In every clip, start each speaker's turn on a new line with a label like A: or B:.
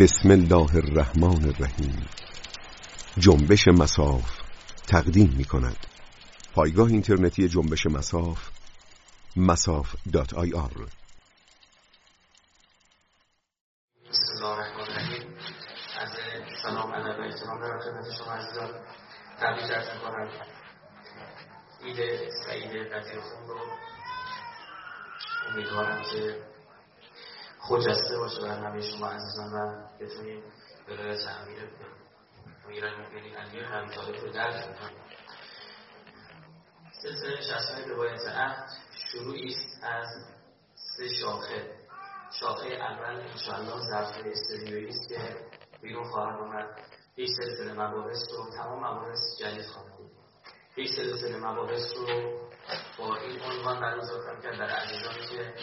A: بسم الله الرحمن الرحیم. جنبش مساف تقدیم می کند پایگاه اینترنتی جنبش مساف مساف دات آی آر.
B: ولایت امیر امیر المؤمنین ابی طالب رو درک کنیم سلسله نشستهای روایت عهد شروعی است از سه شاخه. شاخه اول انشاءالله ظرف استودیویی است که بیرون خواهد آمد. یک سلسله مباحث رو تمام مباحث جدید خواهد بود. یک سلسله مباحث رو با این عنوان برگزار کرد در عزیزانی که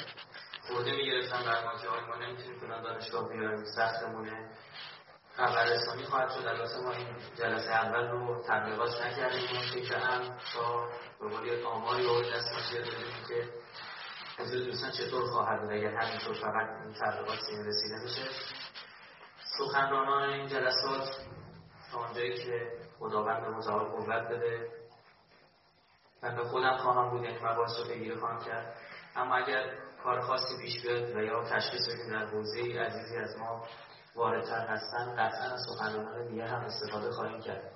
B: خورده می‌گرفتن در ما که ما نمی‌تونیم فلان دانشگاه بیاریم سختمونه. خبررسانی خواهد شد. البته ما این جلسه اول رو تبلیغات نکردیم. اون فکر هم تا به قولی آماری و دست ما بدونیم که حضور دوستان چطور خواهد بود؟ اگر همینطور فقط این تبلیغات سیم رسیده بشه سخنرانان این جلسات تا آنجایی که خداوند متعال قوت بده. من به خودم خواهم بود یعنی مباحث رو بگیره خواهم کرد. اما اگر کار خاصی پیش بیاد و یا تشخیص بدیم در حوزه عزیزی از ما واردتر هستن قطعا از سخنرانان دیگر هم استفاده خواهیم کرد.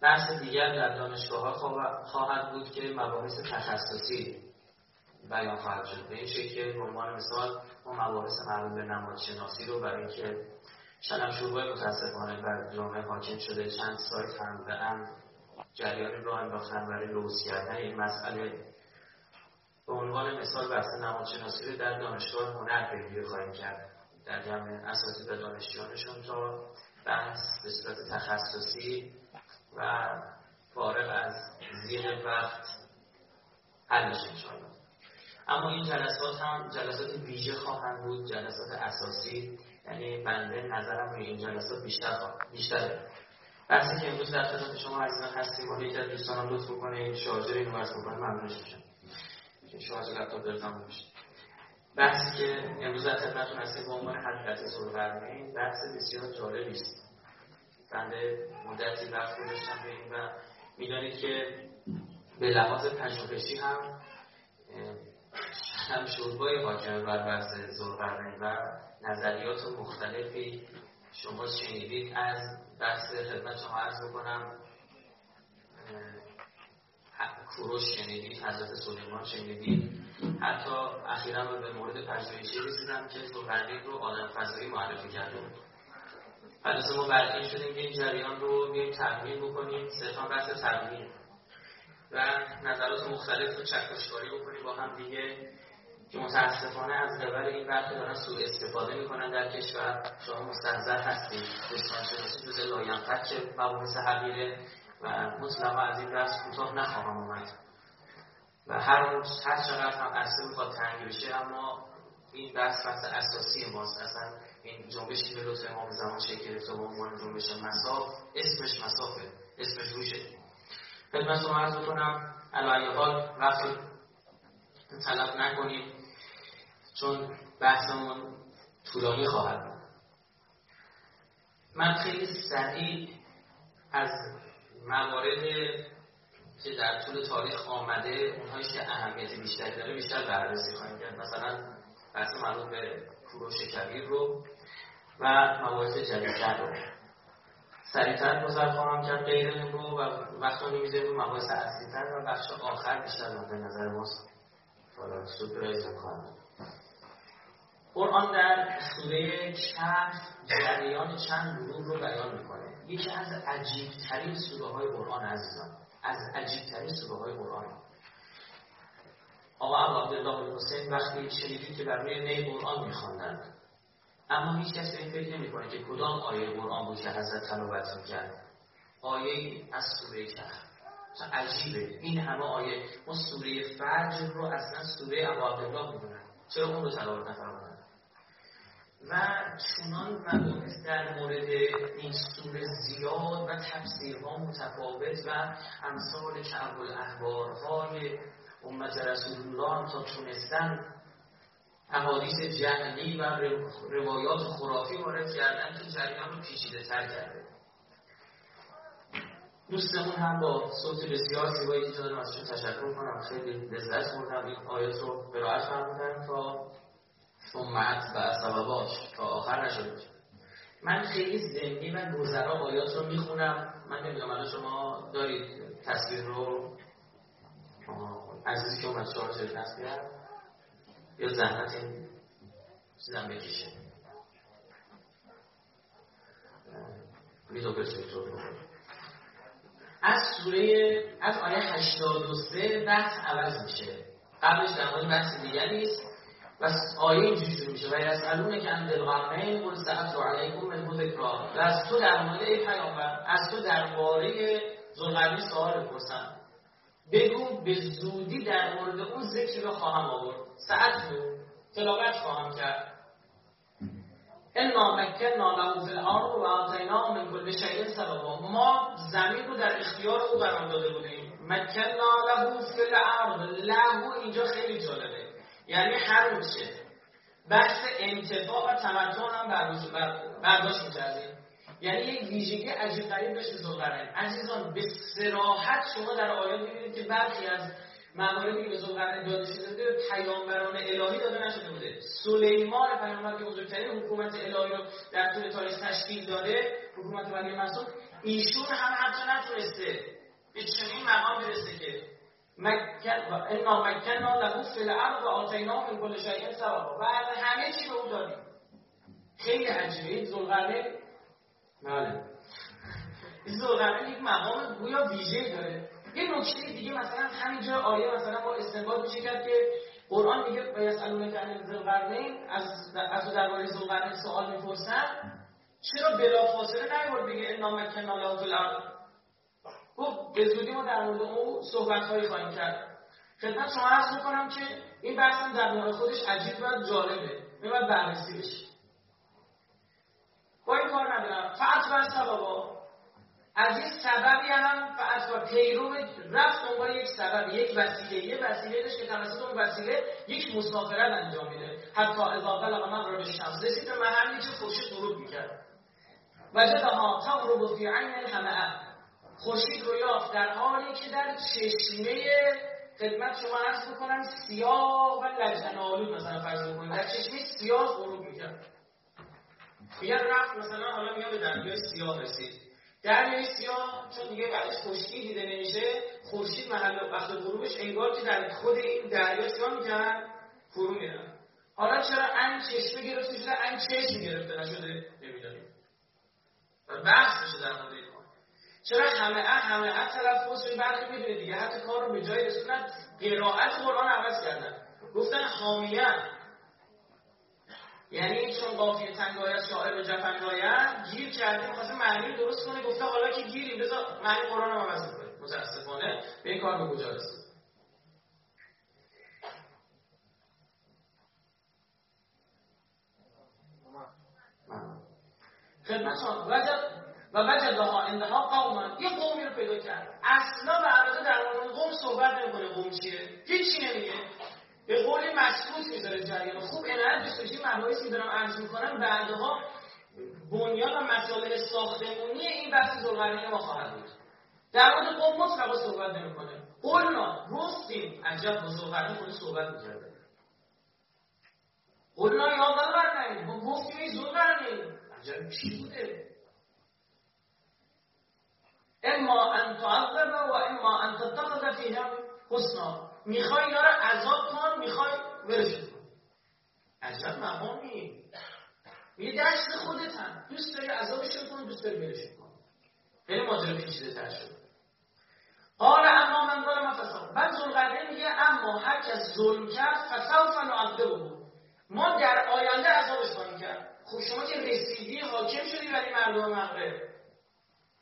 B: بحث دیگر در دانشگاه ها خواهد بود که مباحث تخصصی بیان خواهد شد. به این شکل به عنوان مثال ما مباحث مربوط به نمادشناسی رو برای اینکه شلمشورهای متاسفانه بر جامعه حاکم شده چند سایت هم به هم جریان رو انداختن برای لوس کردن این مسئله. به عنوان مثال بحث نمادشناسی رو در دانشگاه هنر پیگیری خواهیم کرد. در جمع اساتید و دانشجویانشون تا بحث به صورت تخصصی و فارغ از زیر وقت حل بشه اما این جلسات هم جلسات ویژه خواهند بود جلسات اساسی یعنی بنده نظرم روی این جلسات بیشتر بیشتره بحثی که امروز در خدمت شما عزیزان هستیم حالا یکی از دوستانم لطف بکنه شارژر اینو وصل بکنه ممنونش میشم. که شارژ لپتاپ تموم بشه بحثی که امروز در خدمتتون هستیم به عنوان حقیقت ذوالقرنین بحث بسیار جالبی است. بنده مدتی وقت گذاشتم به این و می‌دانید که به لحاظ پژوهشی هم هم شوربای حاکم بر بحث ذوالقرنین و نظریات مختلفی شما شنیدید. از بحث خدمت شما عرض بکنم کوروش شنیدید حضرت سلیمان شنیدید حتی اخیرا به مورد پژوهشی رسیدم که ذوالقرنین رو آدم فضایی معرفی کرده بود. خلاصه ما برقی شدیم که این جریان رو بیایم تحمیل بکنیم صرفا بحث تحمیل و نظرات مختلف رو چکشکاری بکنیم با هم دیگه که متاسفانه از قبل این برخی دارن سوء استفاده می‌کنن در کشور. شما مستحضر هستید دشمن شناسی جز لاینقدر که مباحث حقیره و مطلقا از این درس کوتاه نخواهم اومد. و هر روز هر چقدر هم عرصه می‌خواد تنگ بشه اما این بحث بحث اساسی ماست. اصلا این جنبشی به لطف امام زمان شکل گرفته به عنوان جنبش مساف اسمش مسافه. اسمش روشه خدمت شما عرض بکنم علی حال وقت طلب نکنیم چون بحثمون طولانی خواهد بود. من خیلی سریع از موارد که در طول تاریخ آمده اونهایی که اهمیت بیشتری داره بیشتر بررسی خواهیم کرد. مثلا بحث مربوط به کوروش کبیر رو و موارد جدیدتر رو. سریعتر گذر خواهم کرد غیر رو و وقت رو می‌ذاریم رو مباحث اصلیتر و بخش آخر بیشتر مورد نظر ماست. سپرایز خواهم قرآن در سوره کهف جریان چند گروه رو بیان می‌کنه. یکی از عجیب ترین سوره های قرآن عزیزان. از عجیب ترین سوره های قرآن. آقا عبدالله حسین وقتی شنیدید که بر روی نی قرآن میخواندند. اما هیچ کس به این فکر نمی‌کنه که کدام آیه قرآن بود که حضرت تلاوت می‌کرد. آیه از سوره کهف. عجیبه. این همه آیه. ما سوره فجر رو اصلا سوره ابو عبدالله می‌دونن. چرا اون رو تلاوت نفرمودن؟ و چنان مباحث در مورد این سوره زیاد و تفسیرها متفاوت و امثال کعب الاحبارهای امت رسول الله تا تونستن احادیث جهلی و روایات خرافی وارد کردن که جریان رو پیچیده تر کرده. دوستمون هم با صوت بسیار زیبایی که دارم ازشون تشکر کنم خیلی لذت بردم. این آیات رو قرائت فرمودن تا ثمت و سبباش تا آخر نشده من خیلی ذهنی و گذرا آیات رو می‌خونم. من نمی‌دونم الان شما دارید تصویر رو؟ عزیزی که اومد جلد نصب یا زحمت این چیزم بکشه؟ از سوره از آیه 83 بحث عوض میشه. قبلش در مورد بحث دیگری است. و آیه اینجوری شروع میشه. و یسالون که ان القرنین قل سأتلو علیکم من ذکرا و از تو در مورد پیامبر از تو درباره ذوالقرنین سوال بپرسم. بگو به زودی در مورد اون ذکری رو خواهم آورد. سأتلو تلاوت خواهم کرد. انا مکننا له فی الارض و آتینا من کل شیء سببا. ما زمین رو در اختیار او قرار داده بودیم. مکننا له فی الارض. له اینجا خیلی جالبه. یعنی هر میشه. بحث انتفاع و تمتع هم برداشت می‌کردیم. یعنی یک ویژگی عجیب غریب داشت ذوالقرنین عزیزان به سراحت شما در آیات می‌بینید که برخی از مواردی که به ذوالقرنین داده شده بوده پیامبران الهی داده نشده بوده. سلیمان پیامبر که بزرگترین حکومت الهی رو در طول تاریخ تشکیل داده حکومت ولی مسعود ایشون هم حتی نتونسته به چنین مقام برسه که مکن انا مکننا له فی الارض و آتینا من کل شیء ثوابا و همه چی به او دادیم. خیلی عجیبه. ذوالقرنین بله. ذوالقرنین یک مقام گویا ویژه داره. یه نکته دیگه مثلا همینجا آیه مثلا با استنباط میشه کرد که قرآن میگه و یسالون عن از از درباره ذوالقرنین سوال می‌پرسن. چرا بلافاصله نیورد بگه انا مکننا له الارض خب به زودی ما در مورد او صحبت هایی خواهیم کرد. خدمت شما عرض می‌کنم که این بحث در مورد خودش عجیب و جالبه. میباید بررسی بشه با این کار ندارم. فعت و سببا از یک سببی هم فقط و پیرو رفت دنبال یک سبب یک وسیله. یه وسیله داشت که توسط اون وسیله یک مسافرت انجام میده. حتی اضافه بلغ مغرب الشمس رسید. به محلی که خورشید غروب می‌کرد. وجدها تغرب فی عین همه خورشید رو یافت. در حالی که در چشمه خدمت شما عرض بکنم سیاه و لجن مثلا فرض بکنید. در چشمه سیاه غروب می‌کرد میگن رفت مثلا حالا میاد به دریای سیاه رسید. دریای سیاه چون دیگه بعدش خشکی دیده نمیشه خورشید محل وقت غروبش انگار که در خود این دریا سیاه می‌کنن فرو میرن حالا چرا ان چشمه گرفته شده؟ ان چشم گرفته نشده؟ نمی‌دونیم و بحث میشه در مورد چرا همه همه تلفظ شده برخی می‌دونه دیگه؟ حتی کار رو به جای رسوندن قرائت قرآن عوض کردن. گفتن حامیه یعنی چون قافیه تنگایت شاعر به جفنگایت گیر کرده می‌خواسته معنی درست کنه گفته حالا که گیریم بذار معنی قرآن رو عوض کنه. متاسفانه به این کار به کجا رسید؟ خدمت شما وجد و وجدها انها قوما یه قومی رو پیدا کرد اصلا به علاقه در مورد قوم صحبت نمی‌کنه. قوم چیه؟ هیچی نمیگه. به قول مسعود می‌ذاره جریان. خوب داشته باشید مباحثی دارم عرض می‌کنم. بعدها بنیان و مسائل ساختمونی این بحث ذوالقرنین ما خواهد بود. در مورد قوم مطلقا صحبت نمی‌کنه. قلنا گفتیم عجب با ذوالقرنین خود صحبت می‌کرده. قلنا یا ذوالقرنین؟ ما گفتیم ذوالقرنین. عجب بوده؟ اما ان تعذب و اما ان تتخذ فیهم حسنا. می‌خوای اینا رو عذاب کن می‌خوای ورش کن. عجب مقامی یه دست خودت هم. دوست داری عذابش کن دوست داری ورش کن. خیلی ماجرا پیچیده تر شد. قال اما من ظلم فساد بعد ذوالقرنین میگه اما هر کس ظلم کرد فسوف نعذبه. ما در آینده عذابش خواهیم کرد. خب شما که رسیدی حاکم شدی برای مردم مغرب.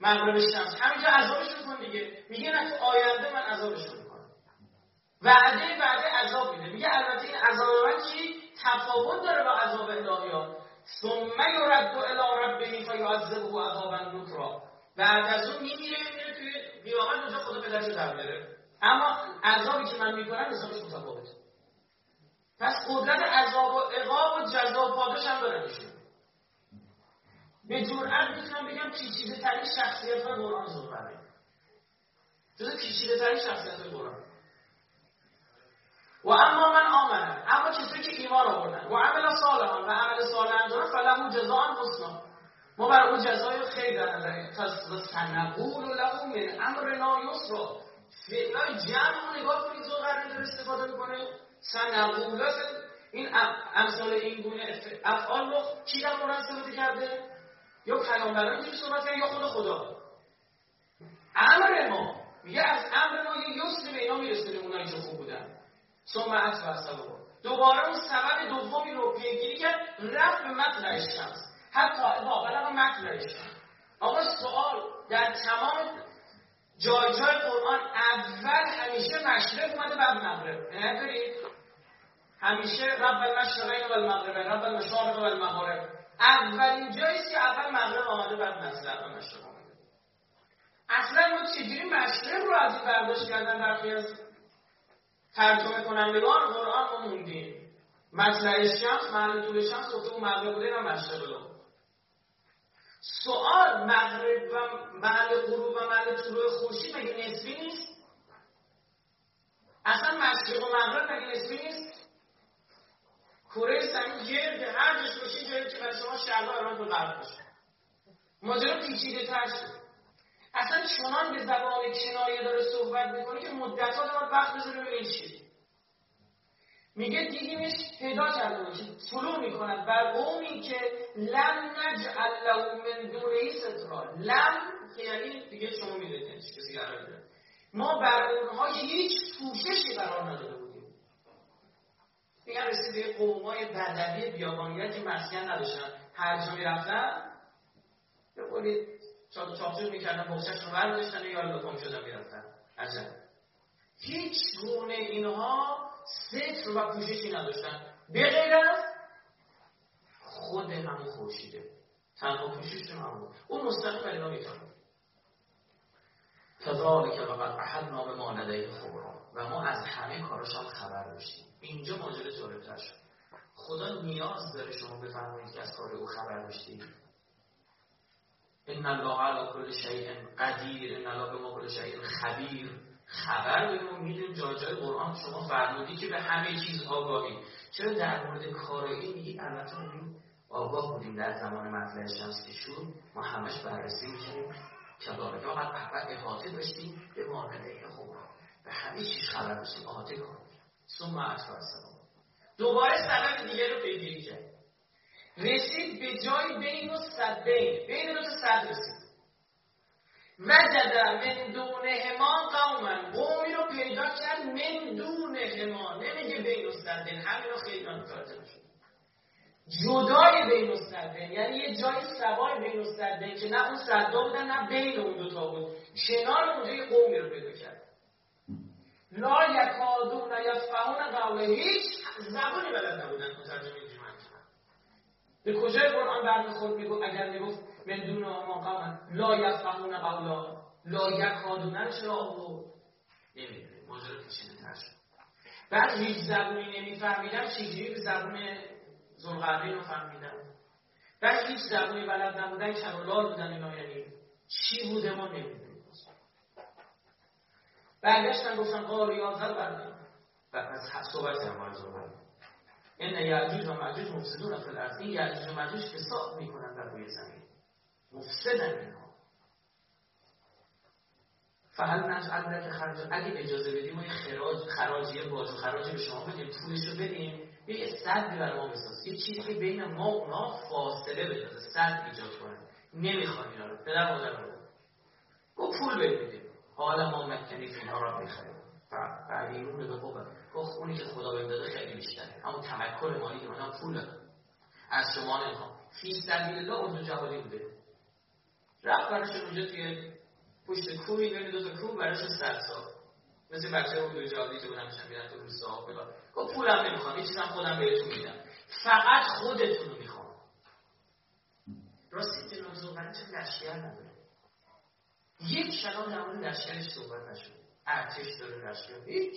B: مغرب شمس همینجا عذابش کن دیگه. میگه نه تو آینده من عذابش می‌کنم. وعده بعده عذاب میده. میگه البته این عذاب من چی؟ تفاوت داره با عذاب الهی ثم یرد الی ربه فیعذبه عذابا نکرا بعد از اون میمیره میره توی قیامت اونجا خدا پدرشو در اما عذابی که من می‌کنم حسابش متفاوته. پس قدرت عذاب و عقاب و جزا و پاداش هم داره میشه. به جرأت می‌تونم بگم پیچیده ترین شخصیت های قرآن زوبره جز پیچیده ترین شخصیت قرآن و اما من آمنه اما کسی که ایمان آوردن و عمل صالحا و عمل صالح انجام فلهو جزاء حسنا. ما بر اون جزای خیر در نظر پس سنقول له من امرنا یسرا. فعلای جمع رو نگاه کنید زوغر داره استفاده می‌کنه. سنقول این امثال این گونه افعال رو کی در استفاده کرده؟ یا پیامبران اینجوری صحبت یا خود خدا؟ امر ما. میگه از امر ما یه یسری به اینا میرسونه اونایی که خوب بودن. ثم اصفر دوباره اون سبب دومی رو پیگیری کرد رفت به مطلع شمس. حتی اذا بلغ مطلع شمس. آقا سوال در تمام جای جای قرآن اول همیشه مشرق اومده بعد مغرب. ندارید همیشه رب المشرقین و المغرب رب المشارق و المغارب. اولین جایی که اول مغرب آمده بعد مطلع و مشرق آمده اصلا ما چجوری مشرق رو از این برداشت کردن برخی از ترجمه کنندگان؟ قرآن رو موندیم. مطلع شمس محل طول شمس گفته اون مغرب بوده و مشرق رو. سوال مغرب و محل غروب و محل طلوع خورشید مگه نسبی نیست؟ اصلا مشرق و مغرب مگه نسبی نیست؟ کره زمین گرد هر جش باشی جایی که برای شما شرق و به غرب باشه ماجرا پیچیده تر شد. اصلا چنان به زبان کنایه داره صحبت می‌کنه که مدت ها داره وقت بذاره به میگه دیدیمش پیدا کرده باشه طلوع می‌کند. بر قومی که لم نجعل له من دونه سترا لم که یعنی دیگه شما می‌دونید کسی قرار ما بر اونها هیچ پوششی قرار نداده میگن رسید به قومای بدوی بیابانیت که مسکن نداشتن. هر جا می‌رفتن بقولید چاپ چاپجور می‌کردن بخشش رو برداشتن یا لکم شدن می‌رفتن. عجب. هیچ گونه اینها ستر و پوششی نداشتن. به غیر از خود همون خورشیده. تنها پوشش همون اون مستقیم اینا می‌تونه. کذالک وقد احدنا به ما لدیه خبرا. و ما از همه کاراش هم خبر داشتیم. اینجا ماجرا جالبتر شد. خدا نیاز داره شما بفرمایید که از کار او خبر داشتید. ان الله علی کل شیء قدیر ان الله به کل شیء خبیر. خبر داریم و می‌دونیم جای جای قرآن شما فرمودی که به همه چیز آگاهی. چرا در مورد کارایی میگی؟ البته ما آگاه بودیم در زمان مطلع شمس که شد. ما همش بررسی می‌کنیم داره وقت اول احاطه داشتیم. به مانده خوب به همه چیز خبر داشتیم. احاطه کنیم ثم اطفال دوباره سبب دیگه رو پیگیری کرد. رسید به جای بین و صد بین. بین دو صد رسید. وجد من دون همان قوما قومی رو پیدا کرد من دون همان. نمیگه بین و صدین همین رو خیلی متوجه نشد جدای بین و صدین یعنی یه جای سوای بین و صدین که نه اون صدا بودن نه بین اون دوتا بود. کنار اونجا یه قومی رو پیدا کرد. لا یکادون یفقهون قوله هیچ زبانی بلد نبودن مترجمه به کجای قرآن برمیخورد؟ می‌گفت اگر می‌گفت من دون ما قوم لا یفقهون قولا لا یکادون. چرا آورد؟ نمی‌دونه ماجرا پیچیده تر شد. بعد هیچ زبونی نمیفهمیدن چجوری به زبون زلقرنین رو فهمیدن بعد هیچ زبونی بلد نبودن کرولار بودن اینا. یعنی چی بوده ما نمی‌دونیم. برگشتن گفتن قال یازد بردن بعد از صحبت هم این یعجوج و معجوج مفسدون فی الارض این یعجوج و معجوج فساد می‌کنن در روی زمین. مفسدن اینها فهل نجعل که خرج. اگه اجازه بدیم ما خراج خراجی باز و خراجی به شما بدیم پولش رو بدیم یه صد برای ما بساز. یه چیزی که بین ما و اونا فاصله بندازه صد ایجاد کنه. نمی‌خوان اینا رو. پدر مادر رو. گفت پول بدیم. حالا ما مکنی فینا را بخریم فعلیون به قوه گفت اونی که خدا بهم داده خیلی بیشتره. همون تمکن مالی که من پول از شما نمی‌خوام. فی سبیل الله اون جوادی بوده. رفت براش اونجا توی پشت کوی بین دو تا کو براش صد سال مثل بچه اون دو جوادی که بودن میشن میرن تو روستا فلان. گفت پولم نمی‌خوام یه چیزم خودم بهتون میدم. فقط خودتون رو می‌خوام. راستی تلویزیون من چه لشکر نداره؟ یک کلام در مورد لشکرش صحبت نشد. ارتش داره لشکر هیچ.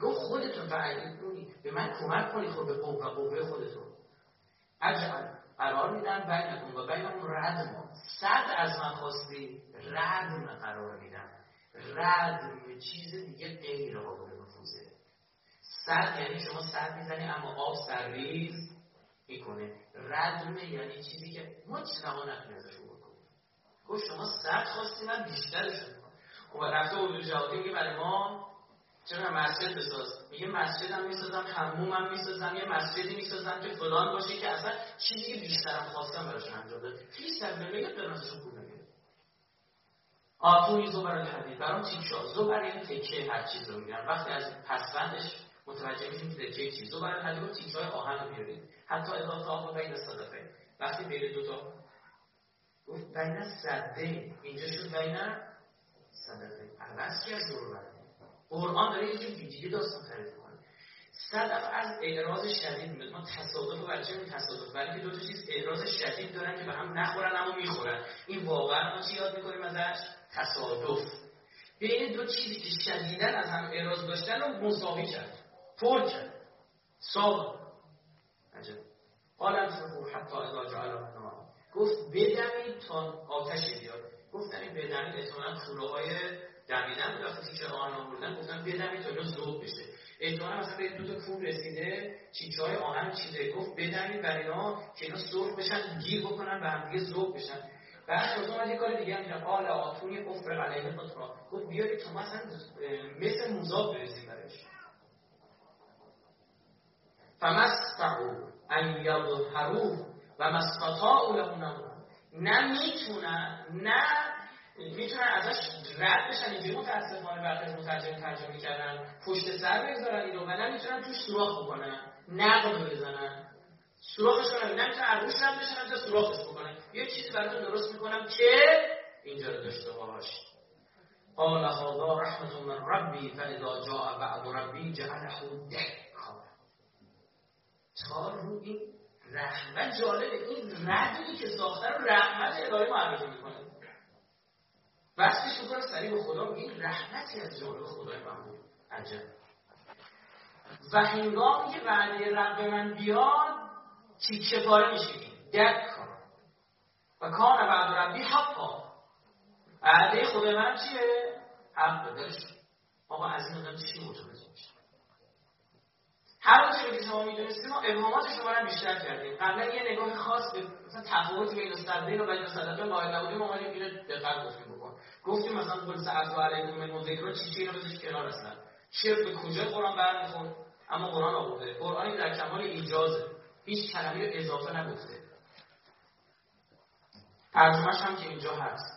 B: گفت خودتون فعلی کنید به من کمک کنید خود به قوه قوه خودتون. اجعل قرار میدم بینکم و بینکم رد ما. صد از من خواستی رد قرار میدم رد چیز دیگه غیر قابل نفوذه. صد یعنی شما صد می‌زنی اما آب سرریز می‌کنه. ردمه یعنی چیزی که نتونی ازش بکنی گفت شما صد خواستی من بیشترش می‌کنم خب رفته اردو جوابی میگه برای ما چرا مسجد بساز؟ میگه مسجد هم می‌سازم حموم هم می‌سازم یه مسجدی می‌سازم که فلان باشه که اصلا چیزی که بیشترم خواستم براش انجام بده. هیچ سر یه قرمزشون پول نمیده آتونی زبر الحدید برام تیکشا زبر یعنی تکه هر چیز رو میگن وقتی از پسوندش متوجه میشیم که تکه چیز زبر الحدید رو تیکه های آهن رو بیارید حتی اضافه آقا بین صدفه. وقتی بین دوتا گفت بین صده اینجا شد بین صدفه عوض از دور قرآن داره جور دیگه داستان تعریف کنه صدف از اعراض شدید میاد ما تصادف و برچه تصادف؟ ولی دو تا چیز اعراض شدید دارن که به هم نخورن اما می‌خورن. این واقعا ما چی یاد می‌کنیم ازش؟ تصادف. بین دو چیزی که شدیدن از هم اعراض داشتن رو مساوی کرد. پر کرد. ساق عجب. قال انفقوا حتی اذا جعل گفت بدمید تا آتش بیاد. گفتن بدمید احتمالا کوره های دمیدن وقتی تیکه آهن آوردن گفتن بدمید تا اینا ذوب بشه. احتمالا مثلا به دو تا کوب رسیده چیچه های آهن چیزه گفت بدمید برای اینا که اینا سرخ بشن گیر بکنن به هم دیگه ذوب بشن. بعد از اومد یه کار دیگه هم قال آتونی افرق علیه قطرا گفت بیارید تو مثلا مثل موزاب برسیم برش. فمستعو ان یظهرو و مستطاعو له نه می‌تونن نه می‌تونن ازش رد بشن. اینجوری متاسفانه برخی مترجم ترجمه کردن پشت سر بگذارن اینو و نمی‌تونن توش سوراخ بکنن. نقد بزنن. سوراخش کنن نمی‌تونن از روش رد بشن تا سوراخش بکنن. یه چیزی براتون درست می‌کنم که اینجا رو داشته باش. قال هذا رحمت من ربی فاذا جاء بعد ربی جعله دکا تا رو این رحمت جالبه. این ردی که ساخته رو رحمت الهی معرفی می‌کنه. وصلش می‌کنه سریع به خدا این رحمتی از جانب خدای من بود. عجب. و هنگامی که وعده رب من بیاد تیکه پاره میشیم دک کن. و کان بعد ربی حقا. وعده خدای من چیه؟ حق. دلش آقا از این آدم چی میشه هر آنچه که شما می‌دونستیم ما ابهامات شما رو بیشتر کردیم. قبلا یه نگاه خاص به مثلا تفاوت بین صدین و بین صدقه قائل نبودیم ما اومدیم اینو دقت گفتیم بکن. گفتیم مثلا قل سعد و علیکم من ذکر چی چی اینو بزنید کنار هستن. چه به کجا قرآن برمیخورد؟ اما قرآن آورده. قرآنی در کمال ایجازه. هیچ کلمه اضافه نگفته. ترجمهش هم که اینجا هست.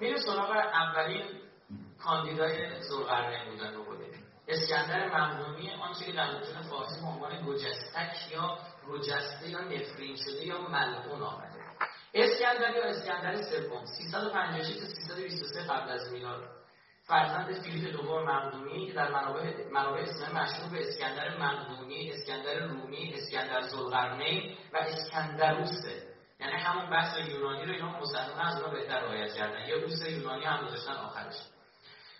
B: میره سراغ اولین کاندیدای زلقرنین بودن رو اسکندر ممنونی آنچه که در متون فارسی به عنوان گجستک یا رجسته یا نفرین شده یا ملعون آمده. اسکندر یا اسکندر سوم 356 تا 323 قبل از میلاد. فرزند فیلیپ دوم مقدونی که در منابع منابع اسم مشهور به اسکندر مقدونی، اسکندر رومی، اسکندر زلقرنین و اسکندروسه یعنی همون بحث یونانی رو اینا مسلمان از اونها بهتر رعایت کردن. یه روس یونانی هم گذاشتن آخرش.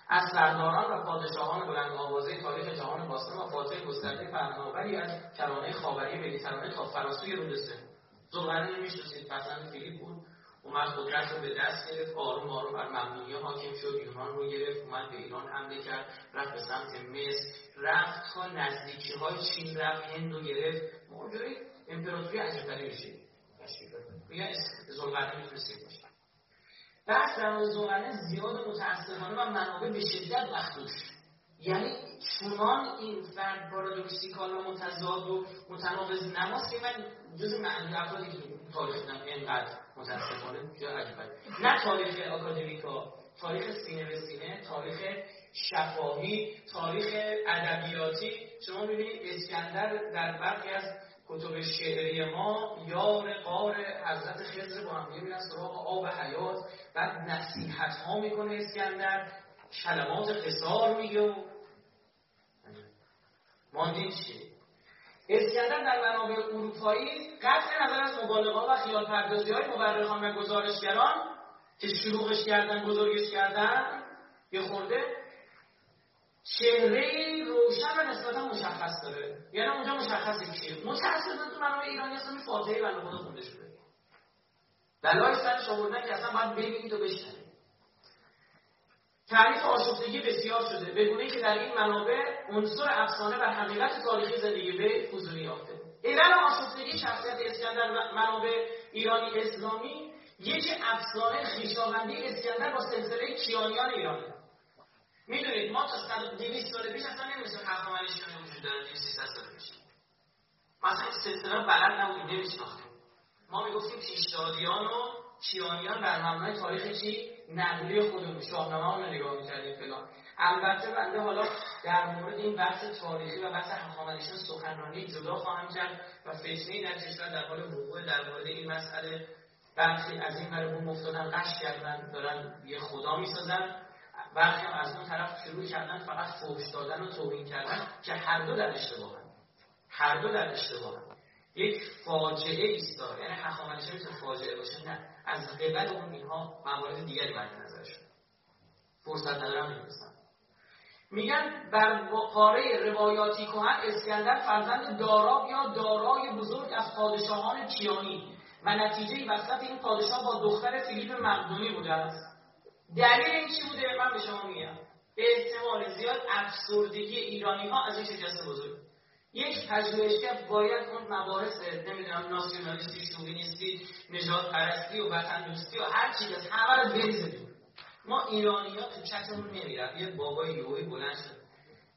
B: از سرداران و پادشاهان بلند آوازه تاریخ جهان باستان و فاتح گسترده پهناوری از کرانه خاوری مدیترانه تا فراسوی رودسه زلقرنین می‌شناسید فرزند فیلیپ بود. اومد قدرت رو به دست گرفت آروم آروم بر ممنونی حاکم شد یونان رو گرفت اومد به ایران حمله کرد رفت به سمت مصر رفت تا نزدیکی های چین رفت هند رو گرفت. موجوری امپراتوری عجبتری میشه میگن زلقرنین می‌تونست باشه بحث در مورد زیاد متاسفانه و منابع به شدت مخدوش یعنی چونان این فرد پارادوکسیکال و متضاد و متناقض نماست که من جز معنی افرادی که تاریخ اینقدر متاسفانه جا عجیبه. نه تاریخ اکادمیکا تاریخ سینه به سینه تاریخ شفاهی تاریخ ادبیاتی. شما ببینید اسکندر در برخی از کتب شعری ما یار قار حضرت خضر با هم میرن سراغ آب حیات. بعد نصیحت ها می‌کنه اسکندر کلمات قصار میگه و ماندید چیه اسکندر در منابع اروپایی قطع نظر از مبالغه و خیال پردازی های مورخان و گزارشگران که شروعش کردن بزرگش کردن یه خورده چهره روشن و نسبتا مشخص داره. یعنی اونجا مشخصه کیه متاسفانه تو منابع ایرانی اصلا فاتحه بنده خدا خونده شده. دلایل سرش آوردن که اصلا باید ببینید و بشنوید تعریف آشفتگی بسیار شده. بدونه که در این منابع عنصر افسانه و حقیقت تاریخی زندگی به فضولی یافته. علل آشفتگی شخصیت اسکندر و منابع ایرانی اسلامی یک افسانه خویشاوندی اسکندر با سلسله کیانیان ایرانه می‌دونید ما تا 200 سال پیش اصلا نمی‌دونستیم هخامنشیان وجود داره 300 سال پیش. مثلا این سلسله بلد نبودیم نمیشناختیم ما می‌گفتیم پیشدادیان و کیانیان بر مبنای تاریخ چی؟ نقلی خودمون شاهنامه رو نگاه می‌کردیم فلان. البته بنده حالا در مورد این بحث تاریخی و بحث هخامنشیان سخنرانی جدا خواهم کرد و فتنه در کشور در حال وقوع در مورد این مسئله برخی از این برای بوم افتادن قش کردن دارن یه خدا می‌سازن. برخی از اون طرف شروع کردن فقط فوش دادن و توهین کردن که هر دو در اشتباهن. هر دو در اشتباهن. یک فاجعه ایستا یعنی هخامنشیان می‌تونه فاجعه باشه. نه. از قبل اون اینها موارد دیگری مد نظرشون فرصت ندارم نمی‌رسن میگن بر قاره روایاتی کهن اسکندر فرزند دارا یا دارای بزرگ از پادشاهان کیانی. و نتیجه وسط این پادشاه با دختر فیلیپ مقدونی بوده است. دلیل این چی بوده؟ من به شما میگم. به احتمال زیاد افسردگی ایرانی ها از این شکست بزرگ. یک پژوهشگر باید اون مباحث نمی‌دونم ناسیونالیستی شوینیستی نجات پرستی و وطن دوستی و هر چیز از همه رو بریزه ما ایرانی ها تو چتمون نمیرم یه بابای یوهی بلند شد.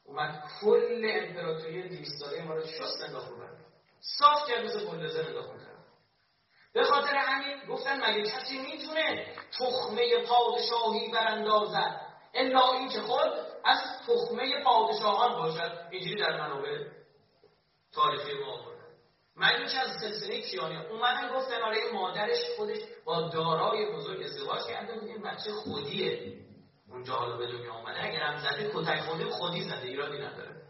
B: اومد کل امپراتوری 200 ساله ما رو شست انداخت صاف کرد مثل بلدوزر انداخت به خاطر همین گفتن مگه کسی می‌تونه تخمه پادشاهی براندازد؟ الا اینکه خود از تخمه پادشاهان باشد. اینجوری در منابع تاریخی ما آوردن مگه که از سلسله کیانی اومدن گفتن آره مادرش خودش با دارای بزرگ ازدواج کرده بود. این بچه خودیه. اونجا حالا به دنیا آمده اگر هم زده کتک خودی خودی زده. ایرادی نداره.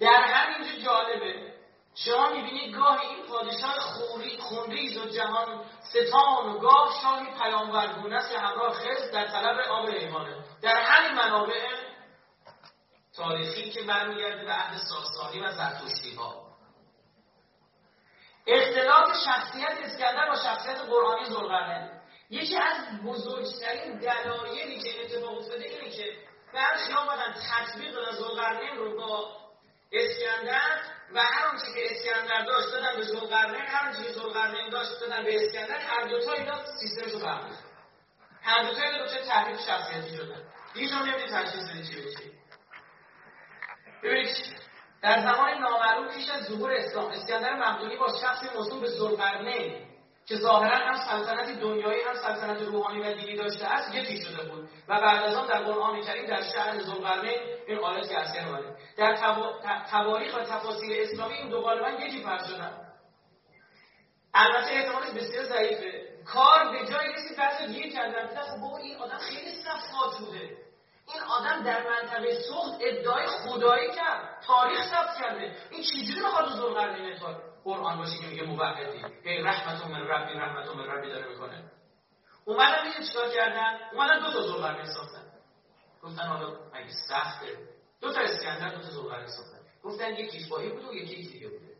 B: در همینجا جالبه شما می‌بینید گاهی این پادشاه خوری خونریز و جهان ستان و گاه شاهی پیامبرگونه است که همراه خز در طلب آب ریحانه در همین منابع تاریخی که برمیگرده به عهد ساسانی و زرتشتی ها. اختلاف شخصیت اسکندر با شخصیت قرآنی زلقرنین یکی از بزرگترین دلایلی که اتفاق افتاده اینه که برخی آمدن تطبیق زلقرنین رو با اسکندر و هر آنچه که اسکندر داشت دادن به زلقرنین هر آنچه که زلقرنین داشت دادن به اسکندر هر دو تا اینا سیستمشو فهمید هر دو تا اینا دو تحریف شخصیتی شدن هیچ هم نمی‌دید تشخیص بدید چی بشه ببینید در زمان نامعلوم پیش از ظهور اسلام اسکندر مقدونی با شخصی موضوع به زلقرنین که ظاهرا هم سلطنت دنیایی هم سلطنت روحانی و دینی داشته است یکی شده بود. و بعد از آن در قرآن کریم در شهر ذوالقرنین این آیات که اسکن اومده در تواریخ و تفاصیل اسلامی این دو غالبا یکی فرض شدن. البته احتمالش بسیار ضعیفه. کار به جایی رسید بعضی دیگه کردن. خب این آدم خیلی صفات بوده این آدم در منطقه سخت ادعای خدایی کرد تاریخ ثبت کرده. این چجوری می‌خواد ذوالقرنین قرآن باشه که میگه موحدی؟ هی رحمت من ربی رحمت من ربی داره می‌کنه. اومدن میگه چیکار کردن؟ اومدن دو تا زلقرنین ساختن. گفتن حالا اگه سخته. دو تا اسکندر دو تا زلقرنین ساختن. گفتن یکیش باهی بود و یکی دیگه بوده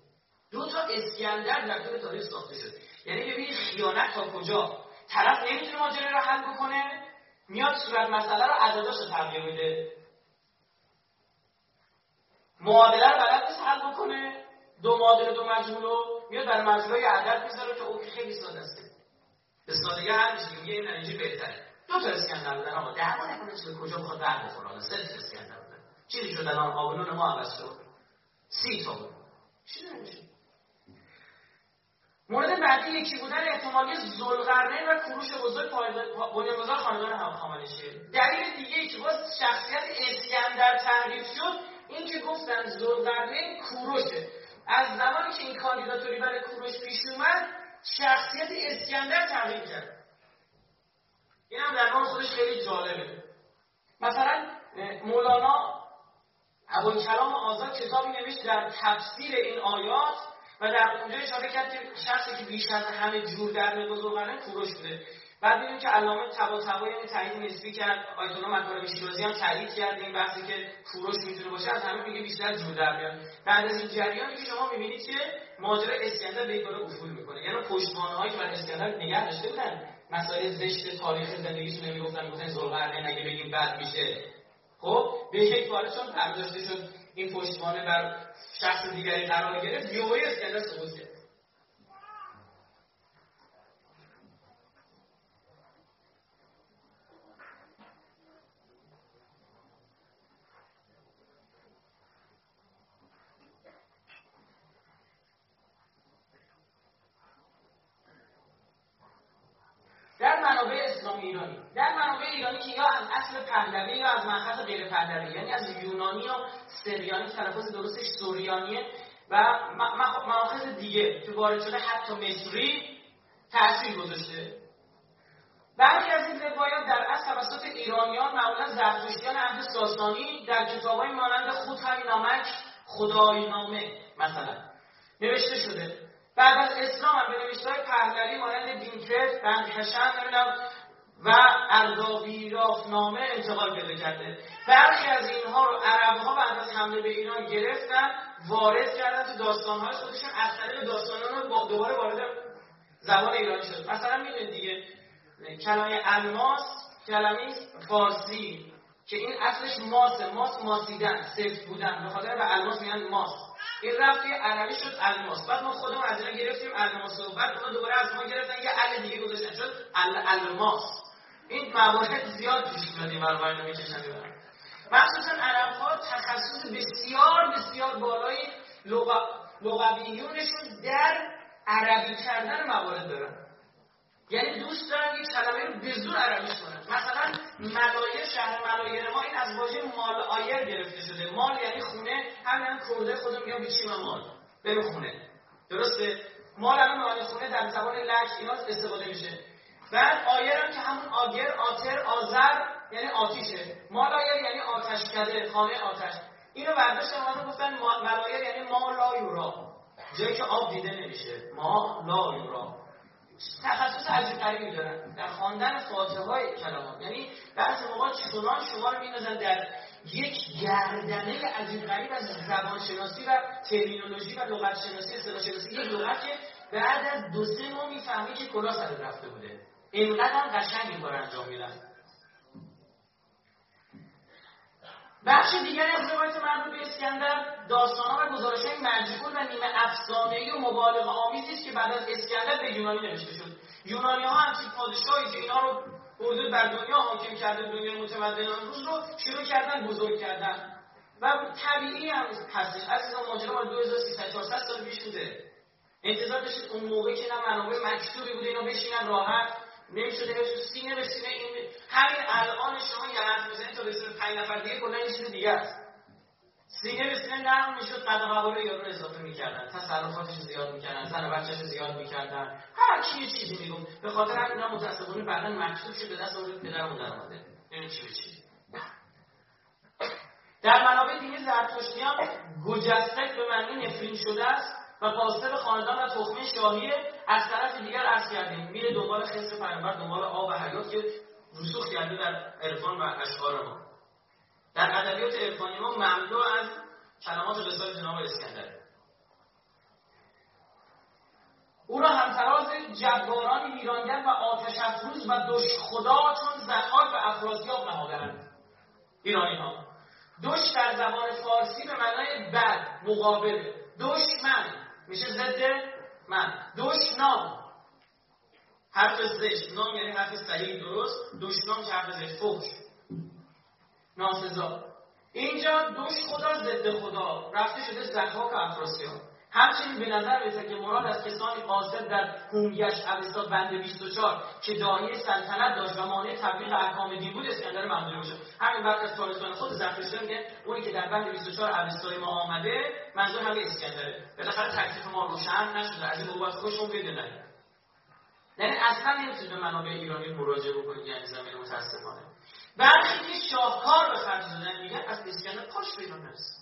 B: دو تا اسکندر در طول تاریخ ساخته شد یعنی ببینید خیانت تا کجا؟ طرف نمی‌تونه ماجرا رو حل بکنه. میاد صورت مسئله رو عدداش رو تغییر میده. معادله رو بلد نیست حل بکنه. دو معادله دو مجموع رو میاد برای مجموعه عدد می‌ذاره که اون خیلی ساده است. به سادگی هر میشه میگه این نتیجه بهتره. دو تا اسکندر بودن آقا دعوا نکنه چه کجا بخواد بعد بخوره. حالا سه تا اسکندر بودن. چیزی شد الان آبنون ما عوض شد. سی تا چی نمیشه؟ مورد بعدی یکی بودن احتمالی زلقرنین و کروش بزرگ بنیانگذار خاندان هخامنشیه دلیل دیگه ای که باز شخصیت اسکندر تعریف شد این که گفتن زلقرنین کوروشه. از زمانی که این کاندیداتوری برای کوروش پیش اومد شخصیت اسکندر تغییر کرد. این هم در خودش خیلی جالبه. مثلا مولانا ابوالکلام آزاد کتابی نوشت در تفسیر این آیات و در اونجا اشاره کرد که شخصی که بیش از همه جور در بزرگانه کوروش بوده. بعد می‌بینیم که علامه تبا یعنی تایید نسبی کرد. آیت الله شیرازی هم تایید کرد این بحثی که کوروش می‌تونه باشه. از همه میگه بیشتر جور در میاد بعد از این جریانی که شما می‌بینید که ماجرا اسکندر به این افول می‌کنه. یعنی پشتوانه هایی که برای اسکندر نگه داشته بودن. مسائل زشت تاریخ زندگیشون نمی‌گفتن. می‌گفتن زلقرنین اگه بگیم بد میشه. خب به یک باره چون برداشته شد. این پشتوانه بر شخص دیگری قرار گرفت یوهی اسکندر سقوط کرد. در منابع اسلامی ایرانی در منابع ایرانی که یا از اصل پهلوی یا از مأخذ غیر پهلوی یعنی از یونانی یا سریانی تلفظ درستش سوریانیه و مأخذ دیگه که وارد شده حتی مصری تاثیر گذاشته. برخی از این روایات در اصل توسط ایرانیان معمولا زرتشتیان عهد ساسانی در کتابهای مانند خود همین نامک خدای نامه مثلا نوشته شده. بعد از اسلام هم به نوشتهای پهلوی مانند دینکرت بندکشن نمی‌دونم و اردابی رافنامه انتقال پیدا کرده. برخی از اینها رو عرب ها بعد از حمله به ایران گرفتن وارد کردن تو داستانهای خودشون از طریق داستانان رو دوباره وارد زبان ایرانی شد. مثلا می‌دونید دیگه کلمه الماس کلمه فارسی که این اصلش ماسه ماس ماسیدن سفت بودن. به خاطر به الماس میگن ماس. این رفت عربی شد الماس. بعد ما خودمون از اینا گرفتیم الماس. و بعد دوباره از ما گرفتن یه ال دیگه گذاشتن. شد الماس. این موارد زیاد پیش میاد این برای می‌کشن مخصوصا عرب ها تخصص بسیار بسیار بالای لغویونشون در عربی کردن موارد دارن. یعنی دوست دارن یک کلمه رو به زور عربیش کنن. مثلا ملایر شهر ملایر ما این از واژه مال آیر گرفته شده. مال یعنی خونه. همین هم کرده خودم میگم بیچی و مال؟ به خونه. درسته؟ مال هم مال خونه در زبان لک اینا استفاده میشه. بعد آیر هم که همون آگر آتر آذر یعنی آتیشه. مال آیر یعنی آتش کده خانه آتش. اینو برداشتن اومدن گفتن ملایر یعنی ما لا یورا. جایی که آب دیده نمیشه. ما لا یورا. تخصص عجیب غریبی دارن در خواندن فاتحه های یعنی بعضی موقع چنان شما رو میندازن در یک گردنه عجیب غریب از زبان شناسی و ترمینولوژی و لغت شناسی اصطلاح شناسی یک لغت که بعد از دو سه ماه می‌فهمی که کلا سر رفته بوده. اینقدر قشنگ این کار انجام میدن. بخش دیگری از روایت مربوط به اسکندر داستانها و گزارش های مجبور و نیمه افسانه‌ای و مبالغ آمیزی است که بعد از اسکندر به یونانی نوشته شد. یونانی ها همچین پادشاهی که اینها رو حدود بر دنیا حاکم کرده دنیا متمدن امروز رو شروع کردن بزرگ کردن. و طبیعی هم هستش. عزیزان ماجرا ما 2300 400 سال پیش بوده. انتظار داشتید اون موقع که نه منابع مکتوبی بوده اینا بشینن راحت نمی‌شده تو سینه به سینه این همین الان شما یه حرف می‌زنید تا بسید پنج نفر دیگه کلا یه چیز دیگه است. سینه به سینه نرم می‌شد قد قبول یارو اضافه می‌کردن. تصرفاتش زیاد می‌کردن زن بچهش زیاد می‌کردن. هر کی یه چیزی میگم به خاطر همین متاسفانه بعدا مکتوب شد به دست اون پدرمون در اومده. این چی به چی؟ در منابع دینی زرتشتی هم گجسته به معنی نفرین شده است. و قاصد خاندان و تخمه شاهیه از طرف دیگر عرض کردیم. میره دنبال خسر پیامبر دنبال آب و حیات که رسوخ کرده در عرفان و اشعار ما. در ادبیات عرفانی ما مملو از کلمات قصای جناب اسکندر. او را همتراز جبارانی ویرانگر و آتش افروز و دش خدا چون زخار و افرازیاب نهادند ایرانی ها دش در زبان فارسی به معنای بد مقابل. دشمن. میشه ضد من. دشنام حرف زشت. نام یعنی حرف صحیح درست. دشنام که حرف زشت. فوش. ناسزا. اینجا دوش خدا ضد خدا. رفته شده زخاک افراسیاب. همچنین به نظر می‌رسه که مراد از کسانی قاصد در هونگش اوستا بند 24 که دایه سلطنت داشت و مانع تبلیغ احکام دین بود اسکندر مقدونی باشه. همین وقت از تاریخان خود زرتشتی میگه اونی که در بند 24 اوستای ما آمده منظور همه اسکندره. بالاخره تکلیف ما روشن نشده. از این بابت خودشون بدونن یعنی اصلا نمی‌تونید به منابع ایرانی مراجعه بکنید یعنی زمین متاسفانه. برخی که شاهکار به خرج دادن. میگن از اسکندر پاش پیدا نرسید.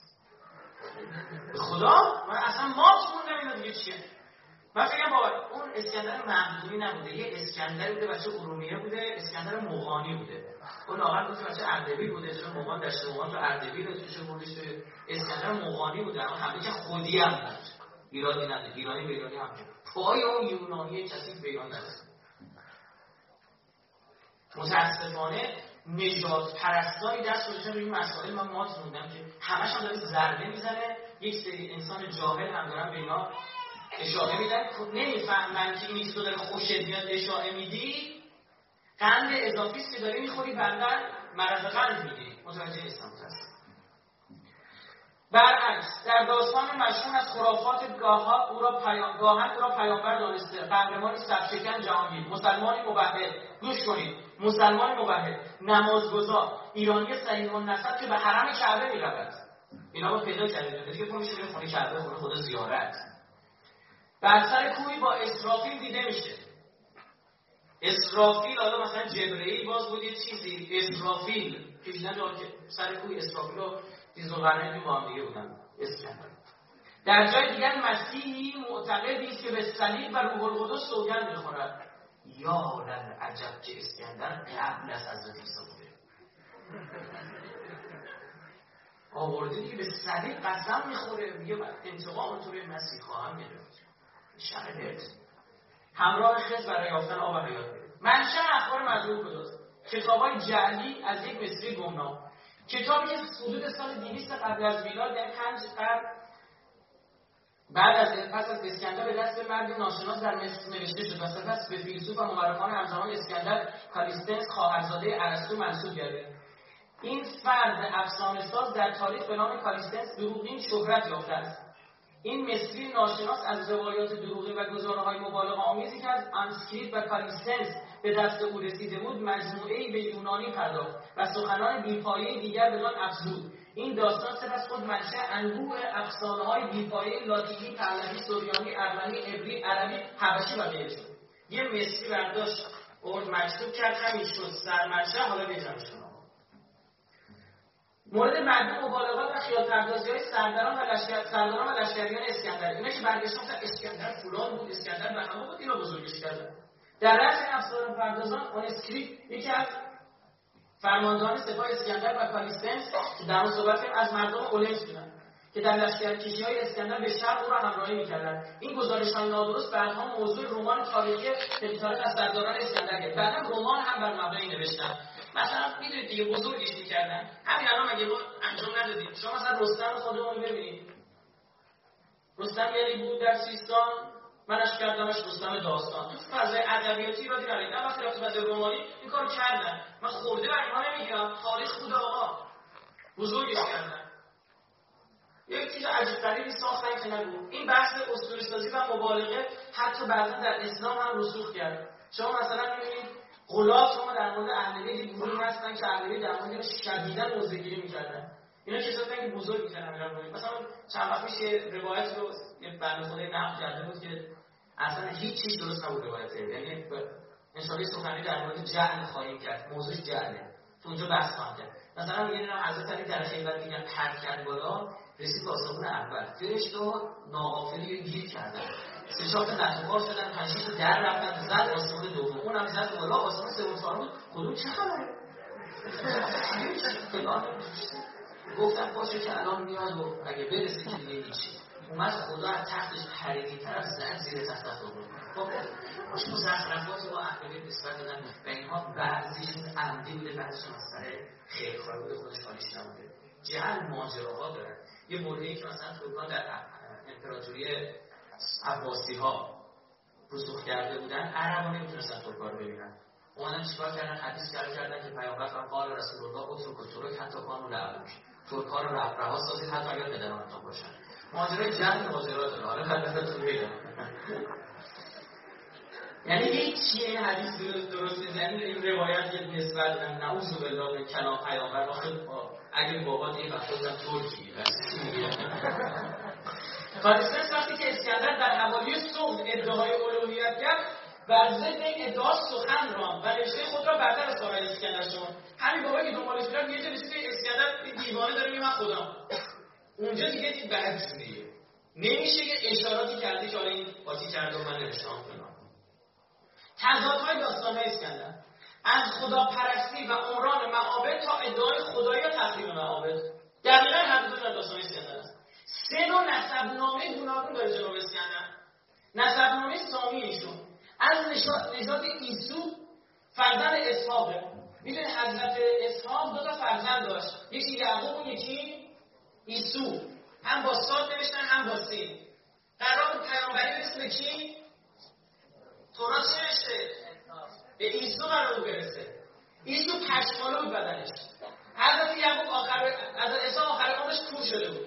B: خدا؟ من اصلا مات موندم اینو دیگه چیه. من فکرم با اون اسکندر مقدونی نبوده یه اسکندر بوده بچه ارومیه بوده اسکندر مغانی بوده. اون لاغر گفت بچه اردبیل بوده چون مغان دشت مغان تو اردبیل توش بردش به اسکندر مغانی بوده. اما همه که خودی هم بود. ایرانی نداره ایرانی به ایرانی هم پای اون یونانی کسی به ایران نداره متاسفانه نجات پرستانی دست گذاشتن روی این مسائل. من مات موندم که همش هم داره ضربه می‌زنه. یک سری انسان جاهل هم دارن به اینا اشاره میدن. نمی‌فهمن که این داره خوشت میاد اشاره میدی. قند اضافی که داری می‌خوری بعدا مرض قند می‌گیری متوجه نیستم. برعکس در داستان مشهور از خرافات گاها او را پیام گاهن او را پیامبر دانسته. قهرمانی سبشکن جهانگیر مسلمانی مبهر. گوش کنید. مسلمان مبهر. نمازگزار. ایرانی صحیح النسب که به حرم کعبه می‌رود. اینا با پیدا کردید دیگه پا میشه خونه کعبه خونه خدا زیارت. بر سر کوی با اسرافیل دیده میشه. اسرافیل حالا مثلا جبرئیل باز بود یه چیزی. اسرافیل. که دیدن سر کوی اسرافیل رو زوغرنه با هم دیگه بودن. اسکندر در جای دیگر مسیحی معتقدی است که به صلیب و روح القدس سوگند می‌خورد. یا عجب که اسکندر قبل از حضرت عیسی بوده. آورده دیگه به صلیب قسم می‌خوره. میگه انتقام تو به مسیح خواهم گرفت. همراه خز برای یافتن آب حیات. منشأ اخبار مظلوم کجاست کتابای جعلی از یک مصری گمنام. کتابی که حدود سال 200 قبل از میلاد یعنی پنج قرن بعد از پس از اسکندر به دست مردی ناشناس در مصر نوشته شد. و سپس به فیلسوف و مورخان همزمان اسکندر کالیستنس خواهرزاده ارسطو منصوب گردید این فرد افسانه ساز در تاریخ به نام کالیستنس دروغین شهرت یافته است. این مصری ناشناس از روایات دروغی و گزارش‌های مبالغه آمیزی که از اونسکریت و کالیستنس به دست او رسیده بود مجموعه به یونانی پرداخت و سخنان بیپایه دیگر به آن افزود. این داستان سپس خود منشأ انبوه افسانه های بیپایه لاتینی پهلوی سریانی ارمنی عبری عربی حبشی و غیره شد یه مصری برداشت ارد مکتوب کرد همین شد سرمنشأ حالا بیجمش شما. مورد مردم مبالغات و خیال پردازی های سرداران و سرداران و لشکریان اسکندر اینا که برگشتن اسکندر فلان بود اسکندر به بود اینا بزرگش کردن. در رأس افسانه پردازان اون اسکریپت یکی از فرماندهان سپاه اسکندر و کالیستنس که در اون صحبت از مردم اولنس بودن که در لشکرکشی های اسکندر به شرق او را همراهی می‌کردن. این گزارش های نادرست بعدها موضوع رمان تاریخی تاریخ از سرداران اسکندر گرفت. بعدا رمان هم بر مبنای نوشتن. مثلا می‌دونید دیگه بزرگش می‌کردن همین الان مگه انجام ندادید شما مثلا رستم خودمون ببینید رستم یعنی بود در سیستان منش کردمش رستم داستان. تو فضای ادبیاتی را دیدن نه وقتی رفت فضای رومانی این کار کردن من خورده بر اینها نمی‌گیرم تاریخ بود آقا. بزرگش کردن یک چیز عجیب غریبی ساختن که نگو. این بحث اسطوره سازی و مبالغه حتی بعضا در اسلام هم رسوخ کرد. شما مثلا می‌بینید غلاف شما در مورد اهل گروهی هستن که اهل در مورد شدیدا موزگیری می‌کردن. اینا کسایی که بزرگ می‌کنن مثلا چند وقت میشه روایت رو یه بنده خدای نقل کرده بود که اصلا هیچ چیز درست نبود روایت یعنی انشاءالله سخنی در مورد جعل خواهیم کرد. موضوع جعله. تو اونجا بحث خواهم کرد. مثلا میگن اینا حضرت علی در خیبر میگن پر کرد بالا رسید به اول. فرشته ناغافلی گیر کردن. تا نتوار شدن پنج تا در رفتن زد آسمون دوم. اونم زد بالا آسمون سوم چهارم کدوم چه خبره؟ گفتم باشه که الان میاد و اگه برسه که دیگه اومد خدا از تختش پریدی طرف زد زیر تخت خود خب باش مزخرفات با اهل نسبت دادن و اینها بعضیشون عمدی بوده بعضیشون از سر خیرخواهی بوده خودش حالیش نبوده. جهل ماجراها داره. یه موردی که مثلا ترکان در امپراتوری عباسی ها رسوخ کرده بودن عربا نمی‌تونستن ترکا رو ببینن. اومدن چیکار کردن؟ حدیث کار کردن که پیامبر فرمان قال رسول الله اترک و ترک حتی کانو لعبوک. ترک ها رو رها سازید حتی اگر پدرانتان باشن. ماجرای جنگ ماجرا داره. حالا بگم یعنی هیچ این حدیث درست درست یعنی این روایت یه نسبت نعوذ بالله به کلام پیامبر. آخه اگه بابا دیگه وقت بودم ترکی فارسیس وقتی که اسکندر در حوالی صلح ادعای الوهیت کرد بر ضد این ادعا سخن رام و رشته خود را برتر از کارهای اسکندر شد همین بابا که دنبالش می‌رفت یه جا اسکندر دیوانه داره میگه من خودم. اونجا دیگه دید بعد جوریه نمیشه یه اشاراتی کرده که حالا این قاطی کرده و من نوشتم کنم تضادهای داستان اسکندر. از خدا پرستی و عمران معابد تا ادعای خدایی و تخریب معابد. دقیقا هر دو در داستان اسکندر است سه نوع نسبنامه گوناگون داره جناب اسکندر. نسبنامه سامی ایشون. از نژاد ایسو فرزند اسحاقه می‌دونی حضرت اسحاق دو تا فرزند داشت. یکی یعقوب و یکی ایسو. هم با ساد نوشتن هم با سین. قرار پیامبری برسه به کی؟ تورات چه نوشته؟ به ایسو قرار بود برسه. ایسو پشمالو بود بدنش. حضرت یعقوب آخر حضرت اسحاق آخر عمرش کور شده بود.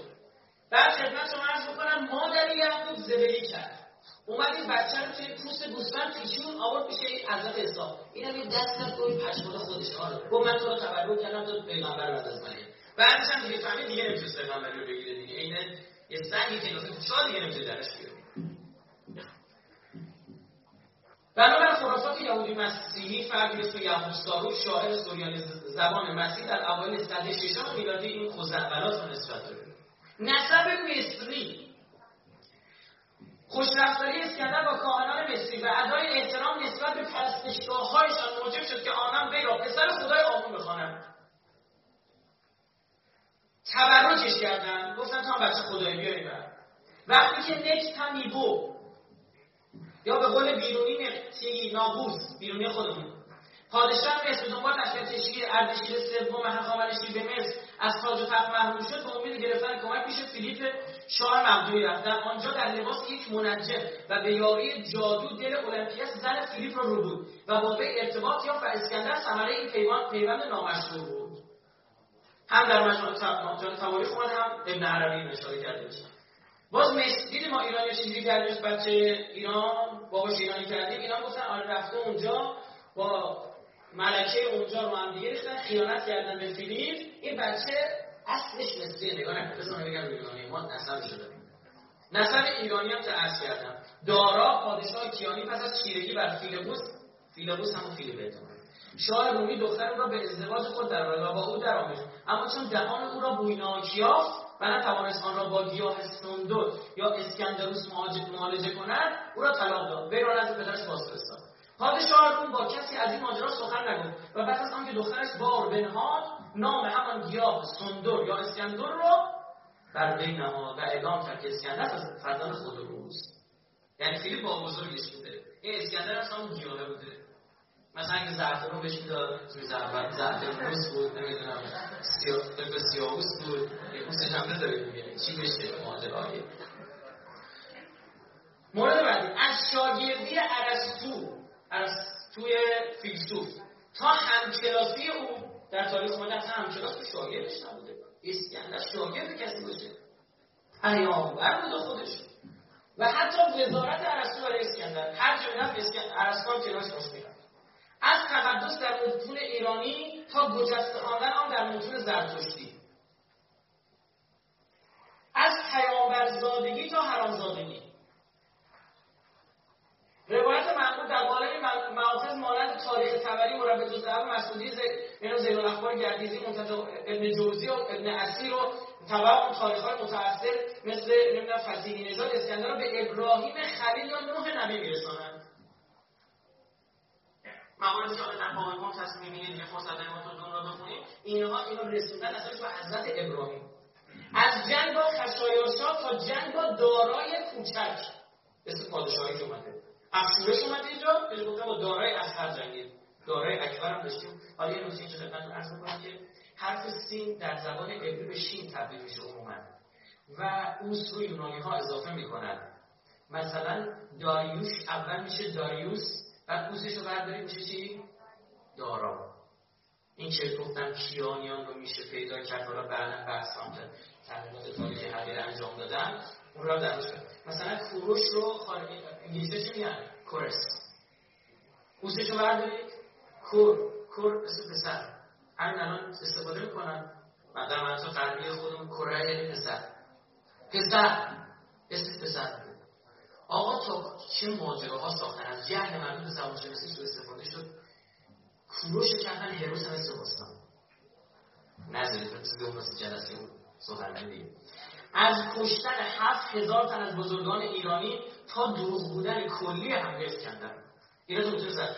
B: بعد خدمت شما عرض بکنم مادر یعقوب زبلی کرد. اومد این بچه رو توی پوست گوسفند پیچون آورد میشه حضرت اسحاق اینم یه دست از توی پشمال خودش آره گفت من تو رو تبرک کردم تو پیغمبر بعد از منی بعدش هم دیگه فهمید دیگه نمی‌تونست پیغمبری رو بگیره دیگه. این یه سنگی که نفت تو دیگه نمی‌تونه درش بیاره بنابر خرافات یهودی مسیحی فردی یعقوب سارو شاعر سوریانی زبان مسیح در اوایل سده ششم میلادی این خزعبلات رو نسبت داره. نسب مصری. خوشرفتاری اسکندر با کاهنان مصری و ادای احترام نسبت به پرستشگاههایشان موجب شد که آنان وی را پسر خدای آمون بخوانند. تبرکش کردن. گفتن تا بچه خدایی بیاریم وقتی که نک تمیبو یا به قول بیرونی نقطی نابوس بیرونی خودمون. پادشاه مصر دنبال تشکیل اردشیر سوم هخامنشی به مصر از تاج و تخت محروم شد به امید گرفتن کمک پیش فیلیپ شاه مقدونی رفت. در آنجا در لباس یک منجم و به یاری جادو دل المپیاس زن فیلیپ را رو بود و با وی ارتباط یافت و اسکندر ثمره این پیوند نامشروع بود. هم در مجموعه تواریخ اومد هم ابن عربی اشاره کرده میشه باز مسجد ما ایرانی چیزی کردیم بچه ایران باباش ایرانی کردیم اینا گفتن آره رفته اونجا با ملکه اونجا رو هم دیگه ریختن خیانت کردن به فیلیپ. این بچه اصلش مثل نگاه نکنه بزن بگم ایرانی ما نسل شده. نسل ایرانی هم عرض کردم؟ دارا پادشاه کیانی پس از چیرگی بر فیلبوس فیلبوس همون فیلیپ شاه رومی دختر را به ازدواج خود در و با او درآمیخت اما چون دهان او را بویناک یافت و نتوانست آن را با گیاه سندر یا اسکندروس معالجه کند او را طلاق داد. وی را نزد پدرش بازفرستاد. پادشاه روم با کسی از این ماجرا سخن نگفت و پس از آنکه دخترش بار بنهاد نام همان گیاه سندر یا اسکندر را بر وی نهاد و اعلام کرد که اسکندر فرزند خود روست یعنی فیلیپ با بزرگش بوده. این اسکندر هم همون گیاه بوده. مثلا زعفر رو بهش می‌داد توی زعفر زعفر روز بود نمی‌دونم سیاه سیاوس بود. یه اون سجن بذاره دیگه. چی بشه ماجرای مورد بعدی. از شاگردی ارسطو ارسطوی فیلسوف. تا همکلاسی او در تاریخ ما اصلا همکلاس تو شاگردش نبوده. اسکندر شاگرد کسی باشه. پیامبر بوده خودش. و حتی وزارت ارسطو برای اسکندر. هر جایی رفت ارسطو کنارش باش می‌رفت. از تقدس در متون ایرانی تا گجسته خواندن آن در متون زرتشتی. از پیامبرزادگی تا حرامزادگی. روایت منقول در بالای مواخذ مانند تاریخ تبری مربط الزهب مسعودی اینو زین الاخبار گردیزی منتجا ابن جوزی و ابن اسیر و تبع تاریخ های متأثر مثل نمی‌دونم فسیحی نژاد اسکندر به ابراهیم خلیل یا نوح نبی میرسانند. مواردی که در پاورپوینت هست می‌بینید یه فرصت داریم تو رو بخونیم اینها اینو رسوندن اصلا به حضرت ابراهیم. از جنگ با خشایارشا تا جنگ با دارای کوچک. اسم پادشاهی که اومده. اخشورش اومده اینجا که گفتم با دارای اصغر جنگید دارای اکبر هم داشتیم. حالا یه نکته اینجا خدمتتون عرض می‌کنم که حرف سین در زبان عبری به شین تبدیل میشه عموما. و اوس رو یونانی اضافه می‌کنن. مثلا داریوش اول میشه داریوس بعد اوسش رو بردارید میشه چی؟ دارا این که گفتم کیانیان رو میشه پیدا کرد. حالا بعدا بحث هم تحقیقات تاریخی حقیقه انجام دادن. اون را درش مثلا کوروش رو خارجی انگلیسی چی میگن؟ کورس. اوسش رو بردارید. کور. کور اسم پسر. همین الان استفاده می‌کنن. و در منطقه غربی خودمون کره یعنی پسر. پسر. اسم پسر. آقا تا چه ماجراها ساختن. از جهل مردم زبان شناسی سو استفاده شد. کوروش کردن هروس هم استفاستان نذارید چیزی اون جلسه اون سخنرانی از کشتن هفت هزار تن از بزرگان ایرانی تا دروغ بودن کلی حمله اسکندر اینا تو می‌تونه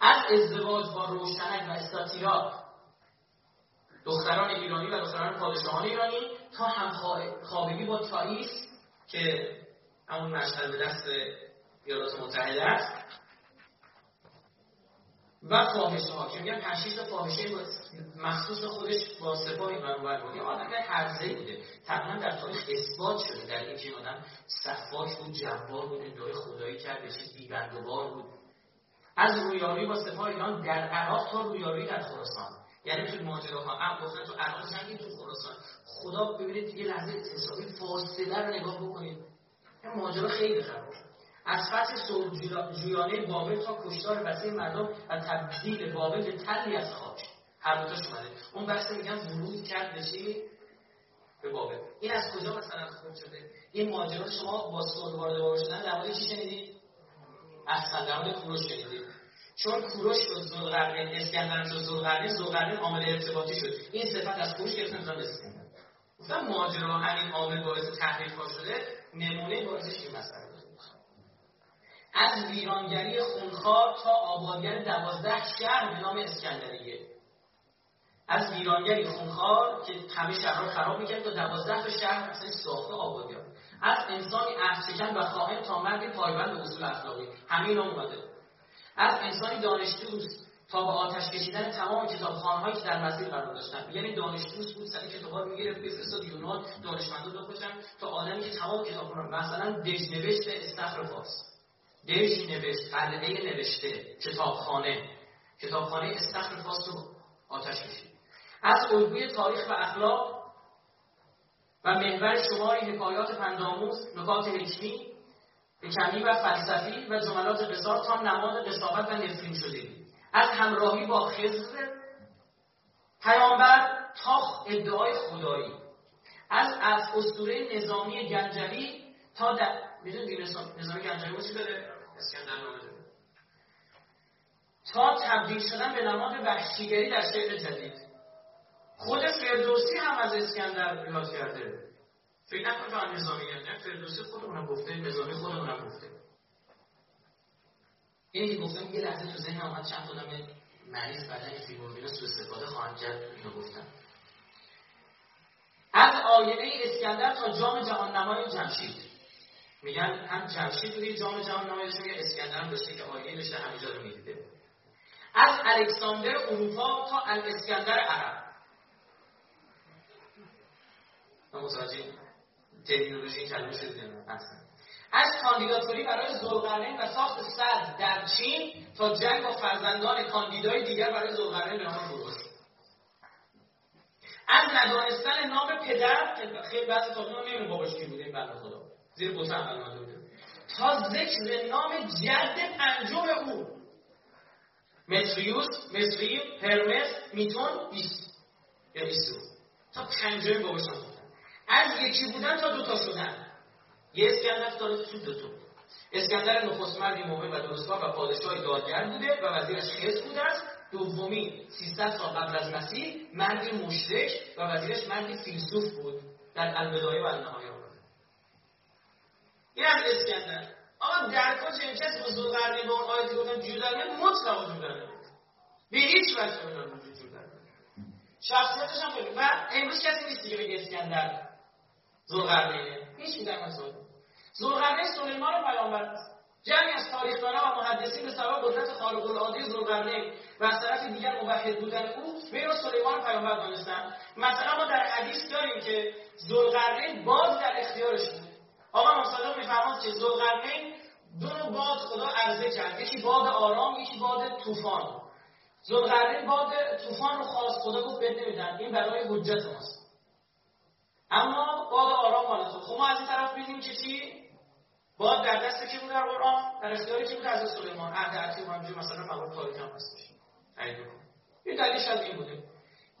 B: از ازدواج با روشنک و استاتیرا دختران ایرانی و دختران پادشاهان ایرانی تا همخوابگی با تاییس که همون مشهد به دست ایالات متحده است. و فاحشه ها که میگن پنج فاحشه مخصوص خودش با سپاه این برابر بود یه آدم هرزه بوده. تقریبا در تاریخ اثبات شده در این آدم صفاک بود جبار بود ادعای خدایی کرد به چیز بیبندوبار بود. از رویاری با سپاه ایران در عراق تا رویاری در خراسان. یعنی تو ماجراها هم گفتن تو عراق جنگی تو خراسان. خدا ببینید یه لحظه حسابی فاصله رو نگاه بکنید. این ماجرا خیلی خراب از فتح جویانه بابل تا کشتار وسیع مردم و تبدیل بابل به تلی از خاک هر دوتاش اومده. اون بحث میگن ورود کرد به به بابل. این از کجا مثلا خوب شده؟ این ماجرا شما با سود وارد بابل شدن در مورد چی شنیدید؟ در مورد کوروش شنیدید. چون کوروش شد زلقرنین اسکندر شد زلقرنین زلقرنین عامل ارتباطی شد. این صفت از کوروش گرفتن اسکندر گفتم ماجرا همین عامل باعث تحریف شده. نمونه باعثش این مسئله از ویرانگری خونخوار تا آبادگر دوازده شهر به نام اسکندریه. از ویرانگری خونخوار که همه شهر رو خراب می‌کرد تا دوازده تا شهر مثلا ساخته آبادی از انسانی عهد و خواهن تا مردی پایبند اصول اخلاقی. همین اومده. از انسانی دانش تا به آتش کشیدن تمام کتابخانه‌هایی که در مسیر قرار داشتن. یعنی دانش دوست بود سر کتاب‌ها رو می‌گرفت بفرستاد یونان دانشمندان بخوشن تا آدمی که تمام کتابخانه مثلا دژنوشت استخر فارس. دژ نوشت قلعه نوشته کتابخانه. کتابخانه استخر فارس رو آتش کشید. از الگوی تاریخ و اخلاق و محور شماری حکایات پنداموز نکات حکمی کمی و فلسفی و جملات قصار تا نماد قصاوت و نفرین شده از همراهی با خزر پیامبر تا ادعای خدایی. از از اسطوره نظامی گنجوی تا در می‌دونید نظامی گنجوی چی داره؟ اسکندر نامه تا تبدیل شدن به نماد وحشیگری در شعر جدید. خود فردوسی هم از اسکندر یاد کرده. فکر نکن فقط نظامی نه فردوسی خودمونم گفته نظامی خودمونم گفته. اینی که گفتم یه لحظه تو ذهن آمد چند آدم مریض این فیلم رو سو استفاده خواهند کرد اینو گفتم. از آینه اسکندر تا جام جهان نمای جمشید. میگن هم جمشید روی جام جهان نمای میگه اسکندر هم داشته که آینه داشته همینجا رو می‌دیده. از الکساندر اروپا تا الاسکندر عرب. متوجه تکنولوژی کلمه شده از کاندیداتوری برای زلقرنین و ساخت صد در چین تا جنگ با فرزندان کاندیدای دیگر برای زلقرنین به نام کوروش از ندانستن نام پدر خیلی بعضی تا نمی‌دونم باباش کی بوده این بنده خدا. زیر بوته عمل بوده تا ذکر نام جد پنجم او. متریوس مصری هرمس میتون بیست یا بیستو تا پنجم باباش از یکی بودن تا دوتا شدن. یه اسکندر داره تو دوتا اسکندر نخست مردی مومن و درستکار و پادشاه دادگر بوده و وزیرش خز بوده است دومی 300 سال قبل از مسیح مردی مشرک و وزیرش مردی فیلسوف بود. در البدایه و النهایه این از اسکندر. آقا در کجا این کسی با زلقرنی به اون آیتی گفتن جودانه مطلق جودانه به هیچ وجه وجود جودانه شخصیتش هم خیلی و امروز کسی نیست دیگه بگه اسکندر. زلقرنینه هیچ در مسائل زلقرنین سلیمان پیامبر جمعی از تاریخدانان و محدثین به سبب قدرت خارق العاده زلقرنین و از طرف دیگر موحد بودن او وی را سلیمان پیامبر دانستند. مثلا ما در حدیث داریم که زلقرنین باز در اختیارش بود. آقا مصدق میفرماد که زلقرنین دو باد خدا عرضه کرد. یکی باد آرام یکی باد طوفان. زلقرنین باد طوفان رو خواست خدا گفت بد نمیدن. این برای حجت ماست. اما باد آرام مال تو خب ما از این طرف ببینیم که چی؟ باد در دست کی بود در قرآن؟ در اختیار کی بود؟ از سلیمان. عهد عتیق و همینجور مثلا موارد تاریخ هم هستش این دلیلش از این بوده.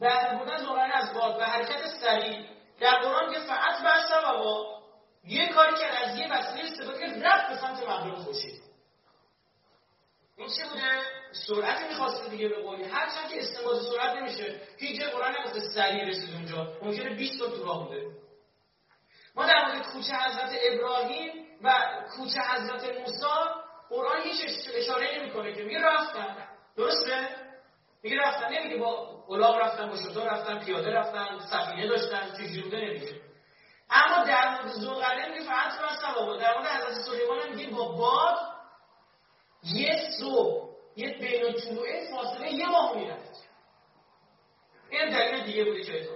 B: بعد بودن زورانی از باد و حرکت سریع. در قرآن که بس و یه کاری که از یه وسیله استفاده کرد رفت به سمت مغرب خورشید این چه بوده سرعتی می‌خواسته دیگه به قولی هر چند که استفاده سرعت نمیشه هیچ قرآن نگفته سریع رسید اونجا. ممکنه 20 تا تو راه بوده. ما در مورد کوچه حضرت ابراهیم و کوچه حضرت موسی قرآن هیچ اشاره نمی‌کنه که میگه رفتن. درسته؟ میگه رفتن. نمیگه با الاغ رفتن با شطور رفتن پیاده رفتن سفینه داشتن چه بوده نمیگه اما در مورد زلقرنه میگه فقط و در مورد حضرت سلیمان میگه با باد یه صبح یه بین طلوعه فاصله یه ماه می‌رفت. این دلیل دیگه بوده که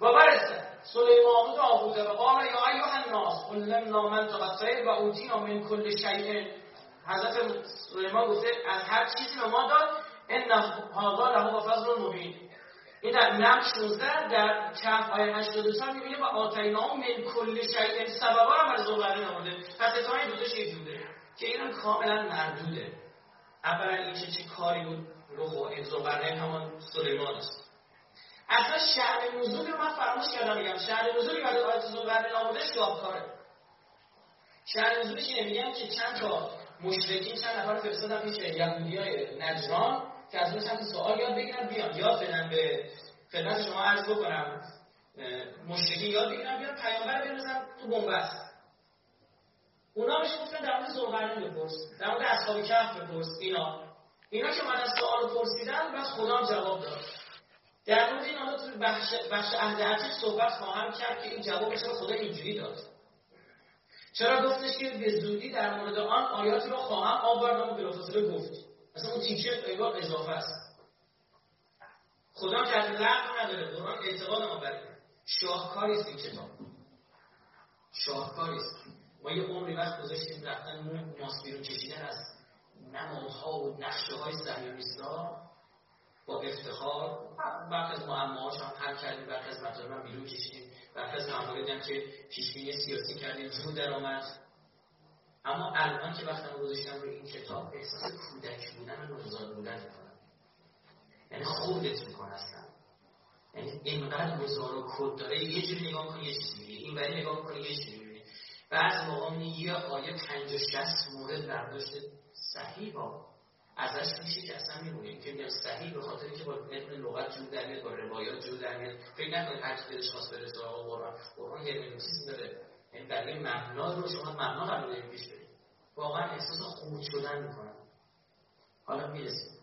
B: و برسه سلیمان داوود و قال یا ایها الناس علمنا منطق الطیر و اوتینا من کل شیء. حضرت سلیمان گفته از هر چیزی به ما داد ان هذا له و فضل مبین. این در نم 16 در کف آیه 84 می‌بینیم و آتینا من کل شیء. سببا رو برای زلقرنین آورده. پس اتفاقا دو تا چیز بوده. که اینم کاملا مردوده. اولا این چه کاری بود؟ رخ و زلقرنین همان سلیمان است. اصلا شعن نزولی رو من فراموش کردم بگم. شعن نزولی برای آیت زلقرنین آورده شاهکاره. شعن نزولش اینه میگم که چند تا مشرکین چند نفر فرستادن پیش یهودیای نجران که از اون سوال یاد بگیرن بیان. یاد بدن به خدمت شما عرض بکنم. مشرکین یاد بگیرن بیان پیامبر بنویسن تو بنبست. اونا بهش گفتن در مورد زلقرنین بپرس در مورد اصحاب کهف بپرس اینا. اینا که من از سوال پرسیدن بس خدا جواب داد. در مورد این حالا تو بخش بخش عهد صحبت خواهم کرد که این جواب چرا خدا اینجوری داد؟ چرا گفتش که به زودی در مورد آن آیاتی رو خواهم آوردم و بلافاصله گفت. مثلا اون تیکه انگار اضافه است. خدا که لغو نداره قرآن اعتقاد ما بر شاهکاری است این کتاب. شاهکاری است. یه عمری وقت گذاشتیم رفتن ماست بیرون کشیدن از نمادها و نقشه های صهیونیست‌ها با افتخار. برخی از معماهاش هم حل کردیم برخی از مطالب هم بیرون کشیدیم برخی از مواردی هم که پیشبینی سیاسی کردیم جو در آمد. اما الان که وقتم گذاشتم روی این کتاب احساس کودک بودن و نوزاد بودن می‌کنم. یعنی خودت می‌کنه یعنی اینقدر هزار و کد داره یه جوری نگاه کنی یه چیزی این ولی نگاه کنی یه چیزی بعض موقع یه آیه و شست مورد برداشت صحیح با ازش میشه که اصلا میمونه. که میگم صحیح به خاطر که با علم لغت جور در میاد با روایات جور در میاد. فکر نکنید هر کی دلش خواست بره سراغ قرآن قرآن هرمنوتیسم داره. یعنی برای معنا رو شما معنا قبول پیش برید. واقعا احساس خود شدن می‌کنن حالا می‌رسیم.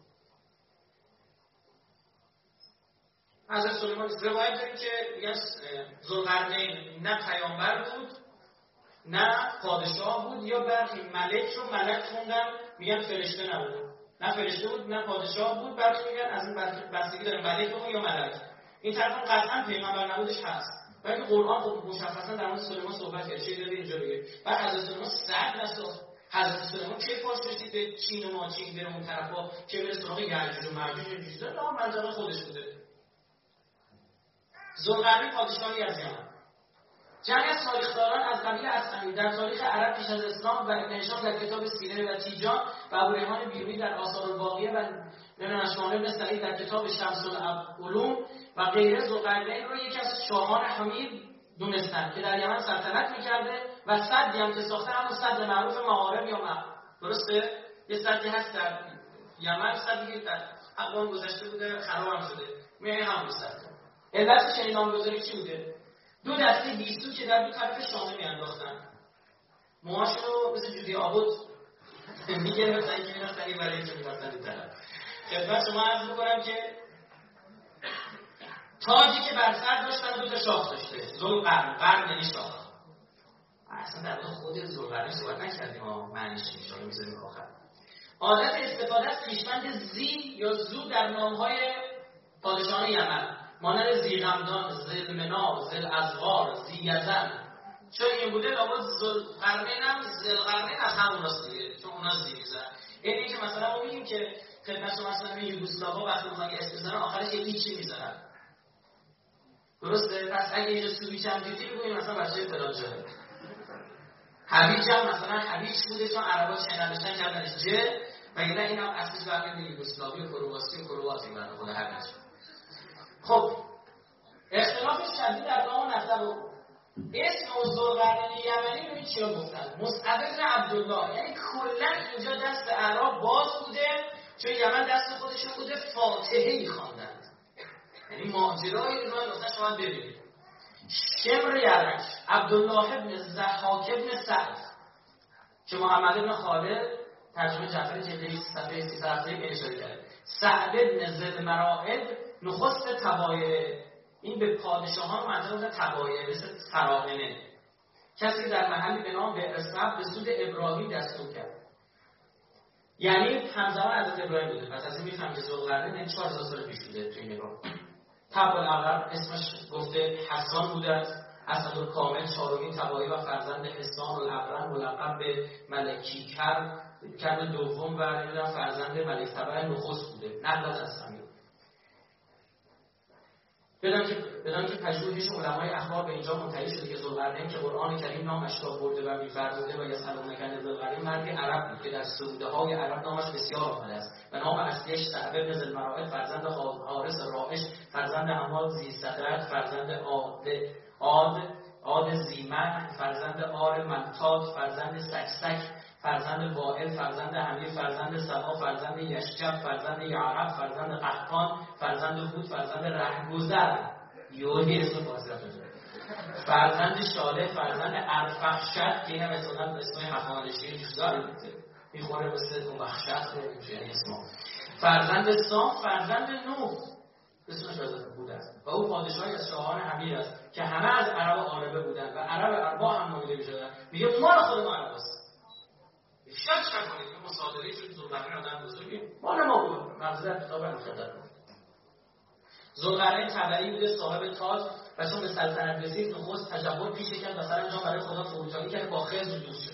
B: حضرت سلیمان روایت داریم که میگن ذوالقرنین نه پیامبر بود نه پادشاه بود یا برخی ملک رو ملک خوندن میگن فرشته نبود نه فرشته بود نه پادشاه بود برخی میگن از این بستگی داره ملک بخون یا ملک. این طرف قطعا پیغمبر نبودش هست. ولی قرآن خب مشخصا در مورد سلیمان صحبت کرد. چه داره اینجا بگه بعد حضرت سلیمان صد نساخت حضرت سلیمان چه فاش رسید به چین و ماچین بره اون طرفا که بره سراغ یعجوج و ماجوج و چیزا منطقه خودش بوده. ذوالقرنین پادشاهی از یمن. جمعی از تاریخداران از قبیل اسقمی در تاریخ عرب پیش از اسلام و ابن در کتاب سیره و تیجان و ابوریحان بیرونی در آثار الباقیه و شمال ابن سعید در کتاب شمس العلوم و غیره ذوالقرنین رو یکی از شاهان حمید دونستن که در یمن سلطنت می‌کرده و صدی هم که ساخته همون صد معروف معارب یا معروف درسته؟ یه صدی هست در یمن صدی که در اقوام گذشته بوده خراب هم شده. میای همون صد. علت چنین نامگذاری چی بوده؟ دو دسته بیستو که در دو طرف شانه میانداختن. موهاشو مثل جودی آبود می‌گرفتن که می‌رفتن این برای اینجا می‌رفتن دو طرف. خدمت شما عرض می‌کنم که تاجی که بر سر داشتن دو تا شاخ داشته. زل قرن یعنی شاخ. اصلا در خود زل صحبت نکردیم. معنیش میشه رو می‌ذاریم آخر. عادت استفاده از پیشمند زی یا زو در نامهای پادشاهان یمن. مانند زیغمدان زلمنا زل ازغار زیزن چون این بوده لابد زلقرنین هم زلقرنین از همون دیگه چون اونا زیزن یعنی که مثلا ما میگیم که خدمت مثلا یوگسلاوا وقتی می‌خوان یه اسم بزنن آخرش یه ایچی می‌زنن. درسته؟ پس اگه اینجا سویچ هم دیدی بگویم مثلا بچه فلان جاره حبیج هم مثلا حبیج بوده چون عربا شنوشتن کردنش جه. و این هم اصلش برمیده یوگسلاوی و کرواسی و کرواسی برای خود حبیج خب اختلاف شدید در نام نسب اسم و زرقرنین یمنی رو چیا گفتن؟ مصعب بن عبدالله. یعنی کلا اینجا دست اعراب باز بوده چون یمن دست خودشون بوده فاتحه میخواندند یعنی ماجرای رو گفتن شما ببینید. شمر یرک عبدالله ابن زحاک ابن سعد که محمد ابن خالد ترجمه جعفر جلدی صفحه 370 اشاره کرده. سعد ابن زد مرائد نخست تبایه این به پادشاهان منطقه تبایه مثل سراهنه کسی در محلی به نام به به سود ابراهیم دستور کرد. یعنی همزمان از ابراهیم بوده. پس از این میفهم که زلقرنین این 4000 سال پیش بوده توی نگاه. تب العقب اسمش گفته حسان بوده است. اسد کامل چهارمین تبایی و فرزند حسان الاقرن ملقب به ملکی. کرد کرد دوم و فرزند ملک تبر نخست بوده. نقل از اسلامی بدان که پژوهش علمای اخبار به اینجا منتهی شده که ذوالقرنین که قرآن کریم نامش را برده و می‌فرموده و یسالونک عن ذوالقرنین مردی عرب بود که در سروده های عرب نامش بسیار آمده است. و نام اصلیش سعد بن ذوالمرائد فرزند حارس رائش فرزند حماد زیصدرت فرزند عاد عاد عاد زیمن فرزند آر منتات فرزند سکسک. فرزند وائل فرزند حمید فرزند سبا فرزند یشجب فرزند یعرب فرزند قحطان فرزند هود فرزند رهگذر. یوهی اسم فارسی فرزند شاله فرزند ارفخشد که این هم اصلا اسم هخانشی جوزار می‌خوره مثل اون بخشت یعنی اسم فرزند سام فرزند نوح. اسمش از بود است. و او پادشاهی از شاهان امیر است که همه از عرب عربه بودند و عرب اربا هم نامیده می‌شدند میگه مال خود ما عرب است شک نکنید که مصادره شد زلقرنین آدم بزرگی مال ما بود. مغزه کتاب بود زلقرنین تبری بوده صاحب تاج و چون به سلطنت رسید نخست تجبر پیشه کرد و سرانجام برای خدا فروتانی کرد با خز دوست شد.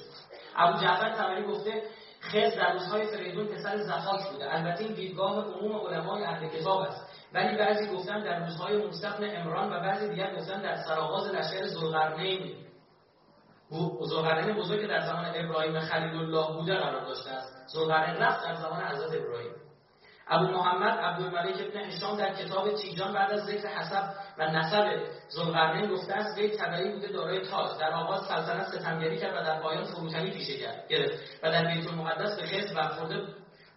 B: ابو جعفر تبری گفته خز در روزهای فریدون پسر زخاک بوده. البته این دیدگاه عموم علمای اهل کتاب است. ولی بعضی گفتن در روزهای موسی امران و بعضی دیگر گفتن در سرآغاز لشکر ذوالقرنین. زلقرنین بزرگ در زمان ابراهیم خلیل الله بوده قرار داشته است. زلقرنین رفت در زمان حضرت ابراهیم. ابو محمد عبدالملک ابن هشام در کتاب تیجان بعد از ذکر حسب و نسب زلقرنین گفته است وی تبعی بوده دارای تاج. در آغاز سلطنت ستمگری کرد و در پایان فروتنی پیشه گرفت. و در بیت المقدس به خز برخورده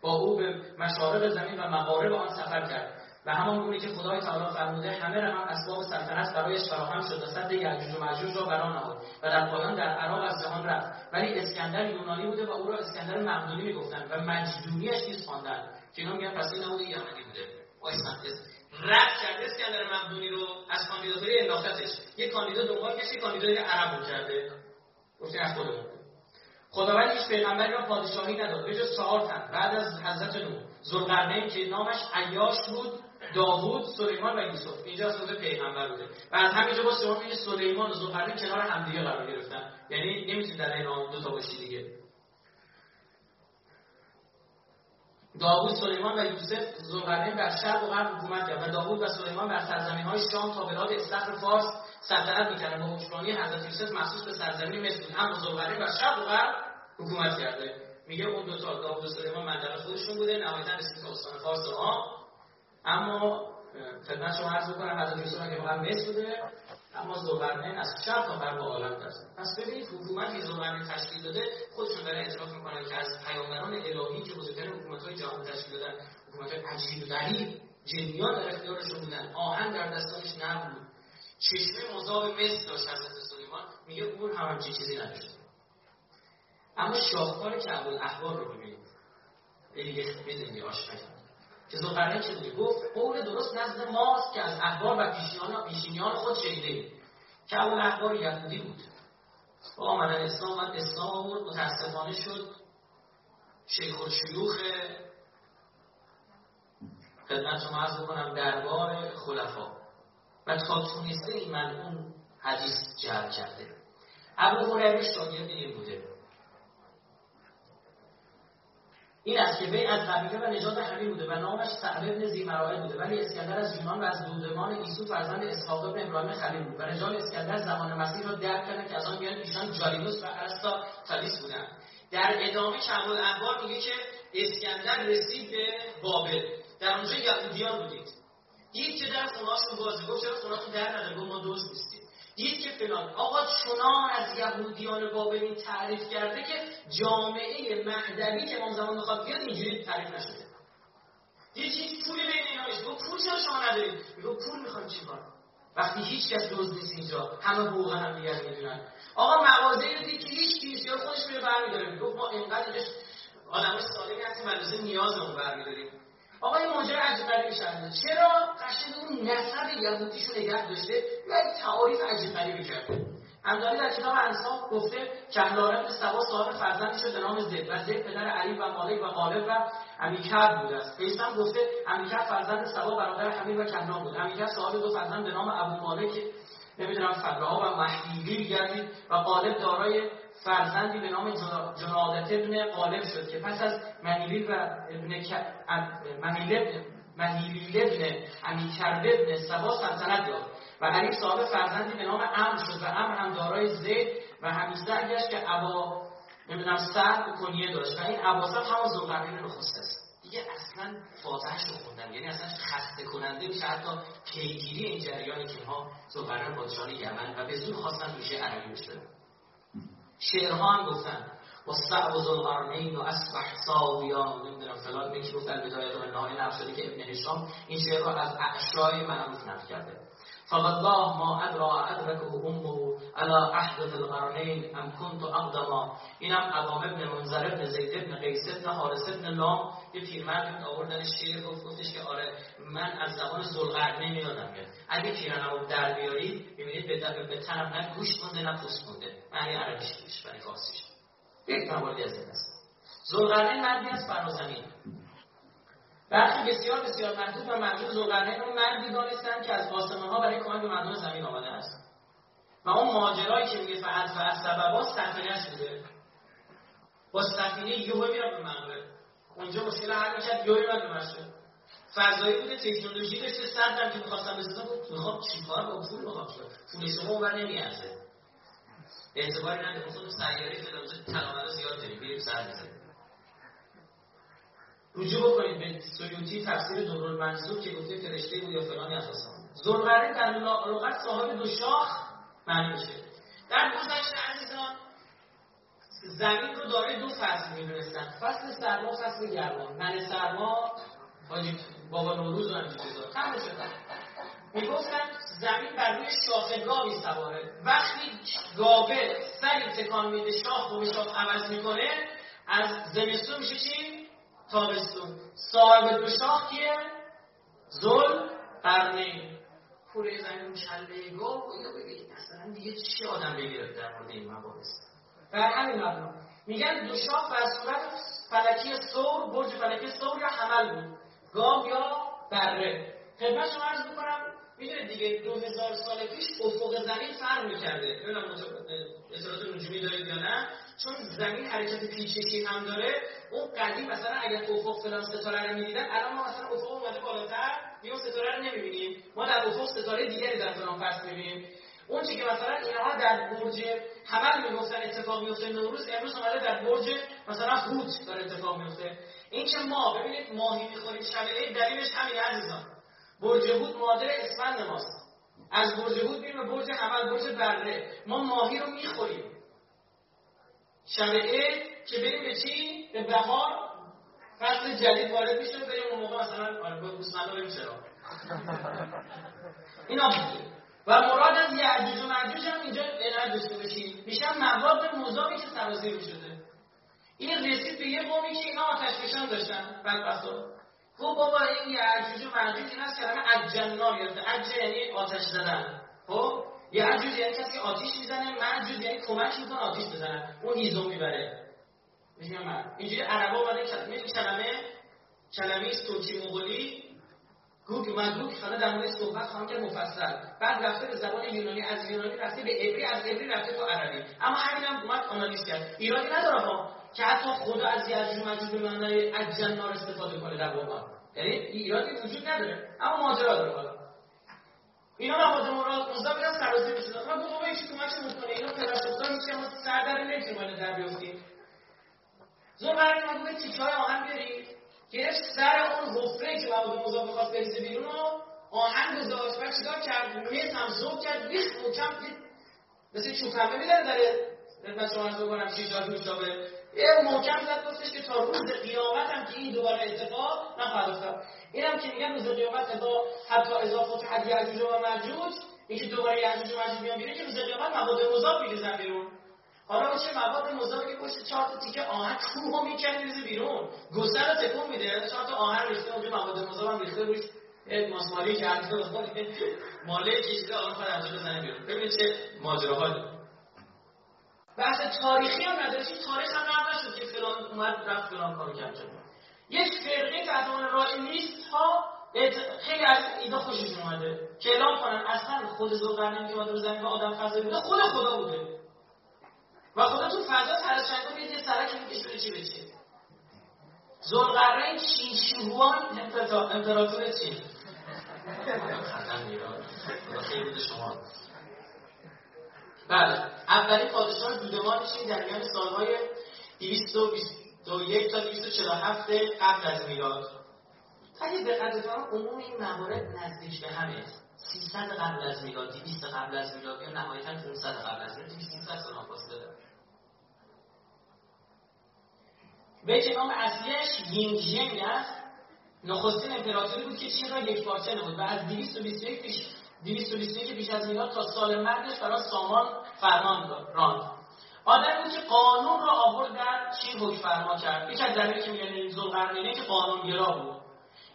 B: با او به مشارق زمین و مغارب آن سفر کرد. و همان گونه که خدای تعالی فرموده همه هم اسباب سلطنت برایش فراهم شد و صد یعجوج و ماجوج را بران نهاد و در پایان در عراق از جهان رفت. ولی اسکندر یونانی بوده و او را اسکندر مقدونی می‌گفتند و مجدونیش نیز خواندند. که اینا میگن پس این نبوده یمنی بوده؟ رد کرده اسکندر مقدونی رو از کاندیداتوری انداختش. یک کاندیدا دنبال کشی کاندیدای عرب کرده. گفته از خودمون. خداوند هیچ پیغمبری را پادشاهی نداد. به جز چهار تن. بعد از حضرت نوح ذوالقرنین که نامش عیاش بود داوود سلیمان و یوسف. اینجا از پیغمبر بوده. و از همینجا با شما میگه سلیمان و ذوالقرنین کنار همدیگه قرار گرفتن. یعنی نمی‌تونید در این دو تا باشی دیگه. داوود سلیمان و یوسف ذوالقرنین در شرق و غرب حکومت کرد. و داوود و سلیمان بر سرزمین های شام تا بلاد استخر فارس سلطنت می‌کردن. با حکمرانی حضرت یوسف مخصوص به سرزمین مصر اما ذوالقرنین بر شرق و غرب حکومت کرده. میگه اون دو تا داوود و سلیمان منطقه خودشون بوده. نهایتا رسید تا استان فارس. ها اما خدمت شما عرض بکنم حضرت یوسف که واقعا مصر بوده اما زوبرنین از شرق تا غرب عالم دست پس ببینید حکومتی زوبرنین تشکیل داده خودشون داره اعتراف می‌کنن که از پیامبران الهی که بزرگترین حکومت‌های جهان تشکیل دادن حکومت‌های عجیب و غریب جنیان در اختیارشون بودن. آهن در دستانش نبود. چشمه مذاب مصر داشت حضرت سلیمان میگه اون هم همچین چیزی نداشت. اما شاهکار کعب الاحبار رو ببینید دیگه می‌دونی آشنا که زلقرنین چه بوده گفت قول درست نزد ماست که از احبار و پیشینیان, پیشینیان خود شنیده که اون احبار یهودی بود. با آمدن اسلام و اسلام آورد متاسفانه شد. شیخ و شیوخ خدمت شما عرض بکنم دربار خلفا. و تا تونسته این من اون حدیث جعل کرده. ابو هریره شاگرد این بوده. این است که وی از قبیله و نژاد همین بوده و نامش سعد بن زیمرائه بوده. ولی اسکندر از یونان و از دودمان ایسو فرزند اسحاق بن ابراهیم خلیل بود. و رجال اسکندر زمان مسیح را درک کردن که از آن میان ایشان جالیوس و ارسطا تالیس بودند. در ادامه کمال اخبار میگه که اسکندر رسید به بابل. در اونجا یهودیان بودید. دید که در خونهاشون بازه گفت چرا خونهاتون در نداره؟ ما دوست نیستیم. دید که فلان آقا چنان از یهودیان بابلی تعریف کرده که جامعه مهدوی که امام زمان می‌خواد بیاد اینجوری تعریف نشده. دید هیچ پولی بین اینا نیست. پول چرا شما ندارید؟ می‌گفت پول می‌خوایم چیکار وقتی هیچ کس دوز نیست اینجا. همه حقوق هم دیگر می‌دونن. آقا مغازه رو دید که هیچ کیسی خودش میره برمیداره. گفت ما اینقدرش آدم سالمی هستیم نیاز نیازمون برمیداریم. آقا این ماجرا عجیب شده چرا؟ قشنگ اون نسب یهودیشو نگه داشته یا تعاریف عجیب غریبی کرده. همدانی در کتاب انسان گفته کهلارم سبا صاحب فرزندی شد به نام زید و زید پدر علی و مالک و غالب و امیکر بود است. پیستم گفته امیکر فرزند سبا برادر حمید و کنان بود. امیکر صاحب دو فرزند به نام ابو مالک نمی‌دونم فدرها و محیلی گردید و غالب دارای فرزندی به نام جنادت ابن غالب شد که پس از مهیلیل و ابن مهیلیل ابن امیکر ابن سبا سلطنت یافت. و علی صاحب فرزندی به نام امر شد و امر هم دارای زید و همیشه گشت که ابا نمی‌دونم سر کنیه داشت. و این عباسه همون زلقرنین نخست است اصلا فاتحش رو خوندن یعنی اصلا خسته کننده میشه. حتی پیگیری این جریانی که اینها زلقرنین پادشاه یمن و به زور خواستن روشه عربی بشه شعرها هم گفتن و صعب ذوالقرنین و اصبح ساویان. نمی‌دونم فلان میگه گفتن بدایت و نهای نقل که ابن هشام. این شعر رو از اعشای معروف نقل کرده. فوالله ما ادرا ادرکه امه على احدث القرنین ام كنت اقدما اینم عوام ابن منظر ابن زید ابن قیس ابن حارس ابن لام یه پیرمرد آوردن شعر گفت گفتش که آره من از زبان ذوالقرنین یادم میاد اگه پیرنمو در بیاری ببینید به به تنم نه گوشت مونده نه پوست مونده. معنی عربیش میشه برای فارسیش یک مواردی از این است. ذوالقرنین مردی از فرازمین برخی بسیار بسیار محدود و محدود زلقرنین رو مردی دانستن که از آسمان ها برای کمک به مردم زمین آمده است. و اون ماجرایی که میگه فقط و از سببا سفینه بوده. با سفینه یهو میاد به منبع اونجا مشکل حل می‌کرد یهو میاد به مشهد فضایی بوده تکنولوژی داشته سردم که می‌خواستم بسازم بود می‌خوام چیکار با پول می‌خوام پول شما اون نمیارزه. اعتباری نداره خود سیاره فلان زیاد داریم بریم سر بزنیم. رجوع بکنید به سیوطی تفسیر دورال منصور که گفته فرشته بود یا فلانی از آسمان در لغت صاحب دو شاخ معنی میشه. در گذشته عزیزان زمین رو داره دو فصل می‌دونستن فصل سرما فصل گرما. من سرما حاجی بابا نوروز رو چیزا تمام شدن می‌گفتن زمین بر روی شاخ گاوی سواره وقتی گاوه سری تکان میده شاخ و شاخ عوض می‌کنه از زمستون میشه چی؟ تابستون. صاحب دو شاخ کیه؟ زل قرنین کوره زمین کله گاو اینو بگید اصلا دیگه چی آدم بگیره در مورد این مباحث؟ بر همین مبنا میگن دو شاخ بر صورت فلکی سور برج فلکی سور یا حمل بود. گاو یا بره. خدمت شما عرض می‌کنم می‌دونید دیگه دو هزار سال پیش افق زمین فرق می‌کرده. نمی‌دونم اطلاعات نجومی دارید یا نه؟ چون زمین حرکت پیچشی هم داره اون قدیم مثلا اگر افق فلان ستاره رو می‌دیدن الان ما مثلا افق اومده بالاتر میون ستاره رو نمی‌بینیم. ما در افق ستاره دیگری در فلان فصل می‌بینیم. اون چی که مثلا اینها در برج حمل می‌گفتن اتفاق میفته نوروز امروز اومده در برج مثلا هوت داره اتفاق میفته این که ما ببینید ماهی می‌خوریم شب دلیلش همین عزیزان. برج هوت معادل اسفند ماست. از برج هوت میریم به برج حمل برج بره. ما ماهی رو می‌خوریم. شب که بریم به چی؟ به بهار. فصل جدید وارد میشه بریم اون موقع مثلا آره به گوسفندا بریم چرا؟ اینا و مراد از یعجوج و معجوج هم اینجا عنایت داشته باشید میشن مواد مذابی که سرازیر شده. این رسید به یه قومی که اینا آتش فشان داشتن بدبختا. خب بابا این یعجوج و معجوج این از کلمه اجنا گرفته یعنی آتش زدن. خب؟ یعجوج یعنی کسی آتیش می‌زنه معجوج یعنی کمک می‌کنه آتیش بزنن اون هیزم می‌بره. میگم من اینجوری عربا اومده کلمه کلمه؟ کلمه سوچی مغولی. گوگ گوگ خانه در مورد صحبت خواهم کرد مفصل. بعد رفته به زبان یونانی. از یونانی رفته به عبری از عبری رفته تو عربی. اما همین هم اومد آنالیز کرد. ایرانی نداره ها که حتی خدا از یعجوج و ماجوج به معنای اجنار استفاده کنه در واقع. یعنی ایرادی وجود نداره. اما ماجرا داره حالا. اینا مواد مراد مزدا میرن سرازیر میشن ما دو بابا یکی کمک می‌کنه اینا پدر سوختا میشه ما سر در نمی‌تونیم در بیافتیم. زور قرار ما به تیکه آهن بیارید گرفت سر اون حفره که مواد مزدا بخواد بریزه بیرون رو آهن گذاشت. بعد چیکار کرد؟ میز هم ذوب کرد ریخت محکم مثل چوب پنبه میداره داره خدمت شما عرض بکنم دوشابه یه محکم زد گفتش که تا روز قیامت هم که این دوباره اتفاق نخواهد افتاد. اینم که میگن روز قیامت با حتی اضافه حد یعجوج و ماجوج اینکه دوباره یعجوج و ماجوج بیان بیرون که روز قیامت مواد مذاب میریزن بیرون. حالا چه مواد مذابی که پشت چهار تا تیکه آهن کوه می‌کنه میریزه بیرون. گسل رو تکون میده چهار تا آهن ریخته اونجا مواد مذاب هم ریخته روش. ماسمالی کرده ماله کشیده آن خود بزنه بیرون. ببینید چه ماجراهایی. بحث تاریخی هم نداره. تاریخ هم نشد که فلان اومد رفت فلان کارو کرد. یک فرقه تحت عنوان رای نیست ها خیلی از ایده خوششون اومده. که اعلام کنن اصلا خود ذوالقرنین که اومده زمین آدم فضایی بوده خود خدا بوده. و خدا تو فضا ترشنگا یه سرک می‌کشه چی به چی چین شوهان امپراتور چین. خیلی بوده شما. بله. اولین پادشاه دودمان چین در میان سالهای 221 تا 247 قبل از میلاد؟ اگه دقت بفرمایید عموم این موارد نزدیک به همه 300 قبل از میلاد 200 قبل از میلاد یا نهایتا 500 قبل از میلاد 300 سال فاصله داره. بیت نام اصلیش یینگ است نخستین امپراتوری بود که چین را یک پارچه نمود و از 221 پیش 221 پیش از میلاد تا سال مرگش برای سامان فرمان راند آدم بود که قانون را آورد در چین حکم فرما کرد؟ یکی از دلیلی که میگن این ذوالقرنینه که قانونگرا بود.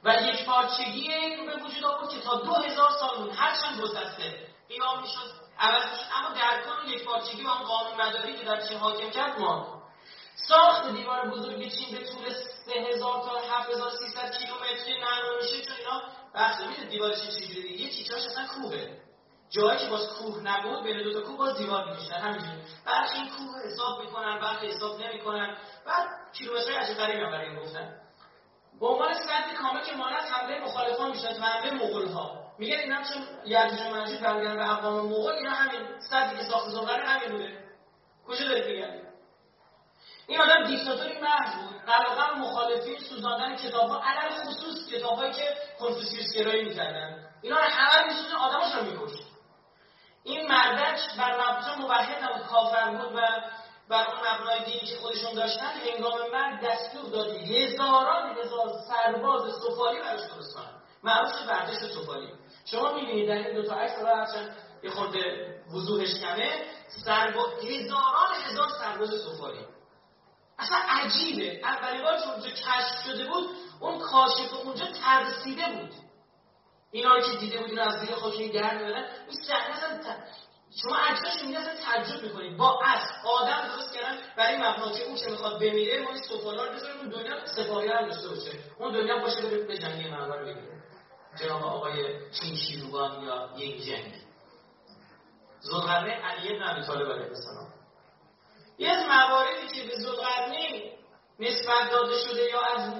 B: و یک پارچگی این به وجود آورد که تا دو هزار سال بود هرچند گسسته قیام می‌شد می‌شد اما در کل یک پارچگی و قانون مداری که در چین حاکم کرد ما ساخت دیوار بزرگ چین به طول 3000 تا 7300 کیلومتری نرم چون اینا بخش میده دیوارش چجوری یه تیکاش اصلا کوه جایی که باز کوه نبود بین دو تا کوه باز دیوار می‌کشن همینجوری. بعد این کوه حساب می‌کنن بعد حساب نمی‌کنن. بعد کیلومترهای عجیب غریبی هم برای این گفتن. به عنوان سد کامل که مانع حمله مخالفان می‌شد و حمله مغول ها میگن اینا چون یعجوج و برمیگردن به اقوام مغول اینا همین صدی که ساخت زغره همین بوده. کجا دارید میگن این آدم دیکتاتوری محض بود. علاقه مخالفین سوزاندن کتابها علل خصوص کتابهایی که کنفوسیوس گرایی می‌کردن. اینا رو همه میسوزن آدماش رو میکشت. این مردک بر مبنا موحد نبود. کافر بود و بر اون مبنای دینی که خودشون داشتن هنگام مرگ دستور دادی هزاران هزار سرباز سفالی براش درست کنن معروف شد ورزش سفالی. شما می‌بینید در این دو تا عکس هرچند یه خورده وضوحش کمه سرباز هزاران هزار سرباز سفالی. اصلا عجیبه. اولین بار که کشف شده بود اون کاشف اونجا ترسیده بود. اینا که دیده بود از زیر خاکی در میادن این صحنه اصلا شما عکساش میگه اصلا تعجب می‌کنید با اسب آدم درست کردن برای مبنا که اون چه می‌خواد بمیره ما این سفالار بذاریم اون دنیا سپاهی هم داشته باشه. اون دنیا باشه بره به جنگی منور بگیره. جناب آقای چین شیروان یا یک جنگ. زلغرنه علی ابن طالب علیه السلام. یه از مواردی که به زلغرنه نسبت داده شده یا از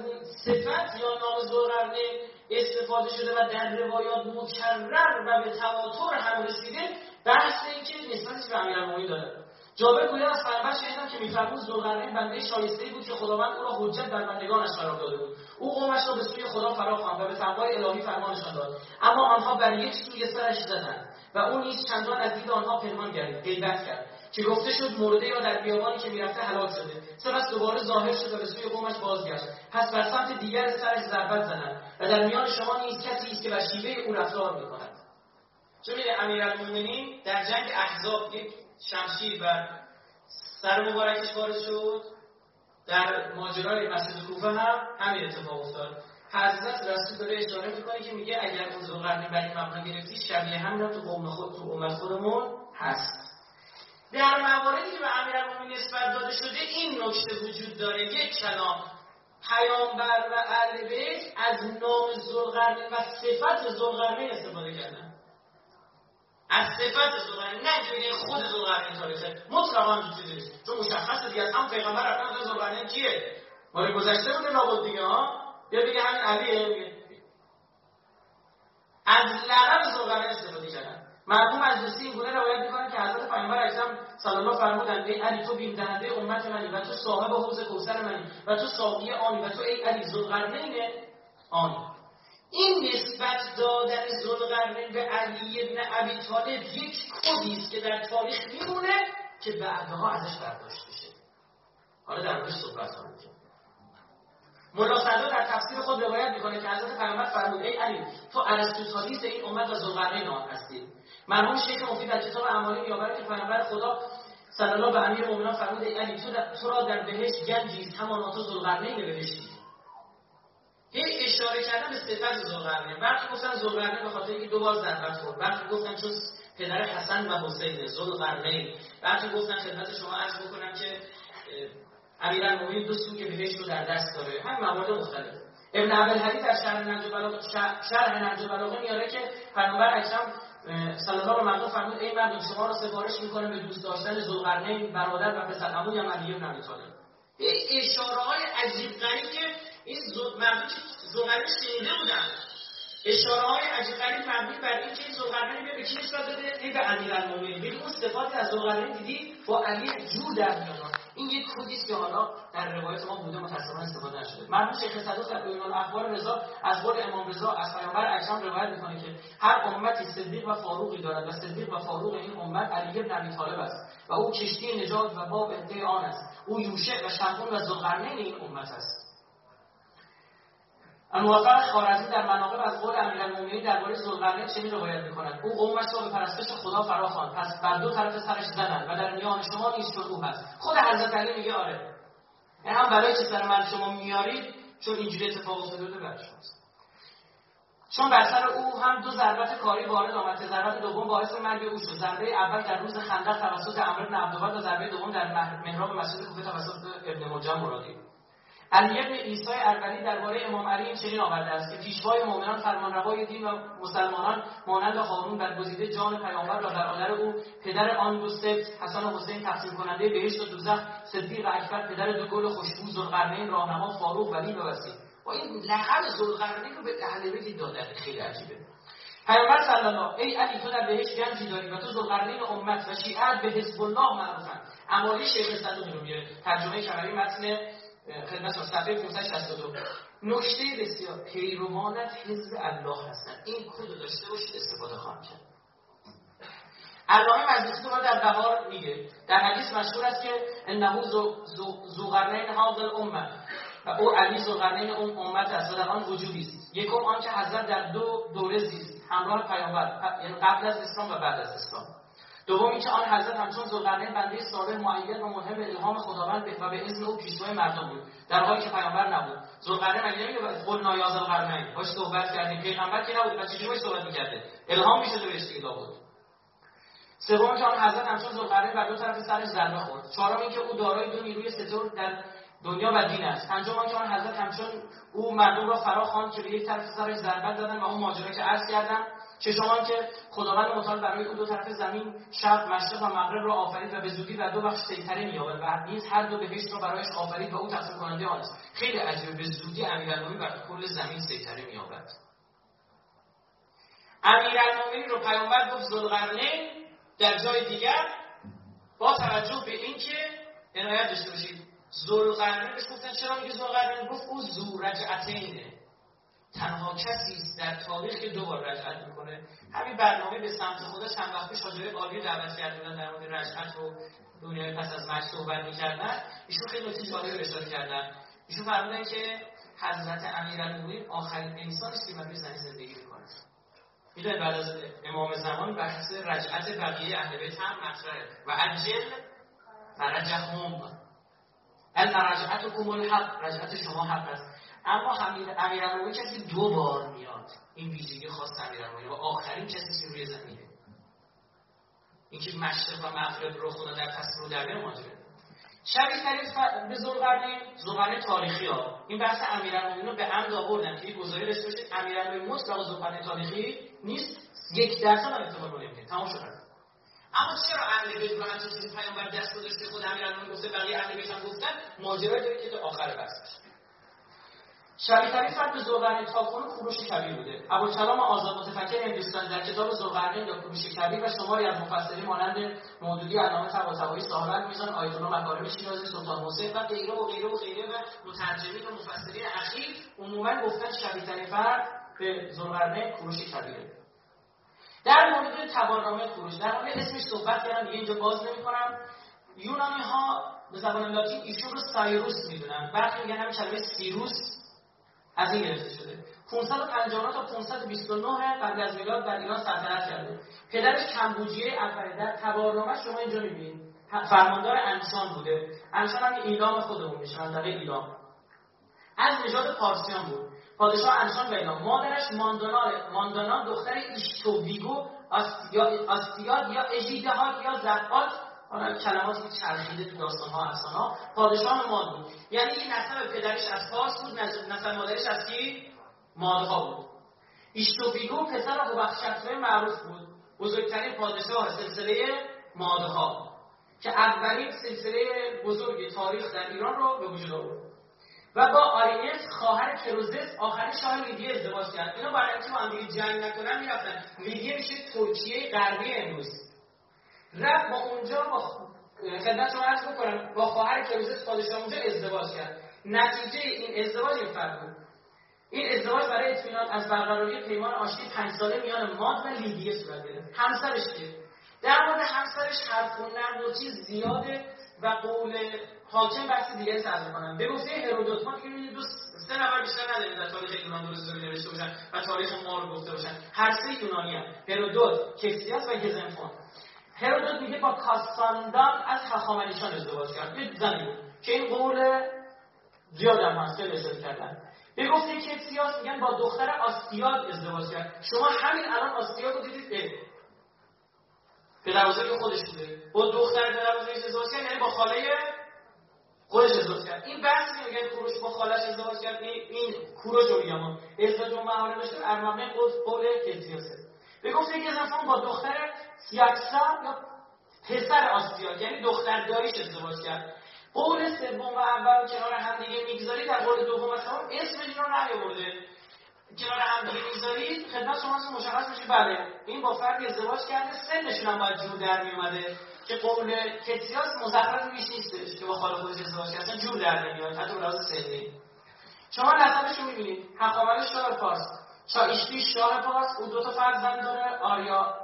B: صفت یا نام زلغرنه استفاده شده و در روایات مکرر و به تواتر هم رسیده بحث این که نسبتش به امیرالمومنین داره. جابر گویا از پیامبر شنیدم که میفرمود ذوالقرنین بنده شایسته بود که خداوند او را حجت بر بندگانش قرار داده بود. او قومش را به سوی خدا فرا خواند و به تقوای الهی فرمانشان داد. اما آنها بر یک سوی سرش زدند و او نیز چندان از دید آنها پنهان کرد غیبت کرد. که گفته شد مرده یا در بیابانی که می‌رفته حلال شده. سپس دوباره ظاهر شد و به سوی قومش بازگشت. پس بر سمت دیگر سرش ضربت زنند و در میان شما نیز کسی است که بر شیوه او رفتار می‌کند. چون میده امیرالمومنین در جنگ احزاب یک شمشیر بر سر مبارکش وارد شد. در ماجرای مسجد کوفه هم همین اتفاق افتاد. حضرت رسول داره اشاره می‌کنه که میگه اگر اون ذوالقرنین برای مبنا گرفتی شبیه همین تو قوم خود تو امت خودمون هست. در مواردی که به امیرالمومنین نسبت داده شده این نکته وجود داره یک کلام پیامبر و اهل بیت از نام ذوالقرنین و صفت ذوالقرنین استفاده کردن. از صفت ذوالقرنین نه بگن خود ذوالقرنین تاریخه مطلقا هم چیزی چون مشخصه دیگه از هم پیغمبر رفتن ذوالقرنین کیه؟ مال گذشته بوده لابد دیگه ها؟ یا دیگه همین علیه؟ از لقب ذوالقرنین استفاده کردن. مرحوم مجلسی این گونه روایت می‌کنه که حضرت پیامبر اکرم صلی الله فرمودند ای علی تو بیم دهنده امت منی و تو صاحب حوض کوثر منی و تو ساقی آنی و تو ای علی ذوالقرنین آنی. این نسبت دادن ذوالقرنین به علی ابن ابی طالب یک کدی است که در تاریخ میمونه که بعدها ازش برداشت بشه حالا در موردش صحبت خواهیم ملا در تفسیر خود روایت می‌کنه که حضرت پیامبر فرمود ای علی تو ارسطو این امت و ذوالقرنین آن هستی. مرحوم شیخ مفید در کتاب اعمالی میآورد که پیامبر خدا صلی الله به امیر مومنان فرمود ای علی تو, تو را در بهشت گنجی همان تو ذوالقرنین بهشتی هی اشاره کردن به صفت ذوالقرنین. وقتی گفتن ذوالقرنین به خاطر اینکه دو بار ضربت خورد وقتی گفتن چون پدر حسن و حسین ذوالقرنین. وقتی گفتن خدمت شما عرض بکنم که امیرالمومنین دو سوی بهشت رو در دست داره. هم موارد مختلف. ابن عبدالحدید در شرح نهج بلاغه شرح نهج بلاغه میاره که پیامبر اکرم صلی الله علیه و فرمود ای مردم شما را سفارش می‌کنم به دوست داشتن ذوالقرنین برادر و پسر. عموی علی بن ابی طالب اشاره های عجیب غریب که این مردم ذوالقرنین شنیده بودن. اشاره های عجیب غریب مبنی بر این که این ذوالقرنین به کی نسبت داده؟ ای به امیرالمومنین. ببین اون صفاتی از ذوالقرنین دیدی؟ با علی جور در میاد این یک کدی که حالا در روایت ما بوده متأسفانه استفاده نشده. مرحوم شیخ صدوق در بیان الاخبار رضا از قول امام رضا از پیامبر اکرم روایت می‌کنه که هر امتی صدیق و فاروقی دارد و صدیق و فاروق این امت علی بن ابی طالب است و او کشتی نجات و باب عده آن است. او یوشع و شمعون و ذوالقرنین این امت است. موفق خارزی در مناقب از قول امیرالمومنین درباره ذوالقرنین چنین روایت می‌کند. او قومش را به پرستش خدا فراخواند. پس بر دو طرف سرش زدند و در میان شما نیز چون هست. خود حضرت علی میگه آره. این هم برای که سر من شما میارید چون اینجوری اتفاق افتاده بوده شماست چون بر سر او هم دو ضربت کاری وارد آمد ضربت دوم باعث مرگ او شد. ضربه اول در روز خندق توسط عمرو بن عبدالله و ضربه دوم در محراب مسجد کوفه توسط ابن مجان مرادی. علی ابن عیسی اربلی درباره امام علی این چنین آورده است که پیشوای مؤمنان فرمانروای دین و مسلمانان مانند هارون برگزیده جان پیامبر و در او پدر آن دو سبت حسن و حسین تقسیم کننده بهشت و دوزخ صدیق و اکبر پدر دو گل خوشبو ذوالقرنین راهنما فاروق ولی و وسیع. و این لقب ذوالقرنین رو به اهل بیت دادن خیلی عجیبه. پیامبر صلی الله ای علی تو در بهشت گنجی داری و تو ذوالقرنین امت و شیعه به حزب الله معروفن. امالی شیخ صدوق رو میاره. ترجمه کمری متن خدمت صفحه 562 نکته بسیار پیروانت حزب الله هستن. این کد داشته باشید استفاده خواهم کرد. علامه مجلسی تو در بهار میگه در حدیث مشهور است که انه زوغرنین هذا الامه و او علی زوغرنین اون امت است. و در آن وجودی است. یکم آنکه حضرت در دو دوره زیست. همراه پیامبر. یعنی قبل از اسلام و بعد از اسلام. دوم اینکه آن حضرت همچون ذوالقرنین بنده صالح معید و ملهم الهام خداوند و به اذن او پیشوای مردم بود در حالی که پیامبر نبود. ذوالقرنین مگه نمیگه قول نایاز القرنین باش صحبت کردیم. پیغمبر که نبود و چجوری صحبت می‌کرده الهام می‌شده بهش دیگه داوود سوم که آن حضرت همچون ذوالقرنین بر دو طرف سرش ضربه خورد. چهارم اینکه او دارای دو نیروی ستور در دنیا و دین است. پنجم که آن حضرت همچون او مردم را فرا خواند که به یک طرف سرش ضربت زدن و اون ماجرا که عرض کردم ششمان که خداوند متعال برای او دو طرف زمین شرق مشرق و مغرب را آفرید و به زودی در دو بخش سیطره می‌یابد و نیز هر دو بهشت را برایش آفرید و او تقسیم کننده آن است. خیلی عجیبه به زودی امیرالمومنین بر کل زمین سیطره می‌یابد. امیرالمومنین رو پیامبر گفت ذوالقرنین در جای دیگر با توجه به اینکه عنایت داشته باشید ذوالقرنین بهش گفتن چرا میگه ذوالقرنین؟ گفت او ذو رجعتینه. تنها کسی است در تاریخ که دو بار رجعت می‌کنه. همین برنامه به سمت خدا چند وقت پیش حاجی عالی دعوت کردن در مورد رجعت و دنیای پس از مرگ صحبت می‌کردن ایشون خیلی نکته جالبی اشاره کردن. ایشون فرمودن که حضرت امیرالمومنین آخرین انسان است که بر زمین زندگی می‌کنه. می‌دونید بعد از امام زمان بحث رجعت بقیه اهل بیت هم مطرحه. و عجل فرجهم. ان رجعتكم الحق. رجعت شما حق است. اما امیرالمومنین کسی دو بار میاد این ویژگی خاص امیرالمومنین و آخرین کسی که روی زمینه. اینکه مشرق و مغرب رو خدا در تصویر در ماجره شبیه ترین به زلقرنین زلقرنین تاریخی ها. این بحث امیرالمومنین رو به عمد آوردن که داشته باشید امیرالمومنین مطلق زلقرنین تاریخی نیست. یک درصد هم رو نمیده تمام شد. اما چرا اهل بیت رو همچین چیزی پیامبر دست گذاشته؟ خود امیرالمومنین گفته بقیه اهل بیت هم گفتن. ماجرا داره که تا آخر بحث شبیه‌ترین فرد زوغرنین تاکنون کوروش کبیر بوده. ابوالکلام آزاد متفکر هندوستانی در کتاب زوغرنین یا کوروش کبیر و شماری از مفسرین مانند مودودی علامه طباطبایی صاحب میزان آیت الله مکارم شیرازی سلطان حسین و غیره و غیره و غیره و مترجمین و مفسرین اخیر عموما گفتن شبیه‌ترین فرد به زوغرنین کوروش کبیره. در مورد تبارنامه کوروش در مورد اسمش صحبت کردم دیگه اینجا باز نمی‌کنم. یونانی ها به زبان لاتین ایشون رو سایروس می‌دونن. برخی میگن هم کلمه سیروس. از این گرفته شده. 559 تا 529 قبل از میلاد در ایران سلطنت کرده. پدرش کمبوجیه در تبارنامه شما اینجا می‌بینید. فرماندار انسان بوده. انسان هم ایلام خودمون میشه منطقه ایلام. از نژاد پارسیان بود. پادشاه انسان و ایلام. مادرش ماندانا ماندانا دختر ایشتوویگو آستیاد یا اژیدهات یا زبات حالا کلماتی که چرخیده تو داستان ها افسان ها پادشاه ماد بود. یعنی این نسب پدرش از پارس بود نسب مادرش از کی؟ مادها بود. ایشتوویگو پسر هوبخشتوه معروف بود. بزرگترین پادشاه سلسله مادها که اولین سلسله بزرگ تاریخ در ایران رو به وجود آورد. و با آرینس خواهر کروزس آخرین شاه لیدیه ازدواج کرد. اینا برای اینکه با هم جنگ نکنن می‌رفتن. لیدیه میشه ترکیه غربی امروز. رفت با اونجا با خدمت شما عرض بکنم با خواهر کروزس پادشاه اونجا ازدواج کرد. نتیجه این ازدواج این فرق بود. این ازدواج برای اطمینان از برقراری پیمان آشتی پنج ساله میان ماد و لیدیه صورت گرفت. همسرش که در مورد همسرش حرف خوندن و چیز زیاده و قول حاکم بحث دیگری سرد می‌کنن به گفته هرودوت ما دیگه دو سه نفر بیشتر نداریم در تاریخ یونان درست رو نوشته باشن و تاریخ ما رو گفته باشن. هر سه یونانی هم هرودوت کسیاس و گزنفون هرودوت میگه با کاساندان از هخامنشیان ازدواج کرد. یه زنی بود که این قول زیاد هم هست خیلی کردن. به گفته کسیاس میگن با دختر آستیاد ازدواج کرد. شما همین الان آستیاد رو دیدید؟ پدر خودش بوده. با دختر پدر بزرگش ازدواج کرد یعنی با خاله خودش ازدواج کرد. این بحث میگن کوروش با خالش ازدواج کرد این کوروش رو میگم. ازدواج و مهاره داشته ارمامه قول قول گفته که زنفان با دختر سیاکسا یا پسر آسیا یعنی دختر داریش ازدواج کرد. قول سوم و اول کنار هم دیگه می‌گذاری در قول دوم مثلا اسم این رو نیاورده کنار هم دیگه می‌گذارید خدمت شما مشخص میشه. بله این با فردی ازدواج کرده سنشون هم باید جور در میومده که قول کتیاس مزخرف میش نیستش که با خاله خودش ازدواج کرده جور در نمیاد حتی به لحاظ سنی. شما نسبش می‌بینید هخامنش شاه پارس چایشتی شاه پارس او دو تا فرزند داره آریا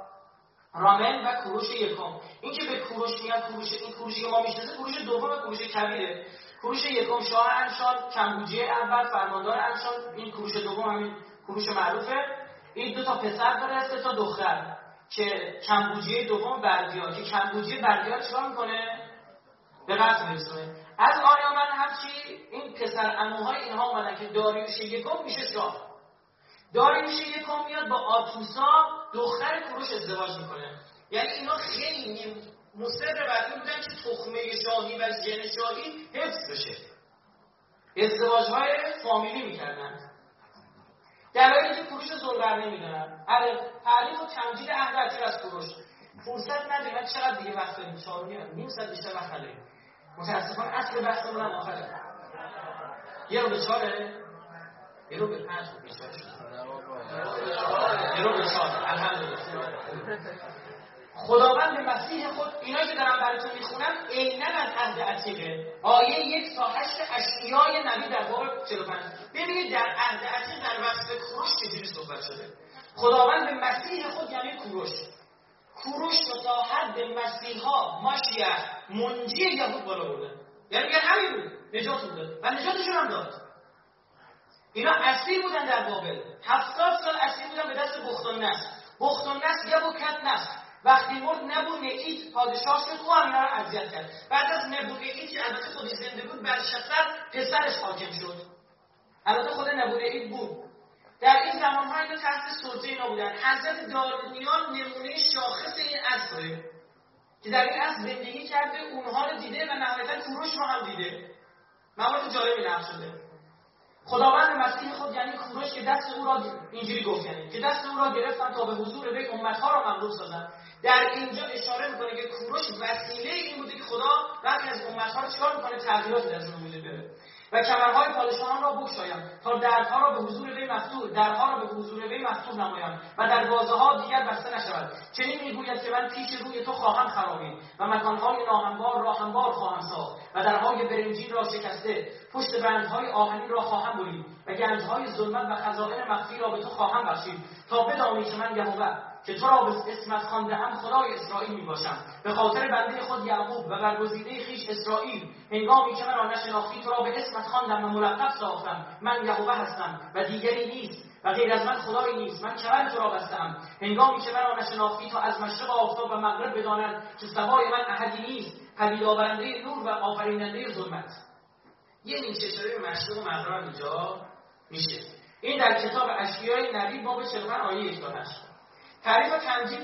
B: رامن و کوروش یکم. این که به کوروش میاد کوروش این کوروشی ما می‌شناسه کوروش دوم کوروش کبیره. کوروش یکم شاه انشان کمبوجی اول فرماندار انشان این کوروش دوم همین کوروش معروفه. این دو تا پسر داره سه تا دختر که کمبوجیه دوم بردیا. که کمبوجیه بردیا چیکار می‌کنه؟ به قتل میرسونه. از آریامن همچی این پسر اموهای اینها اومدن که داریوش یکم میشه شاه. داریوش یکم میاد با آتوسا دختر کوروش ازدواج می‌کنه. یعنی اینا خیلی مصر این بودن که تخمه شاهی و جن شاهی حفظ بشه. ازدواج های فامیلی می‌کردن. دلایلی که کوروش زلبرنه می‌دونن آره تعریف و تمجید عهد از کوروش. فرصت نداریم من چقدر دیگه وقت داریم؟ چهار نیم ساعت بیشتر وقت نداریم. متاسفانه اصل بحثمون هم آخره. یه رو به چهاره. یه رو به پنج. رو بیشتر شد. خداوند مسیح خود اینا که دارم براتون می‌خونم عینا از عهد عتیقه آیه یک تا هشت اشیای نبی در باب 45 ببینید در عهد عتیق در وصف کوروش چجوری صحبت شده. خداوند به مسیح خود یعنی کوروش. کوروش رو تا حد مسیحا ماشیه منجی یهود بالا برده. یعنی همین بود. نجات داد. و نجاتشون هم داد. اینا اسیر بودن در بابل. هفتاد سال اسیر بودن به دست بختون نصر. بختون نصر یا کت نصر. وقتی مرد نبو نعید پادشاه شد او هم رو اذیت کرد. بعد از نبو نعید که البته خودی زنده بود بر شفر پسرش حاکم شد. البته خود نبو نعید بود. در این زمان ها اینا تحت سلطه اینا بودن. حضرت دارونیان نمونه شاخص این اصله که در این اصل زندگی کرده اونها رو دیده و نهایتا کوروش رو هم دیده. مواد جالبی نقش شده. خداوند مسیح خود یعنی کوروش که دست او را اینجوری گفت یعنی که دست او را گرفتن تا به حضور وی امتها را مملوک سازند در اینجا اشاره می‌کنه که کوروش وسیله این بوده که خدا وقتی از امتها رو چیکار می‌کنه؟ تغییراتی درشون وجود بیاره و کمرهای پادشاهان را بگشایم تا درها را به حضور وی مفتوح درها را به حضور وی مفتوح نمایم و دروازه ها دیگر بسته نشود. چنین می‌گوید که من پیش روی تو خواهم خرابید و مکانهای ناهموار را هموار خواهم ساخت و درهای برنجین را شکسته. پشت بندهای آهنین را خواهم برید و گنجهای ظلمت و خزائن مخفی را به تو خواهم بخشید تا بدانی که من یهوه که تو را به اسمت خوانده هم خدای اسرائیل می باشم به خاطر بنده خود یعقوب و برگزیده خیش اسرائیل هنگامی که مرا نشناختی تو را به اسمت خواندم و ملقب ساختم. من یهوه هستم و دیگری نیست و غیر از من خدایی نیست. من کمر تو را بستم هنگامی که مرا نشناختی تو از مشرق آفتاب و مغرب بدانند که سوای من احدی نیست. پدید آورنده نور و آفریننده ظلمت. یه نیمچه به مشرق و مغرب اینجا میشه. این در کتاب اشیای نبی باب 45 آیه 1 تعریف و تنظیم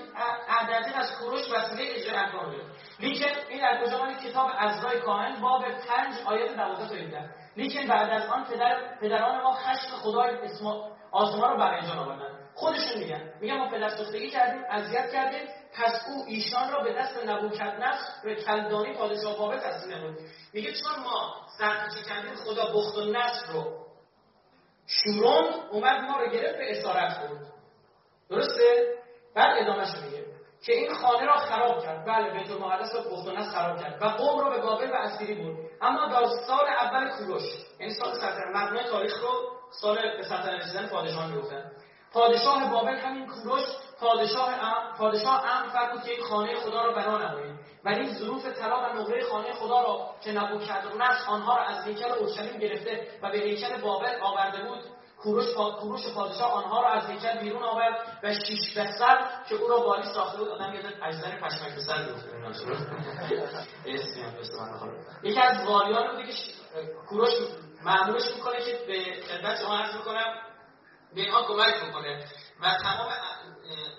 B: عددین از کوروش وسیله اجرای احکام لیکن این در کجا کتاب ازرای کاهن باب 5 آیات 12 تا 17 لیکن بعد از آن پدر پدران ما خشم خدای اسم آسمان رو بر انجام آوردن. خودشون میگن. میگن ما پدر سوختگی کردیم اذیت کردیم پس او ایشان را به دست نبوکدنصر به کلدانی پادشاه بابل تسلیم نمود. میگه چون ما سرپیچی کردیم خدا بخت و نصر رو شورون اومد ما رو گرفت به اسارت بود درسته؟ بعد ادامهش میگه؟ که این خانه را خراب کرد. بله بیت المقدس را بختونت خراب کرد و قوم را به بابل و اسیری بود اما در سال اول کوروش یعنی سال سلطنت مجموعه تاریخ رو سال به سلطنت رسیدن پادشاه می‌گفتن پادشاه بابل همین کوروش پادشاه ام پادشاه ام فرمود که این خانه خدا را بنا نمایید. ولی ظروف طلا و نقره خانه خدا را که نبوکدنصر آنها را از هیکل اورشلیم گرفته و به هیکل بابل آورده بود. کوروش. کوروش پادشاه آنها را از هیکل بیرون آورد و شیش بسر که او را بالی ساخته بود آدم یاد اجزر پشمک بسر یکی از والیان بود که کوروش معمولش می‌کنه که به خدمت شما عرض می‌کنم به اینها کمک می‌کنه و تمام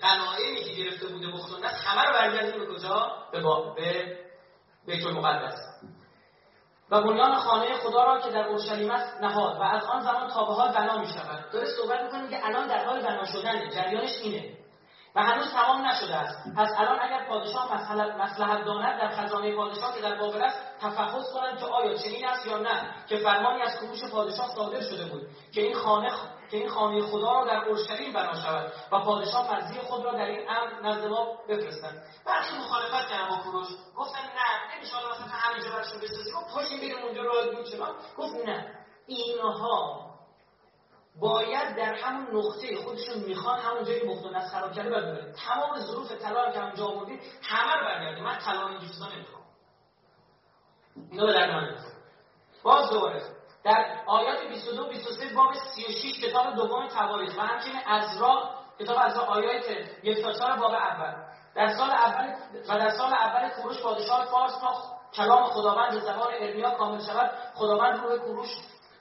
B: قناعی که گرفته بوده بختونت همه رو برگردیم به کجا به. به بیت المقدس و بنیان خانه خدا را که در اورشلیم است نهاد و از آن زمان تا به حال بنا می شود داره صحبت می‌کنه که الان در حال بنا شدنه. جریانش اینه. و هنوز تمام نشده است. پس الان اگر پادشاه مسلحت داند در خزانه پادشاه که در بابل است تفحص کنند که آیا چنین است یا نه که فرمانی از کوروش پادشاه صادر شده بود که این خانه که این خانه خدا را در اورشلیم بنا شود و پادشاه مرزی خود را در این امر نزد ما بفرستند برخی مخالفت کردن با کوروش. گفتن نه نمیشه مثلا همینجا برشون بسازیم و پاشیم بریم اونجا رو چرا گفت نه. اینها باید در همون نقطه خودشون می‌خوان همون جایی بخت و خراب کرده بدونه تمام ظروف طلا که اونجا آوردید همه رو برگردیم. من طلا این چیزا نمی‌خوام. اینا به درد باز دوباره. در آیات 22 23 باب 36 کتاب دوم تواریخ و همچنین ازرا کتاب ازرا آیات یک تا چهار باب اول. در سال اول و در سال اول کوروش پادشاه فارس تا کلام خداوند زبان ارمیا کامل شود. خداوند روح کوروش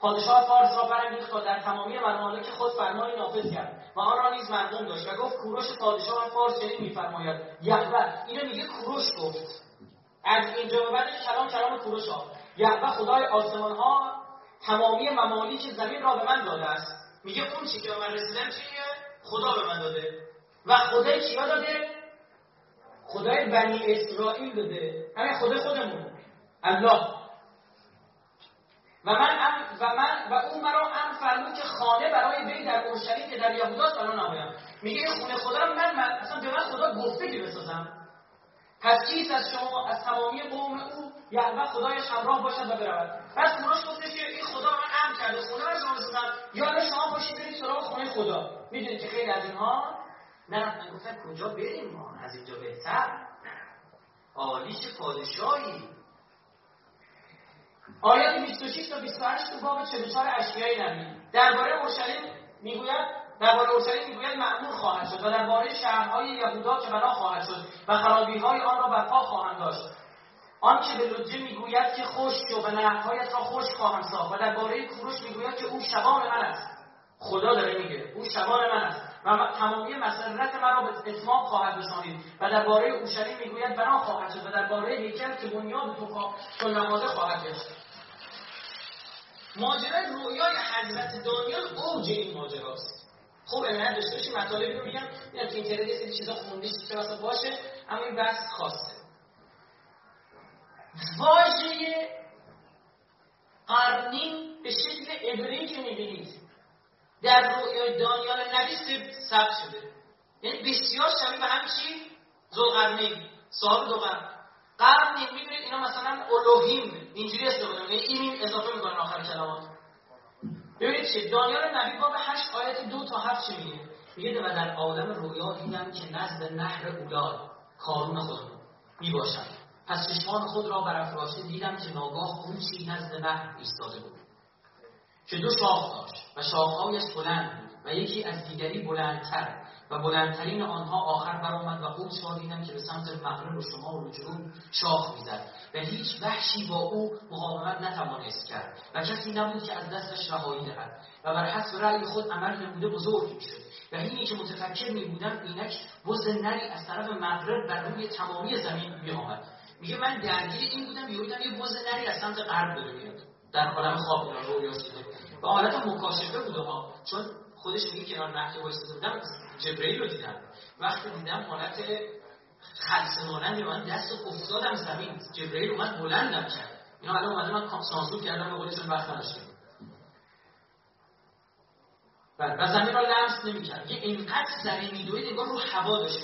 B: پادشاه فارس را برانگیخت تا در تمامی ممالک خود فرمانی نافذ کرد و آن را نیز مرقوم داشت و گفت کوروش پادشاه فارس چنین میفرماید. یهوه اینو میگه کوروش گفت. از اینجا به بعدش کلام کلام کوروش ها یهوه خدای آسمان ها تمامی ممالیک زمین را به من داده است. میگه اون چی که به من رسیدن چیه؟ خدا به من داده. و خدای چیا داده؟ خدای بنی اسرائیل داده. همین خدا خودمون. الله. و من ام و من و او مرا ام فرمود که خانه برای وی در اورشلیم که در یهودا سالن نمایم. میگه خونه خدا من, من اصلا به من خدا گفته که بسازم. پس چیست از شما از تمامی قوم او؟ یهوه خدایش همراه باشد و برود. پس کوروش گفتش که این خدا من ام کرده. خونه رو شما بسازم یا شما باشید برید سراغ خونه خدا. می‌دونید که خیلی از اینها نه. گفتن کجا بریم ما؟ از اینجا بهتر عالی چه پادشاهی. آیات 26 تا 28 تو باب 44 اشیای نبی. درباره اورشلیم می‌گوید درباره اورشلیم می‌گوید معمور خواهد شد و درباره شهرهای یهودا که بنا خواهد شد و خرابیهای آن را برپا خواهند داشت. آن که به لجه می‌گوید که خوش شو و نهرهایت را خوش خواهم ساخت و درباره کوروش می‌گوید که او شبان من است. خدا داره میگه او شبان من است. و تمامی مسرت مرا به اتمام خواهد رسانید. و درباره اورشلیم می‌گوید بنا خواهد شد و درباره هیکل که بنیاد تو نهاده خواهد گشت ماجرای رویای حضرت دانیال اوج این ماجراست. خب نه داشته باشیم مطالبی رو میگم. میگم که اینترنت یه سری چیزا خوندی که باشه اما این بحث خاصه. واژه قرنین به شکل عبری که می‌بینید در رویای دانیال نبی ثبت شده. یعنی بسیار شبیه به همین چی؟ ذوالقرنین صاحب دو قرن می‌دونید اینا مثلا اولوهیم اینجوری استفاده می‌کنه این اضافه می‌کنن آخر کلمات. ببینید چه دانیال نبی باب 8 آیت دو تا 7 چی میگه؟ میگه و در عالم رویا دیدم که نزد نهر اولاد کارون خودمون می‌باشم پس چشمان خود را برافراشته دیدم که ناگاه قوچی نزد نهر ایستاده بود. که دو شاخ داشت و شاخهایش بلند بود و یکی از دیگری بلندتر و بلندترین آنها آخر برآمد و قوس را دیدم که به سمت مغرب و شمال و جنوب شاخ می‌زد و هیچ وحشی با او مقاومت نتوانست کرد و کسی نبود که از دستش رهایی دهد و بر حسب رأی خود عمل نموده بزرگ می‌شد و اینی که متفکر می بودم اینک بز نری از طرف مغرب بر روی تمامی زمین می آمد میگه من درگیر این بودم یهودم یه بز نری از سمت غرب داره میاد. در عالم خواب رویا و حالت مکاشفه بوده ها چون خودش میگه کنار نهر وایساده بودم جبرئیل رو دیدم. وقتی دیدم حالت خلص مانند من دست افتادم زمین. جبرئیل اومد بلندم کرد. اینا الان اومده من سانسور کردم به قولشون وقت نداشتیم و زمین را لمس نمی‌کرد. یه اینقدر زمین میدوید انگار رو هوا داشت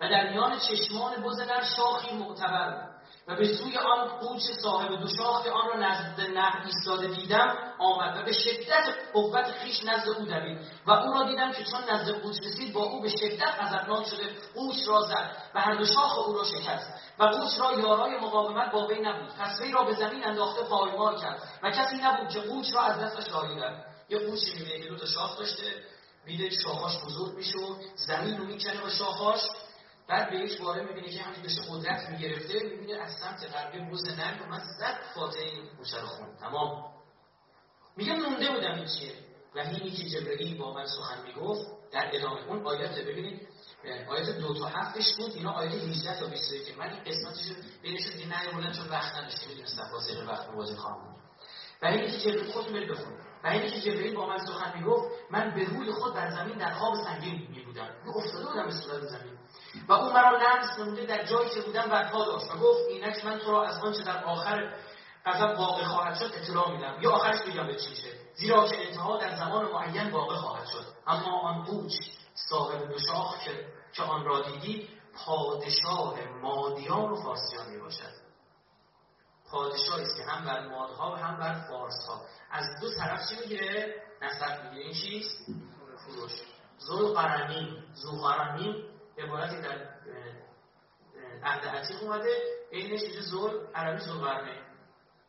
B: و در میان چشمان بزنر شاخی معتبر و به سوی آن قوچ صاحب دو شاخ آن را نزد نهر ایستاده دیدم آمد و به شدت قوت خیش نزد او دوید. و او را دیدم که چون نزد قوچ رسید با او به شدت غضبناک شده قوچ را زد و هر دو شاخ او را شکست. و قوچ را یارای مقاومت با وی نبود. پس را به زمین انداخته پایمال کرد. و کسی نبود که قوچ را از دستش رهایی دهد. یه قوچی می‌بینه که دو تا شاخ داشته. میده شاخاش بزرگ میشه و زمین رو می‌کنه با شاخاش. بعد بهش وارد می‌بینه که همین داشته قدرت می‌گرفته می‌بینه از سمت غربی بوز نرگ من زد فاتحه این گوشه رو خون تمام. میگه مونده بودم این چیه. و اینی که جبرئیل با من سخن می‌گفت در ادامه اون آیات ببینید. آیات دو تا هفتش بود اینا آیات 18 تا 21 که من این قسمتش رو بینش دیگه نه چون وقت نداشته می‌دونستم واسه وقت موازی خواهم بود. و اینی که جبرئیل خود میل بخون. و اینی که جبرئیل با من سخن می‌گفت من به روی خود بر زمین در خواب سنگین میبودم. افتاده بودم به صورت زمین. و او مرا لمس نموده در جایی که بودم برپا داشت و گفت اینک من تو را از آنچه در آخر غضب واقع خواهد شد اطلاع میدم. یا آخرش بگم به چیشه زیرا که انتها در زمان معین واقع خواهد شد. اما آن قوچ صاحب دو شاخ که, که آن را دیدی پادشاه مادیان و فارسیان می باشد پادشاهی است که هم بر مادها و هم بر فارس ها از دو طرف چی می‌گیره؟ نصب می‌گیره. این چیست؟ فروش زل قرنی زو قرنی عبارتی در عهد عتیق اومده اینش چیز زل عربی زل قرنه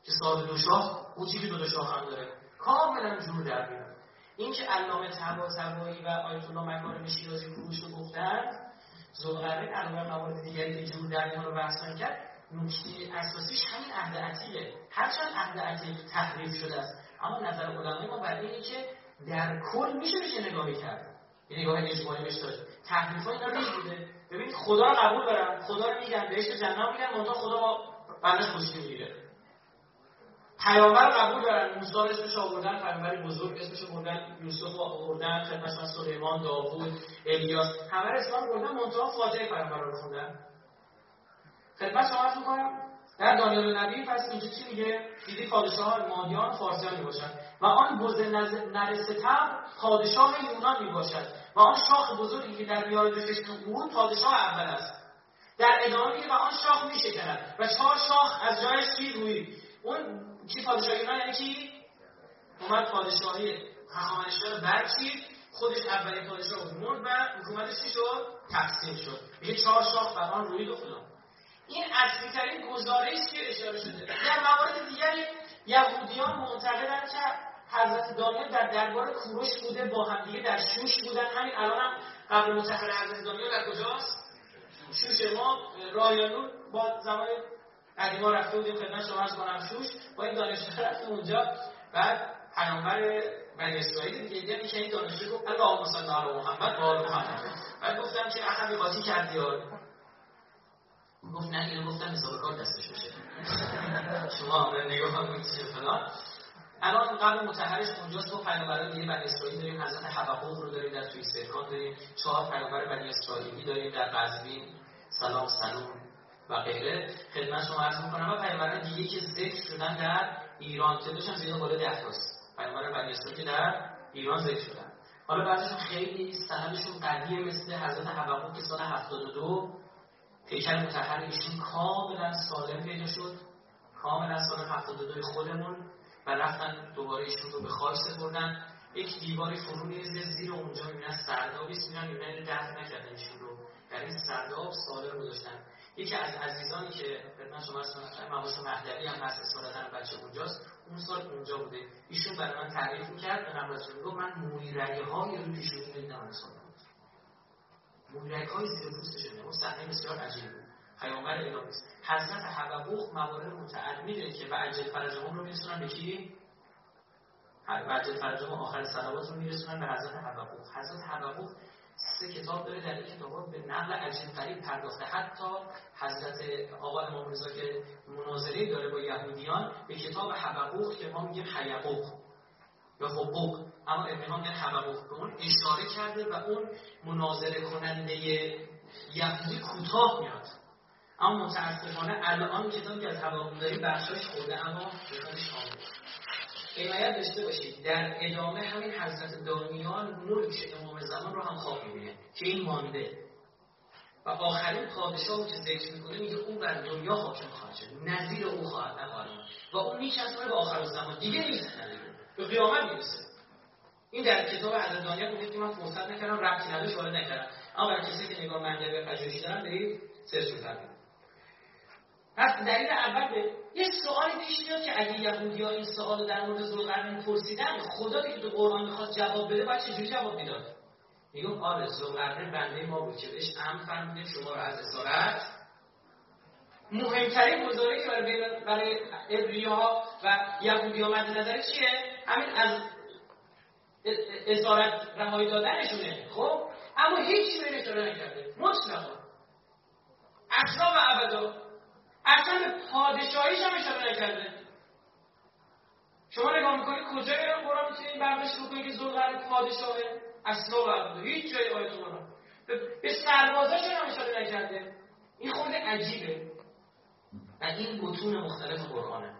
B: که صاحب دو شاخ او چیزی دو شاخ هم داره. کاملا جور در میاد. این که علامه تبا تبایی و آیت الله مکارم شیرازی فروش رو گفتن زلقرنه علاوه موارد دیگری که جور در رو بحث کرد نکته اساسیش همین عهد عتیقه هرچند عهد عتیق تحریف شده است اما نظر علمای ما بر اینه که در کل میشه بشه نگاهی کرد یه نگاه اجمالی بهش داشت تحریف اینا ریز بوده ببینید خدا رو قبول دارن. خدا رو میگن بهش جنت میگن منتها خدا بندش خوشی می‌گیره. پیامبر قبول دارن. موسی اسمش آوردن پیامبری بزرگ اسمش آوردن یوسف آوردن خدمت سلیمان داوود الیاس. همه رو اسلام بردن منتها فاجعه پیامبر رو خوندن. خدمت شما می‌کنم در دانیال نبی پس اینجا چی میگه؟ دیدی پادشاه مادیان فارسیان می‌باشد و آن بز نرستم پادشاه یونان می‌باشد. و آن شاخ بزرگی که در میان دو بود پادشاه اول است. در ادامه میگه و آن شاخ میشکند و چهار شاخ از جایش چی روی. اون کی پادشاه یونان یعنی کی اومد پادشاهی هخامنشیان برچید خودش اولین پادشاه مرد و حکومتش چی شد؟ تقسیم شد. میگه چهار شاخ بر آن روی و این اصلی ترین گزارش که اشاره شده. در موارد دیگری یهودیان معتقدند که حضرت دانیال در دربار کوروش بوده با همدیگه در شوش بودن. همین الان هم قبل متحر حضرت دانیال در کجاست؟ شوش ما رایانور با زمان قدیما رفته بودیم خدمت شما از کنم شوش. با این دانشجو رفتیم اونجا. بعد پیامبر بنی اسرائیل دیگه که این دانشجو گفت اللهم صل علی محمد و آل محمد. بعد گفتم که اخوی قاطی کردی گفت نه اینو گفتم حساب کار دستش بشه شما نگاه هم فلان. الان قبل متحرش اونجاست ما پیامبران دیگه بنی اسرائیل داریم حضرت حبقوق رو داریم در توی سرکان داریم چهار پیامبر بنی اسرائیلی داریم در قزوین سلام سلام و غیره. خدمت شما عرض می‌کنم و پیامبران دیگه که ذکر شدن در ایران هم زیاد بالای 10 تاست پیامبر بنی اسرائیل که در ایران ذکر شدن. حالا بعضیشون خیلی سندشون قویه مثل حضرت حبقوق که سال 72 پیکر متحر ایشون کاملا سالم پیدا شد. کاملا سال 72 خودمون. و رفتن دوباره ایشون رو به خاک سپردن. یک دیواری فرو میریزه زیر اونجا. می‌بینن سردابی می‌بینن می‌بینن دفع نکردن ایشون رو. در این سرداب سالم گذاشتن. یکی از عزیزانی که خدمت شما هستم مباحث مهدوی هم هست اصالتا بچه اونجاست. اون سال اونجا بوده. ایشون برای من تعریف می‌کرد. به نمرات گفت من مویرگه های رو پیشونی دیدم سال مویرگه های زیر پوست شده اون صحنه بسیار عجیب پیامبر الهی حضرت حبقوق موارد متعددی که و عجل فرجهم رو میرسونن به کی؟ عجل فرجهم آخر صلوات رو میرسونن به حضرت حبقوق حضرت حبقوق سه کتاب داره در این کتاب به نقل عجیب غریب پرداخته. حتی حضرت آقا امام رضا که مناظره داره با یهودیان به کتاب حبقوق که ما میگیم حیقوق یا حقوق اما ابن میگن حبقوق به اون اشاره کرده و اون مناظره کننده یهودی کوتاه میاد. اما متاسفانه الان کتابی که از حبقوق داریم بخشاش خورده اما به شامل عنایت داشته باشید. در ادامه همین حضرت دانیال ملک امام زمان رو هم خواب می‌بینه که این مانده. و آخرین پادشاه که ذکر می‌کنه میگه او بر دنیا حاکم خواهد شد. نظیر او خواهد نخواهد و اون میچسبه به آخر زمان دیگه نیست. به قیامت می‌رسه. این در کتاب حضرت دانیال بوده که من فرصت نکردم ربطی نداشت وارد نکردم. اما برای کسی که نگاه منده به پژوهشی دارن برید سرچ کنید پس دلیل اول به یه سوالی پیش میاد که اگه یهودی ها این سوال در مورد زلقرنین پرسیدن خدا که تو قرآن می‌خواد جواب بده باید چجوری جواب می‌داد؟ میگم آره زلقرنین بنده ما بود که بهش امر فرمودیم شما رو از اسارت مهمترین گزاره که برای, برای ابریا و یهودی ها مد نظر چیه؟ همین از اسارت رهایی دادنشونه. خب؟ اما هیچی اشاره نکرده. مطلقا. اصلا و ابدا. اصلا به پادشاهیش هم اشاره نکرده. شما نگاه می‌کنید کجای قرآن می‌تونید برداشت بکنید که زلقرن پادشاهه؟ اصلا و هیچ جای آیت قرآن. به سربازاش هم اشاره نکرده. این خود عجیبه. و این بتون مختلف قرآنه.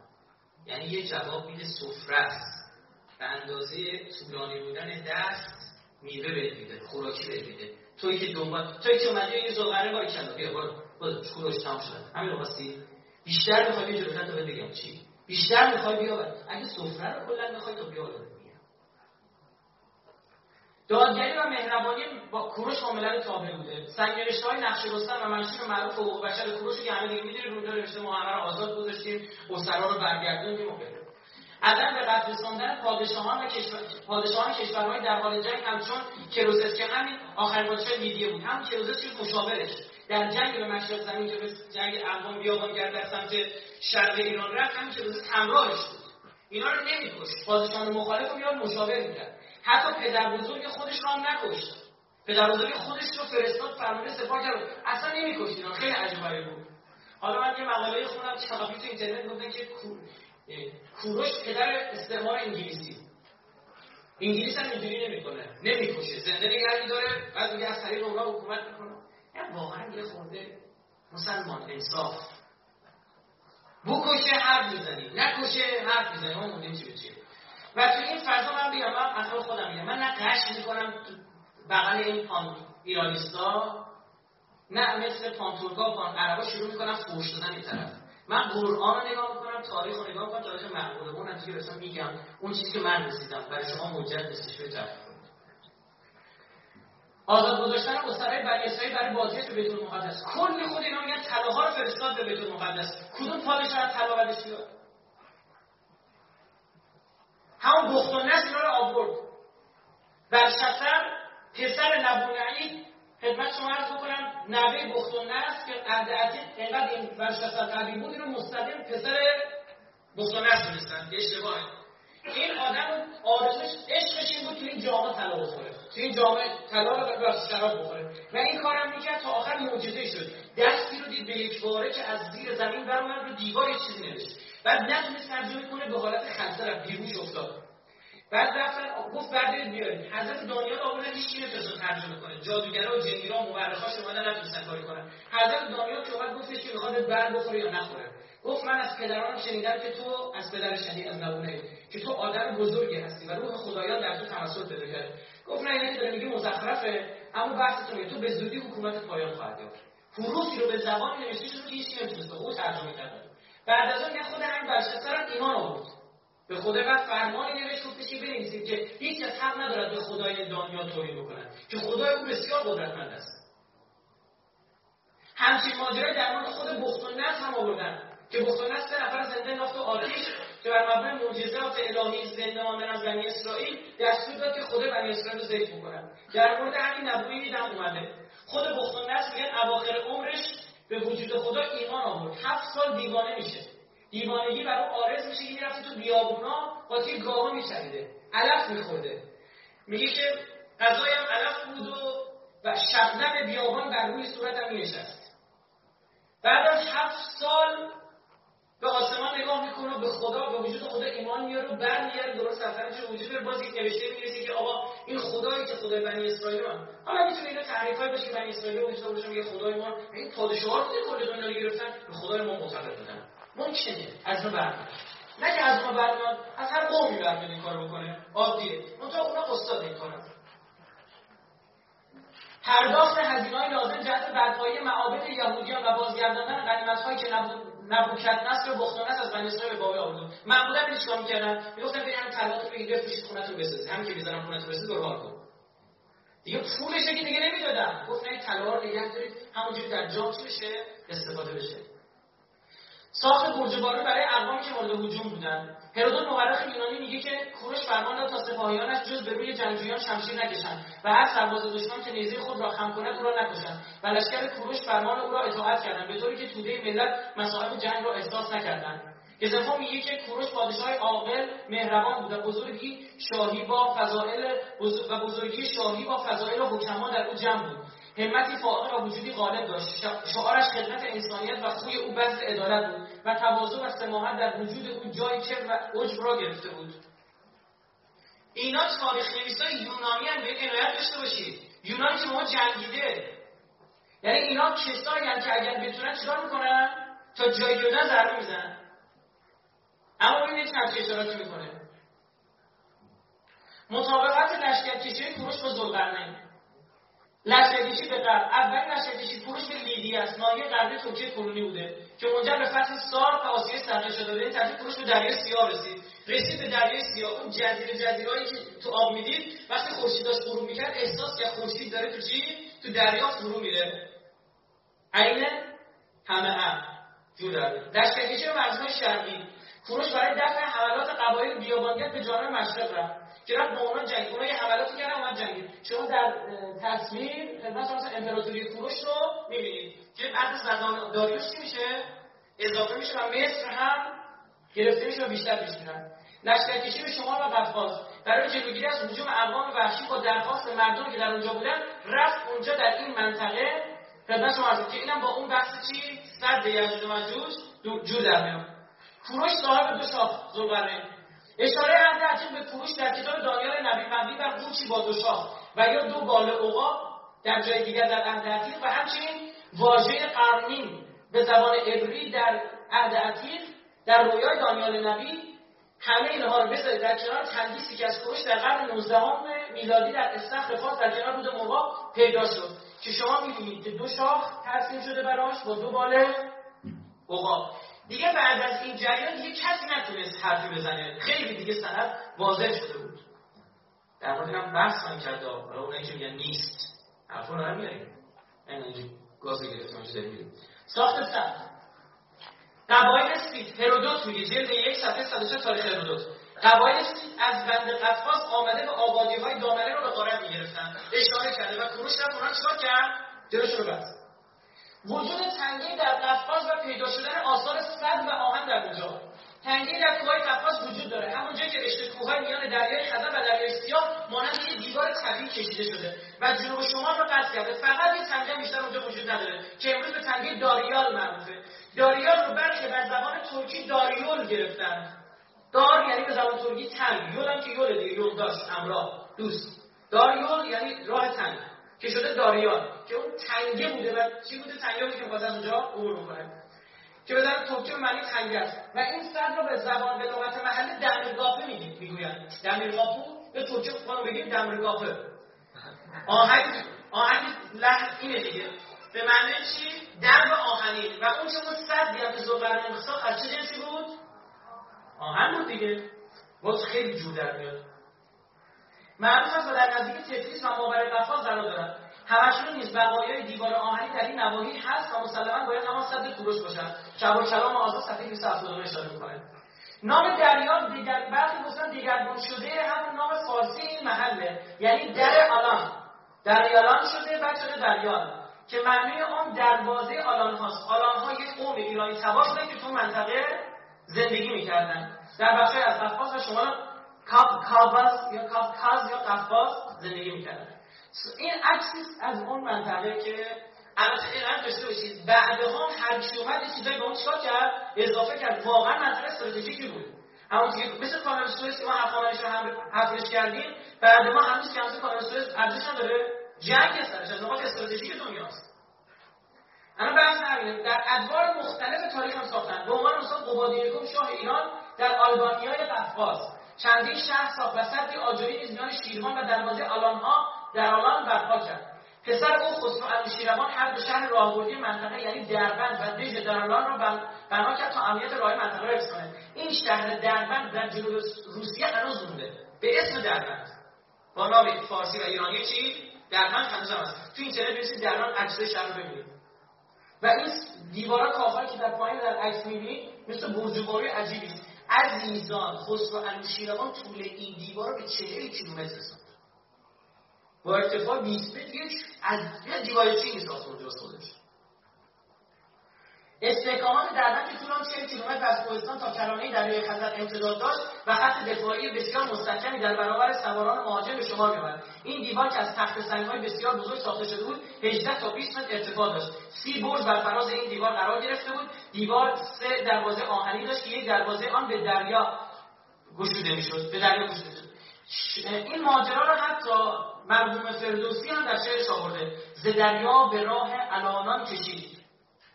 B: یعنی یه جواب میده سفره است. به اندازه طولانی بودن دست میوه بهت میده خوراکی بهت میده. توی که دنبال توی که اومدی این زلقرنه باری کلا بیا برو. خودت کوروش تمام شد. همین واسه بیشتر می‌خوای بیا جلوتر تا بگم چی. بیشتر می‌خوای بیا اگه سفره رو کلا می‌خوای تو بیا دادگری و مهربانی با کوروش کاملا تابع بوده. سنگنشته های نقش رستم و منشور معروف حقوق بشر کوروش که همه دیگه می‌دونید اونجا نوشته رو آزاد گذاشتیم اسرا رو برگردوندیم و غیره عدم به قتل رساندن پادشاهان و کشور پادشاهان کشورهای در حال جنگ همچون کروزس که همین آخرین پادشاه لیدیه بود. هم کروزس که مشاورش. در جنگ به مشرق زمین که به جنگ افغان بیابان کرد در سمت شرق ایران رفت همین که همراهش بود. اینا رو نمیکشت. پادشاهان مخالف رو میاد مشاور می‌کرد. حتی پدر بزرگ خودش رو هم نکشت. پدر بزرگ خودش رو فرستاد فرمانده سپاه کرد. اصلا نمیکشت اینا. خیلی عجیبه بود. حالا من یه مقاله خوندم چقدر تو اینترنت گفتن که کوروش پدر استعمار انگلیسی. انگلیس هم اینجوری نمی‌کنه. نمی‌کشه. زنده نگه داره. بعد میگه از طریق اونها حکومت می‌کنه. واقعا یه خورده مسلمان انصاف. بکشه حرف می‌زنی نکشه حرف می‌زنی ما موندیم چی به و تو این فضا من بیام من اصلا خودم میگم. من نه قش می‌کنم بغل این پان ایرانیستا نه مثل پانتورکا و پان عربا شروع می‌کنم فوش دادن این طرف. من قرآن رو نگاه می‌کنم تاریخ رو نگاه می‌کنم تاریخ اون نتیجه رسم میگم. اون چیزی که من رسیدم برای شما مجد نیستش به آزاد گذاشتن اسرای بنی اسرائیل برای بازگشت به بیت المقدس. کلی خود اینا میگن طلاها رو فرستاد به بیت المقدس. کدوم پادشاه طلا بدش بیاد همون بخت و نصر رو آورد برشتر پسر نبونعی خدمت شما عرض بکنم نوه بخت و نصر که عهد عتیق اینقدر این برشتر قوی بود اینو مستقیم پسر بخت و نصر دونستن اشتباهه. این آدم آرزوش عشقش این بود که این جامعه طلا بخوره. تو این جامعه طلا رو شراب بخوره. و این کارم می‌کرد تا آخر معجزه شد. دستی رو دید به یک باره که از زیر زمین برآمد رو دیوار یه چیزی نوشت. بعد نتونست ترجمه کنه به حالت خلصه رفت بیهوش افتاد. بعد رفتن گفت بردارید بیارید. حضرت دانیال آوردن هیچ کی نتونست ترجمه کنه. جادوگرا و جنگیرا و مورخاش اومدن نتونستن کاری کنن. حضرت دانیال که اومد گفتش که می‌خواد بر بخوره یا نخوره. گفت من از پدران شنیدم که تو از پدر شنید از نبونه که تو آدم بزرگی هستی و روح خدایان در تو تمثل پیدا کرده. گفت نه اینکه داره میگه مزخرفه. اما بحث تو به زودی حکومت پایان خواهد یافت. حروفی رو به زبانی نوشته شده که هیچ نمی‌تونست او ترجمه کرده بعد از اون خود همین هم ایمان آورد. به خدا و فرمانی نوشت گفتش که بنویسید که هیچ کس حق ندارد به خدای دنیا توهین بکند. که خدای او بسیار قدرتمند است. همچین ماجرا در مورد خود بخت و هم آوردن. که بخت و سه نفر زنده نافت و آتیش که بر مبنای معجزات الهی زنده ماندن از بنی اسرائیل دستور داد که خدا بنی اسرائیل رو ذکر بکنن. در مورد همین نبوی هم اومده. خود بخت و میگن اواخر عمرش به وجود خدا ایمان آورد. هفت سال دیوانه میشه. دیوانگی برای آرز میشه که می‌رفته تو بیابونا قاطی گاوا میچریده. علف میخورده. میگه که غذایم علف بود و و شبنم بیابان بر روی صورتم مینشست. بعد از هفت سال به آسمان نگاه می‌کنه به خدا به وجود خدا ایمان میاره و برمیگرده درست سفرش وجود باز یک نوشته می‌رسه که آقا این خدایی که خدای بنی اسرائیل من حالا می‌تونه اینو تعریفای باشه که بنی اسرائیل وجود باشه میگه خدای ما. این پادشاهان بوده کل دنیا رو گرفتن؟ به خدای ما معتقد بودن. ممکنه از ما برمیاد نه که از ما برمیاد از هر قومی برمیاد این کارو بکنه. عادیه. منتها اونا استاد این کارن. پرداخت هزینه‌های لازم جهت برپایی معابد یهودیان و بازگرداندن غنیمت‌هایی که نبوکت نصر و بختانس از بنی اسرائیل به بابل آورد معمولا این چیکار می‌کردن. می‌گفتن برید همین طلاق رو بگید بفروشید خونتون بسازید همین که می‌ذارم خونتون بسازید برو حال کن. دیگه پولش که دیگه نمی‌دادن. گفت نه طلا رو نگه دارید. همونجوری در جام چی بشه؟ استفاده بشه. ساخت برج بارون برای اقوامی که مورد هجوم بودن. هرودوت مورخ یونانی میگه که کوروش فرمان داد تا سپاهیانش جز به روی جنگجویان شمشیر نکشند و هر سرباز دشمن که نیزه خود را خم کند او را نکشند و لشکر کوروش فرمان او را اطاعت کردند به طوری که توده ملت مصائب جنگ را احساس نکردند. گزنفون میگه که کوروش پادشاه عاقل مهربان بود بزرگی شاهی با فضائل و بزرگی شاهی با فضائل حکما در او جمع بود. همتی فائق و وجودی غالب داشت. شعارش خدمت انسانیت و خوی او بحث عدالت بود و تواضع و سماحت در وجود او جای چه و عجب را گرفته بود. اینا تاریخ نویسای یونانی هم به عنایت داشته باشید. یونان که ما جنگیده. یعنی اینا کسایی هم که اگر بتونن چیکار می‌کنن؟ تا جای دادن ضربه می‌زنن. اما ببینید چه اشاراتی می‌کنه. مطابقت لشکرکشی کوروش با زلقرنین لشکرکشی به غرب اولین لشکرکشی فروش به لیدی است. ناحیه غربی ترکیه کنونی بوده که منجر به فتح سار و آسیای صغیر شده به ترتیب فروش به دریای سیاه رسید. رسید به دریای سیاه. اون جزیره جزیرهایی که تو آب می‌دید وقتی خورشید داشت غروب می‌کرد احساس که خورشید داره تو چی؟ تو دریا فرو میره. عین همه هم جور داره. لشکرکشی به مرزهای شرقی؟ فروش برای دفع حملات قبایل بیابانگرد به جانب مشرق رفت. که رفت با اونا جنگ اونا یه حملاتی کردن اومد جنگید شما در تصویر خدمت مثلا امپراتوری کوروش رو می‌بینید. که بعد از زمان داریوش چی میشه؟ اضافه میشه و مصر هم گرفته میشه و بیشتر پیش میرن لشکرکشی به شمال و قفقاز برای جلوگیری از هجوم اقوام وحشی با درخواست مردم که در اونجا بودن رفت اونجا در این منطقه. خدمت شما که اینم با اون بحث چی؟ صد یجوج و جو در میاد کوروش صاحب دو شاخ زلقرنین اشاره عهد عتیق به فروش در کتاب دانیال نبی مبنی بر قوچی با دو شاخ و یا دو بال اوقا در جای دیگر در عهد عتیق و همچنین واژه قرنین به زبان عبری در عهد عتیق در رویای دانیال نبی. همه اینها رو بذارید در کنار. تندیسی که از فروش در قرن 19 میلادی در استخر فاس در کنار رود مرغاب پیدا شد که شما می‌بینید که دو شاخ ترسیم شده براش با دو بال اوقا دیگه بعد از این جریان دیگه کسی نتونست حرفی بزنه. خیلی دیگه سند واضح شده بود. در مورد هم بحث من کرده. حالا اونایی که میگن نیست. حرفا رو نمیاریم. اینجا گاز گرفتیم چه داریم ساخت سخت قبایل سید هرودوت میگه. جلد یک صفحه 106 تاریخ هرودوت. قبایل سید از بند قفقاز آمده به آبادی های دامنه رو به غارت می‌گرفتن. اشاره کرده و کوروش رفت اونا چیکار کرد؟ جلوش رو بست. وجود تنگی در قفقاز و پیدا شدن آثار صد و آهن در اونجا. تنگی در کوههای قفقاز وجود داره. همونجا که رشته کوههای میان دریای خزر و دریای سیاه مانند یه دیوار طبیعی کشیده شده و جنوب شمال رو قطع کرده. فقط یه تنگه بیشتر اونجا وجود نداره که امروز به تنگه داریال معروفه داریال رو برخی بر زبان ترکی داریول گرفتن. دار یعنی به زبان ترکی تنگ. یول که یول دیگه. یول داشت. همراه دوست. داریول یعنی راه تنگ. که شده داریان که اون تنگه بوده و چی بوده؟ تنگه بوده که باز از اونجا عبور بکنه که به در ترکیه معنی تنگه است. و این صد رو به زبان به لغت محلی دمیرگاپه میگید می‌گویند. دمیرگاپو به ترکیه خودمون بگیم دمیرگاپه آهنگ آهنگ لحن اینه دیگه. به معنی چی؟ درب آهنین و اون چه صد یا که زوقرن از چه جنسی بود؟ آهن بود دیگه. باز خیلی جور در میاد. معروف است و در نزدیک تفلیس و ماور قفاز قرار دارد. همشون نیست بقایای دیوار آهنی در این نواحی هست و مسلما باید همان صد کوروش باشد شب کلام آزاد صفحه 279 اشاره می‌کنه. نام دریا دیگر برخی گفتن دیگرگون شده همون نام فارسی این محله. یعنی در آلان. دریالان شده و شده دریال که معنی آن دروازه آلان هاست. آلان ها یک قوم ایرانی تبار که تو منطقه زندگی می‌کردن. در بخش از قفقاز و شمال کاباز یا کابکاز یا قفقاز زندگی می‌کردن. این عکسی از اون منطقه که البته این هم داشته باشید. بعدها هر کی اومد چیزایی به اون چیکار کرد؟ اضافه کرد. واقعا منطقه استراتژیکی بود. همون که مثل کانال سوئز ما افغانش هم حفرش کردیم بعد ما هنوز که کانال سوئز ارزش نداره. جنگ سرش از نقاط استراتژیک دنیاست. انا بحث همینه. در ادوار مختلف تاریخ هم ساختن. به عنوان مثلا قبادی شاه ایران در آلبانیای قفقاز. چندین شهر ساخت و صدی آجری نیز میان شیروان و دروازه آلانها در آلان برپا کرد. پسر او خسرو انوشیروان هر دو شهر راهبردی منطقه یعنی دربند و دژ در آلان را بنا کرد تا امنیت راه منطقه را کنه. این شهر دربند در جنوب روسیه هنوز مونده. به اسم دربند. با نام فارسی و ایرانی چی؟ دربند هنوز هست. تو اینترنت بنویسید دربند عکسای شهر رو ببینید و این دیوارا کاخایی که در پایین در عکس می‌بینید مثل برجواری عجیبی. است عزیزان خسرو انوشیروان طول این دیوار به 40 کیلومتر رسوند با ارتفاع 20 متر یک از یه دیوار چینی ساخت خودش. استحکامات دربند که طول آن 40 کیلومتر از کوهستان تا کرانه دریای خزر امتداد داشت و خط دفاعی بسیار مستحکمی در برابر سواران مهاجم به شمار این دیوار که از تخت سنگهای بسیار بزرگ ساخته شده بود 18 تا 20 متر ارتفاع داشت. سی برج بر فراز این دیوار قرار گرفته بود. دیوار سه دروازه آهنی داشت که یک دروازه آن به دریا گشوده می‌شد به دریا گشوده شد. این ماجرا را حتی مرحوم فردوسی هم در شعرش آورده. ز دریا به راه الانان کشید.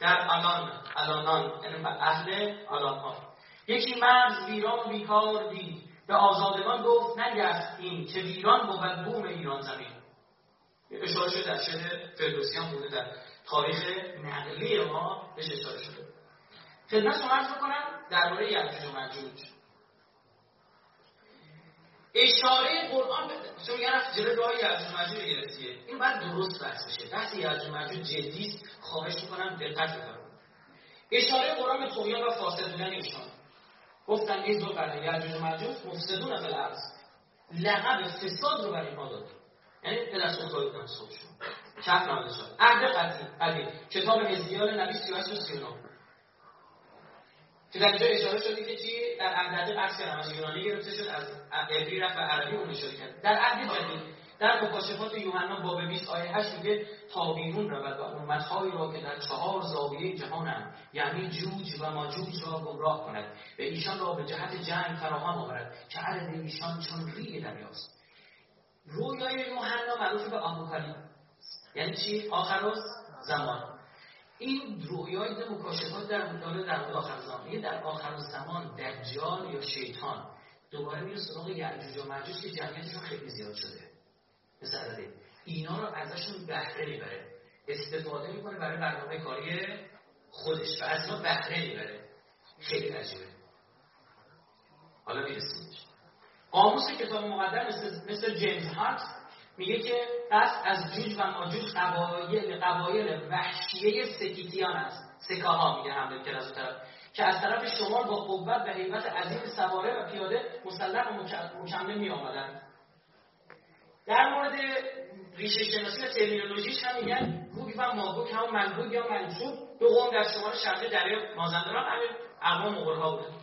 B: در الان الانان یعنی اهل الان ها یکی مرز ویران بیکار دید. به آزادگان گفت نگست این که ویران بود بوم ایران زمین. اشاره شده در شعر فردوسی هم بوده در تاریخ نقلی ما بهش اشاره شده. خدمت عرض بکنم درباره یعجوج و مجوج اشاره قرآن چون یه رفت جلو راه یعجوج مجوج گرفتیه این باید درست بحث بشه بحث یعجوج مجوج جدی است. خواهش می‌کنم دقت بفرمایید اشاره قرآن به طغیان و فاسد بودن ایشان گفتن این دو قرن یعجوج مجوج مفسدون فی الارض. لقب فساد رو برای ما داد یعنی پدر سوختایی کنم صبحشون کف شد. عهد قدیم کتاب هزیال نبی 38 و 39 که در اینجا اشاره شده که چی؟ در عهد عکس از یونانی گرفته شد از عبری رفت و عربی اون کرد. در عهد جدید در مکاشفات یوحنا باب 20 آیه 8 میگه تا بیرون رود و امتهایی را که در چهار زاویه جهانند یعنی جوج و ماجوج را گمراه کند و ایشان را به جهت جنگ فراهم آورد که عدد ایشان چون ریگ دریاست. رویای یوحنا معروف به آبوکالی یعنی چی؟ آخر زمان. این رویای مکاشفات در مطالعه در آخر زمان. در آخر زمان دجال یا شیطان دوباره میره سراغ یعجوج و ماجوج که جمعیتشون خیلی زیاد شده. مثل اینا رو ازشون بهره می‌بره. استفاده می‌کنه برای برنامه کاری خودش و از اینا بهره می‌بره. خیلی عجیبه. حالا می‌رسیم قاموس کتاب مقدم مثل, مثل جیمز هارت میگه که پس از جوج و ماجوج قبایل قبایل وحشیه سکیتیان است. سکاها میگه حمله کرد از طرف. که از طرف شمال با قوت و حیبت عظیم سواره و پیاده مسلح و مکمل می آمدن در مورد ریشه شناسی و ترمینولوژیش هم میگن گوگ و ماگوگ هم منگوگ یا منجوب دو قوم در شمال شرقی دریای مازندران همین اقوام مغول ها بودن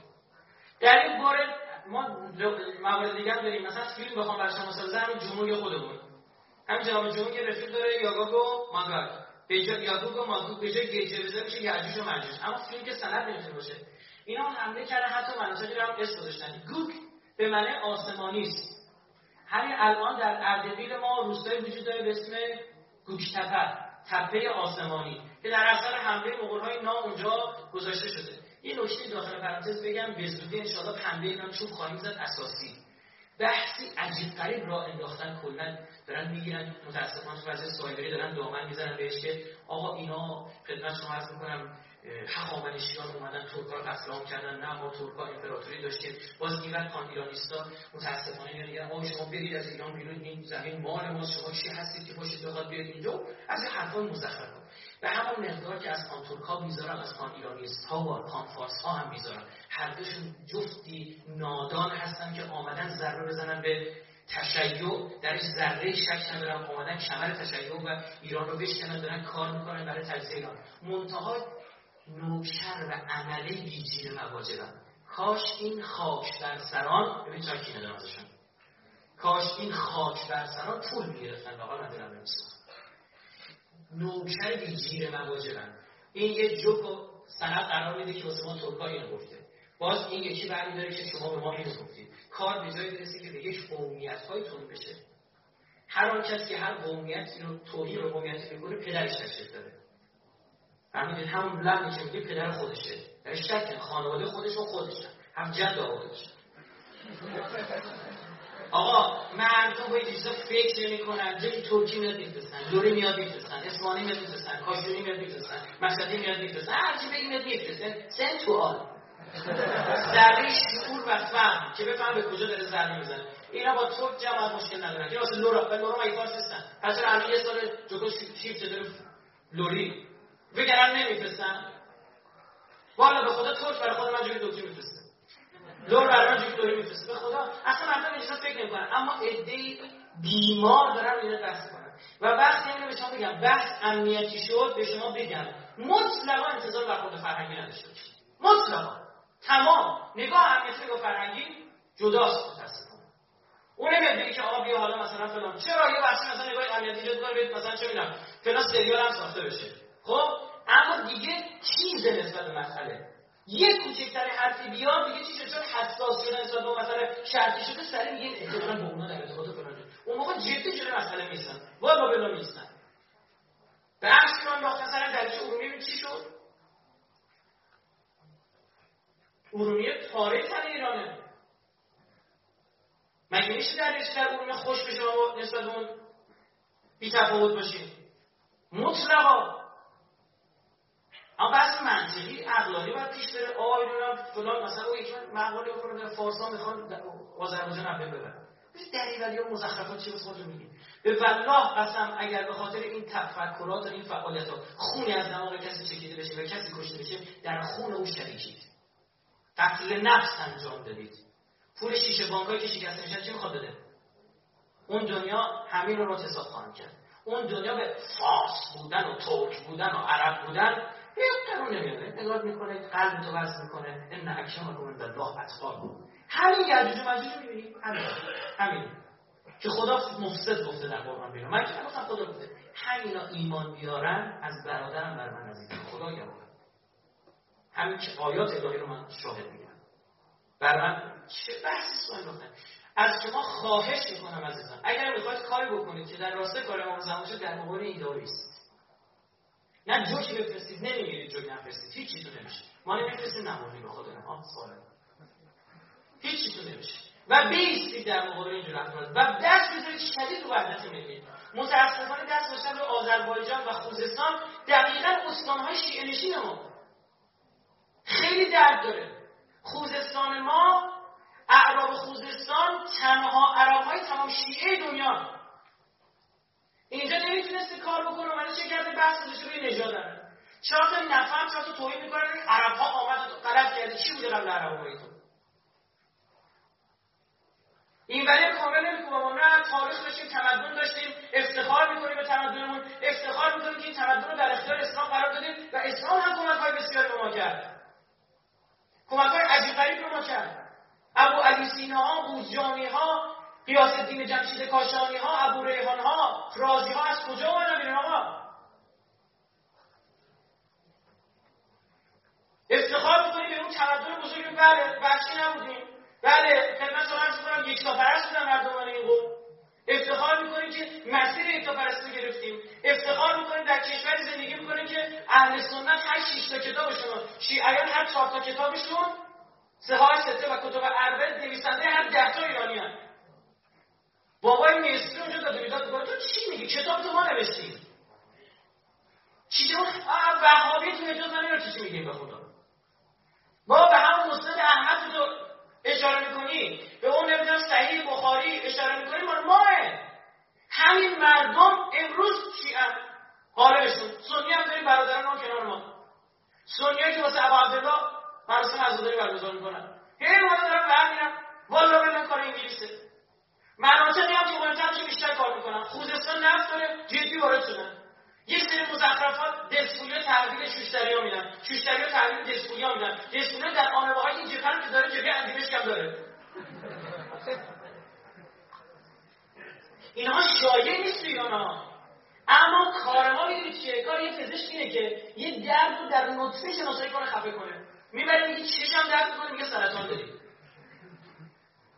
B: در این باره ما موارد دیگر داریم. مثلا فیلم بخوام برای شما سازه همین جمهوری خودمون. جناب جمهوری که رفیق داره یاگاگ و ماگاگ به جای یاگوگ و ماگوگ به جای گیجه بزنه میشه یعجوج و ماجوج. اما فیلم که سند نمی‌تونه باشه. اینا حمله کردن حتی مناطقی رو هم اسم گذاشتن. گوگ به معنی آسمانی است. همین الان در اردبیل ما روستایی وجود داره به اسم گوشتپه تپه آسمانی که در اثر حمله مغول‌های نام اونجا گذاشته شده. یه نکته داخل پرانتز بگم به زودی انشاءالله پنبه اینا چوب خواهیم زد اساسی. بحثی عجیب قریب را انداختن کلا دارن می‌گیرن متاسفانه تو وضع سایبری دارن دامن می‌زنن بهش که آقا اینا خدمت شما عرض می‌کنم هخامنشیان اومدن ترکا رو قتل کردن نه ما ترکا امپراتوری داشتیم باز میگن پان ایرانیستا متاسفانه میگن آقا شما برید از ایران بیرون این زمین مال ما شما چی هستید که باشید بخواد بیاد اینجا؟ از حرفای مزخرف به همون مقدار که از پان ترکا می‌ذارن از پان ایرانیست و پان فارس ها هم می‌ذارن هر دوشون جفتی نادان هستن که آمدن ضربه بزنن به تشیع. درش ذره شک ندارم آمدن کمر تشیع و ایران رو بشکنن دارن کار می‌کنن برای تجزیه ایران. منتها نوکر و عمله بیجیر مواجبن کاش این خاک بر سران ببین چرا کی ندارم کاش این خاک بر سران پول می‌گرفتن واقعا ندارم نمیستم نوکر بیجیر مواجبن این یه جوک و سند قرار میده که واسه ترکا اینو گفته. باز این یکی داره که شما به ما اینو گفتید. کار به جای برسه که به یک قومیت های تون بشه. هر آن کسی هر قومیتی رو توهین رو قومیتی می‌کنه پدرش تشریف داره. فهمیدید همون لحنی که میگه پدر خودشه. در شک خانواده خودش و خودشه. هم جد خودش آقا مردم باید چیزا فکر نمی کنن جایی ترکی میاد میفرستن لوری میاد میفرستن اسمانی میاد میفرستن کاشونی میاد میفرستن مشهدی میاد میفرستن هر چی بگی میاد میفرستن سن تو ذره شعور و فهم که بفهم به کجا داره ضربه می‌زنه. اینا با ترک جمع مشکل ندارن. که واسه لورا به لورا مایفارس نیستن؟ پس الان یه سال جوکو شیفت داره لوری. بگرن نمیفرستن. والا به خدا ترک برای خود من جوری دکتر میفرسته لور برای من جوری دوری میفرسته به خدا اصلا مردم اینجا فکر نمی‌کنن اما عده بیمار دارن اینا بحث کنن و وقتی اینو به شما بگم بحث امنیتی شد؟ به شما بگم مطلقا انتظار برخورد فرهنگی نداشته باشید. مطلقا. تمام. نگاه امنیتی نگاه فرهنگی جداست متاسفانه. اون نمیاد که آقا بیا حالا مثلا فلان. چرا؟ یه بحثی مثلا نگاه امنیتی جدا کنه مثلا چه می‌دونم فلان سریال هم ساخته بشه. خب؟ اما دیگه چیز نسبت به مسئله. یه کوچکتر حرفی بیاد دیگه چی شد چون حساس شده نسبت به مثلا شرطی شده سری میگه احتمالاً با اونا در ارتباط فلان اون موقع جدی جلوی مسئله میستن با بلا میستن عکس که من باختن سر درجه ارومیه چی شد؟ ارومیه پاره تن ایرانه. مگه میشه در در ارومیه خوش بشه و نسبت اون بی تفاوت باشیم مطلقا. اما بحث منطقی عقلانی باید پیش بره. اینا فلان مثلا اون یک مقاله بکنه فارسا می‌خوان آذربایجان هم ببرن. دریوری و مزخرفات چی خودتون میگیم به والله قسم اگر به خاطر این تفکرات و این فعالیت ها خونی از دماغ کسی چکیده بشه و کسی کشته بشه در خون او شریکید قتل نفس انجام دادید. پول شیشه بانکایی که شکسته میشن چی می‌خواد بده؟ اون دنیا همین رو متصاب خواهند کرد. اون دنیا به فارس بودن و ترک بودن و عرب بودن قرون نمیاره نگاه می‌کنه قلب تو وصل می‌کنه. ان اکرمکم عند الله اتقاکم همین یعجوج و ماجوج می‌بینی. همین. همین. که خدا مفسد گفته در قرآن بیرون. من که نگفتم خدا گفته. همینا ایمان بیارن از برادرم بر من نزدیک خدا گواهه همین که آیات الهی رو من شاهد میگم. بر من چه بحثی سوال از شما خواهش می‌کنم عزیزان اگر می‌خواید کاری بکنید که در راستای کار امام زمان در مقابل است نه جوکی بفرستید نمی‌گیرید جوک نفرستید. هیچ چیزو نمیشه ما نمیفرستید نمونی به خود آه سواله هیچ چیزو نمیشه. و بیستید در مقابل اینجور افراد. و دست بذارید شدید رو وحدت ملی متاسفانه دست داشتن به آذربایجان و خوزستان دقیقا استانهای شیعه نشین ما. خیلی درد داره. خوزستان ما اعراب خوزستان تنها عرب های تمام شیعه دنیا. اینجا نمی‌تونسته کار بکنه اومده چه کرده بحث روی نژادن چرا تا نفهم چرا تا توهین می‌کنن عرب ها آمد و غلط کرده چی بوده قبل عرب تو؟ این ولی کامل ما نه تاریخ داشتیم تمدن داشتیم افتخار می‌کنیم به تمدنمون. افتخار می‌کنیم که این تمدن رو در اختیار اسلام قرار دادیم و اسلام هم کمک های بسیاری به ما کرد. کمک های عجیب غریب به ما کرد. ابو علی سینا ها بوزجانی ها قیاس الدین جمشید کاشانی ها ابو ریحان ها رازی ها از کجا اومدن بیرون آقا؟ افتخار می‌کنیم به اون تمدن بزرگی. بله وحشی نبودیم. بله خدمت شما عرض کنم یک پرست بودن مردمان این قوم. افتخار می‌کنیم که مسیر یک پرستی گرفتیم. افتخار می‌کنیم در کشوری زندگی می‌کنیم که اهل سنت هر شش تا کتابشون شیعیان هر چهار تا کتابشون سه سته و کتب اربع نویسنده هر ده تا ایرانی هست بابای مصری اونجا داده بیداد می‌کنه تو چی میگی؟ کتاب تو ما نوشتیم. چیزی اون وهابی تو اجازه نمیره چی میگیم به خدا؟ با به همون مسند احمد تو اشاره می‌کنی به اون نمی‌دونم صحیح بخاری اشاره می‌کنی مال ماه. همین مردم امروز هم؟ غالبشون. سنی هم داریم برادران اون کنار ما. سنی که واسه ابو عبدالله مراسم عزاداری برگزار می‌کنن. هی اومده دارم برمیرم والا به کار انگلیسه. مناطقی هم که مهمتر بیشتر کار می‌کنن خوزستان نفت داره جدی وارد شدن یه سری مزخرفات دسپولی تحویل شوشتری ها میدن شوشتری ها تحویل دسپولی ها میدن دسپولی در آنه های این جبهه که داره جبهه اندیمش کم داره. اینها شایع نیست توی اما کار ما می‌دونید چیه؟ کار یه پزشک اینه که یه درد رو در نطفه شناسایی کنه خفه کنه. می‌بره میگه چشم درد می‌کنه میگه سرطان داری.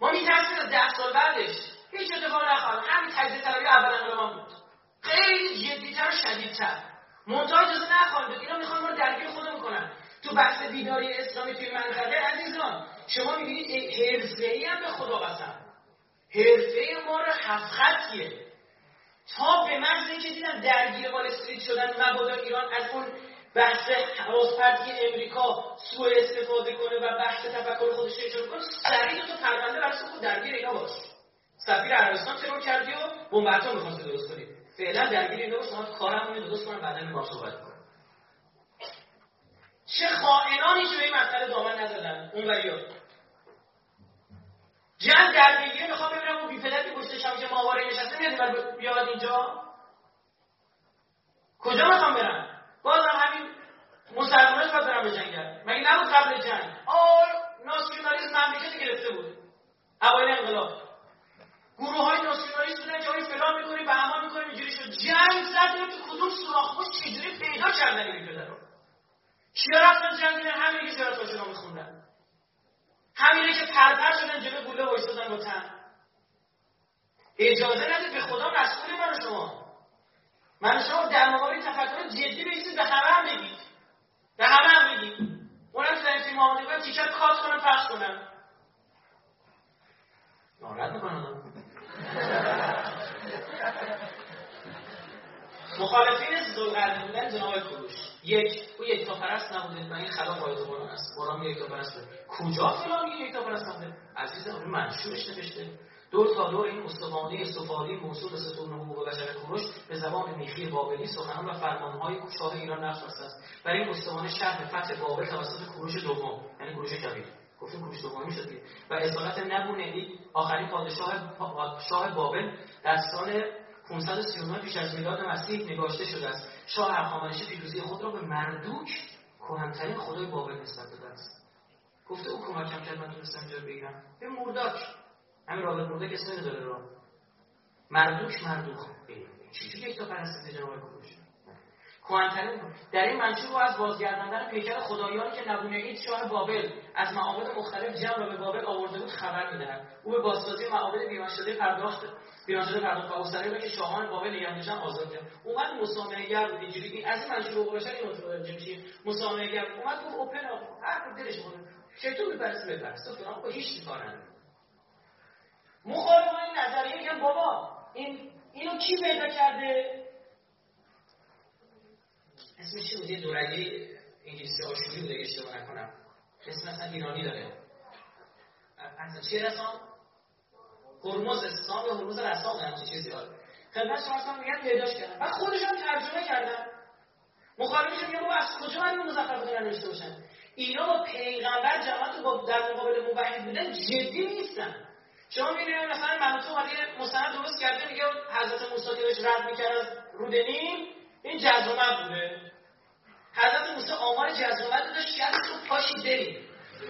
B: ما میترسیم از ده سال بعدش. هیچ اتفاق نخواهد. همین تجزیه طلبی اول انقلاب بود. خیلی جدیتر و شدیدتر. منتها اجازه نخواهند اینا می‌خوان ما رو درگیر خودمون کنن. تو بحث بیداری اسلامی توی منطقه عزیزان شما می‌بینید حرفه هم به خدا قسم. حرفه ما رو هفت تا به محض اینکه دیدن درگیر وال استریت شدن مبادا ایران از اون بحث حواس پرتی امریکا سوء استفاده کنه و بحث تفکر خودش رو کنه. سریع تو پرونده برای خود درگیر اینا باش. سفیر عربستان ترور کردی و بمب می‌خواسته درست کنی؟ فعلا درگیر اینا باش شما کارم درست کنن بعدا با صحبت کنن چه خائنانی که به این مسئله دامن نزدن؟ اون وریا جنگ درگیری می‌خوام ببینم اون که پشت شمش ماهواره نشسته میاد بیاد اینجا؟ کجا می‌خوام برم؟ بازم همین مسلمانش باید برم بجنگن مگه نبود قبل جنگ؟ آه ناسیونالیسم مملکت گرفته بود. اوایل انقلاب. گروه های ناسیونالیست بودن که فلان می‌کنیم به همان می‌کنیم اینجوری شد. جنگ زد تو کدوم سوراخ چجوری پیدا کردن این پدر رو؟ کیا رفتن جنگ همین که آشنا میخوندن. همینه که پرپر شدن جلو گوله وایستادن با تن. اجازه نده به خدا مسئول من شما. من شما در مقابل تفکر جدی بیسید به همه هم بگید. به همه هم بگید اونم فیلم آماده کنم تیکر کات کنم پخش کنم ناراحت می‌کنم. مخالفین زلقرنی بودن جناب کروش یک او یک پرست نبوده. و این خلاف آیت قرآن است. قرآن یک پرست کجا فلان یک پرست نبوده؟ عزیزم منشورش نوشته. دور تا دور این استوانه سفالی موصول به ستون حقوق بشر کوروش به زبان میخی بابلی سخنان و فرمانهای شاه ایران نقش است. برای این استوانه شرح فتح بابل توسط کوروش دوم یعنی کوروش کبیر. گفتیم کوروش دومی شد و اصالت نبونه آخرین پادشاه شاه بابل در سال 539 پیش از میلاد مسیح نگاشته شده است. شاه هخامنشی پیروزی خود را به مردوک کهنترین خدای بابل نسبت داده است. گفته او کمکم کرد من تونستم اینجا بگیرم. به مرداک. همین رابط مرداک اسم نداره رو مردوک مردوک. چجوری یک تا پرستنده جناب کوروش کهنترین در این منشور از بازگرداندن پیکر خدایانی که نبونه اید شاه بابل از معابد مختلف جمع را به بابل آورده بود خبر می‌دهد. او به بازسازی معابد بیرون شده پرداخت بیرون شده پرداخت و اسرایی که شاهان بابل نگه آزاد کرد. اومد مسامحه گر بود. اینجوری از این منشور بشر این متوجه میشه مسامحه گر اومد گفت اوپن هر دلش بخواد شیطون بپرسه بپرسه. تو فلان هیچ کار نداره. مخالفان این نظریه میگن بابا این اینو کی پیدا کرده؟ اسمش چی بود؟ یه دورگی انگلیسی آشوری بوده اشتباه نکنم. اسم اصلا ایرانی داره. اصلا چی رسام؟ هرمز اسلام یا هرمز رسام؟ همچین چیزی داره. خدمت شما اصلا میگن پیداش کردن و خودشون ترجمه کردن مخالفش میگن بابا از کجا من مزخرفات نوشته باشن اینا با پیغمبر جماعت با در مقابل موحد بودن جدی نیستن. شما می‌بینید مثلا محمود اومده مستند درست کرده میگه حضرت موسی که داشت رد می‌کرد از رودنیم این جزومت بوده. حضرت موسی آمار جزومت داشت که تو پاشی بریم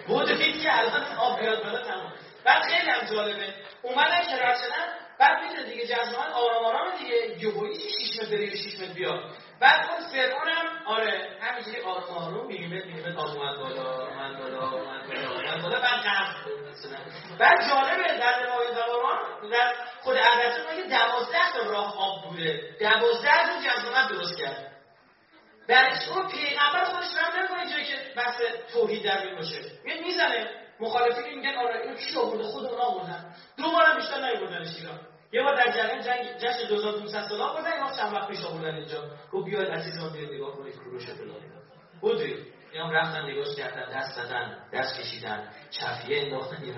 B: بود که الان آب بیاد بالا تمام. بعد خیلی هم جالبه. اومدن که رد شدن بعد میده دیگه جزومت آرام آرام دیگه. یهویی چی 6 متر بره 6 متر بیاد بعد اون فرعون هم آره همینجوری آروم آروم میلیمتر میلیمتر آروم بالا من بالا من بالا من بالا. بعد قهر. بعد جالبه در روایت قرآن در خود عدد که دوازده تا راه آب بوده؟ دوازده تا جزومت درست کرد. در اون پیغمبر خودش رم نکنه جایی که بحث توحید در باشه. میاد می‌زنه. مخالفین میگن آره اینو کی آورده؟ خود اونا آوردن. دو بارم بیشتر نیاوردنش ایران یه بار در جریان جنگ جشن 2500 سال بودن یا چند وقت پیش آوردن اینجا. گفت بیاید عزیزان بیاید نگاه کنید کوروش فلان بودید یا رفتن نگاش کردن دست زدن دست کشیدن چفیه انداختن یه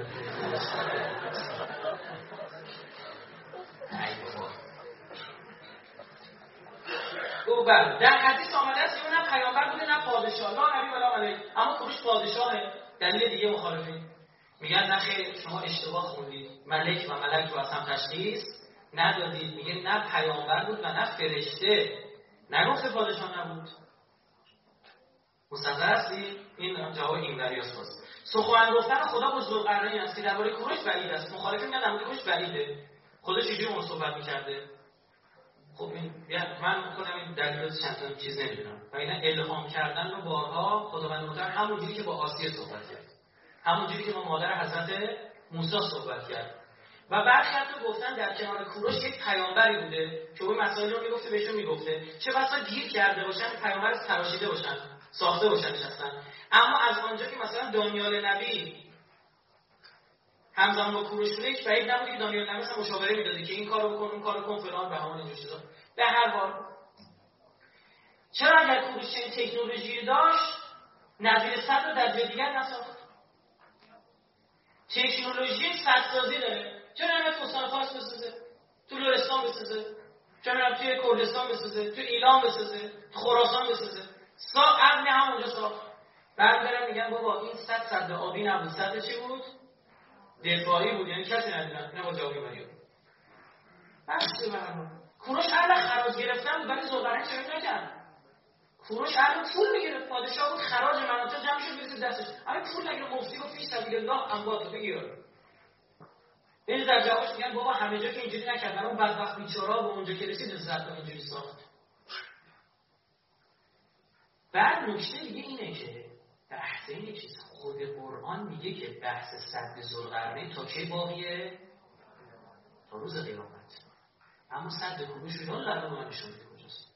B: بله در حدیث آمده است که نه پیامبر بوده نه پادشاه. لا نبی ولا ملک. اما کوروش پادشاهه. دلیل دیگه مخالفین میگن نه خیر شما اشتباه خوندید. ملک و ملک رو از هم تشخیص ندادید. میگه نه پیامبر بود و نه فرشته. نگفته پادشاه نبود. هستی این جواب این دریاست باز. سخن گفتن خدا با ذوالقرنین است که درباره کوروش بعید است. مخالف میگن در کوروش بعیده خدا چجوری اون صحبت می‌کرده؟ خب این من خودم این دلیل چند چیز نمی‌دونم. و اینا الهام کردن رو بارها خداوند متعال همونجوری که با آسیه صحبت کرد. همونجوری که با مادر حضرت موسی صحبت کرد. و برخی حتی گفتن در کنار کوروش یک پیامبری بوده که اون مسائل رو می‌گفته بهشون می‌گفته. چه بسا گیر کرده باشن پیامبر تراشیده باشن. ساخته باشن نشستن اما از آنجا که مثلا دانیال نبی همزمان با کوروش بعید نبوده که دانیال نبی مثلا مشاوره می‌داده که این کارو بکن اون کارو کن فلان به همان اینجور چیزا. به هر حال چرا اگر کوروش تکنولوژی داشت نظیر صد رو در دیگر نساخت؟ تکنولوژی سازی داره. چرا نمیاد تو فارس بسازه؟ تو لورستان بسازه. چرا توی کردستان بسازه؟ تو ایلام بسازه؟ تو خراسان بسازه؟ سا قبل همونجا ساخت بعد برم میگن بابا این صد صد آبی نبود. صد چی بود؟ دفاعی بود. یعنی کسی ندیدن نه با جوابی مریم بس برم کوروش اهل خراج گرفتن بود ولی زلقرنین چه نکرد کوروش اهل پول می‌گرفت. پادشاه بود خراج مناطق جمع شد برسید دستش. اگه پول نگیره مفتی گفت فی سبیل الله اموات بگیر. این در جوابش میگن بابا همه جا که اینجوری نکردن اون بدبخت بیچارا به اونجا که رسید نزد اینجوری ساخت. بعد نکته دیگه اینه که بحث اینه که خود قرآن میگه که بحث صد زلقرنه تا کی باقیه؟ تا روز قیامت. اما صد کروش رو لازم من نشون میده کجاست؟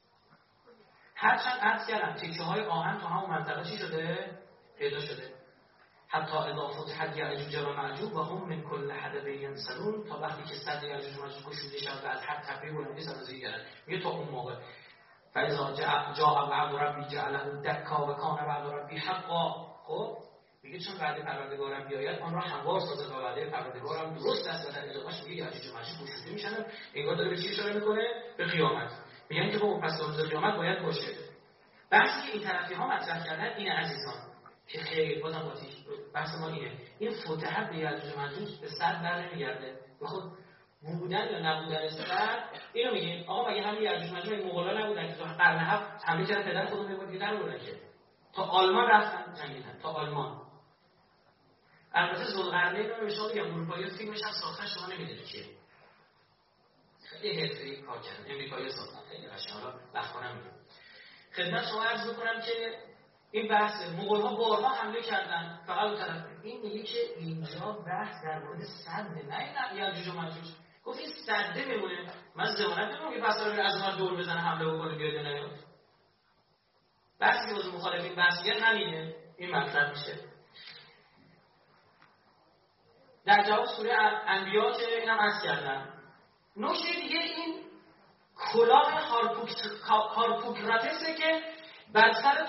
B: هرچند عرض کردم تکه های آهن تا همون منطقه چی شده؟ پیدا شده. حتی اضافت حد یعجوج و معجوب و هم من کل حدب ینسلون تا وقتی که صد یعجوج و معجوب گشوده شد و از تقریب و نمیز از گردن میگه تا اون موقع. فاذا جاء وعد ربی جعله دکا و کان وعد ربی حقا خب؟ میگه چون وعده پروردگارم بیاید آن را هموار سازد و وعده پروردگارم درست است. و در ادامهش میگه یعجوج و معجوج گشوده میشن انگار داره به چی اشاره می‌کنه؟ به قیامت. میگن که با پس روز قیامت باید باشه. بحثی که این طرفی ها مطرح کردن این عزیزان که خیر بازم بحث ما اینه. این فتحت به یعجوج و به صد بر نمیگرده. به خود بودن یا نبودن سر اینو میگیم. آقا مگه همین ماجوج این مغولا نبودن که تو قرن هفت همه کردن پدر خودمون بود دیدن بودن که؟ تا آلمان رفتن جنگیدن تا آلمان. البته ذوالقرنین رو شما بگم اروپایی فیلمش هم ساختن شما نمی‌دونید که خیلی حرفه‌ای کار کردن. امریکایی ساختن. خیلی حالا وقت نمی‌دونم خدمت شما عرض بکنم که این بحث مغول ها بارها حمله کردن فقط اون طرف. این میگه که اینجا بحث در مورد صد نه این یعجوج و ماجوج گفت این میمونه. من زمانت نمی‌دونم که پس از ما دور بزنه حمله بکنه بیاد نیاد. بحثی که واسه مخالفین بحث همینه. این مطلب میشه. در جواب سوره انبیا که اینم عرض کردم. نکته دیگه این کلاه هارپوکراتسه که بر سر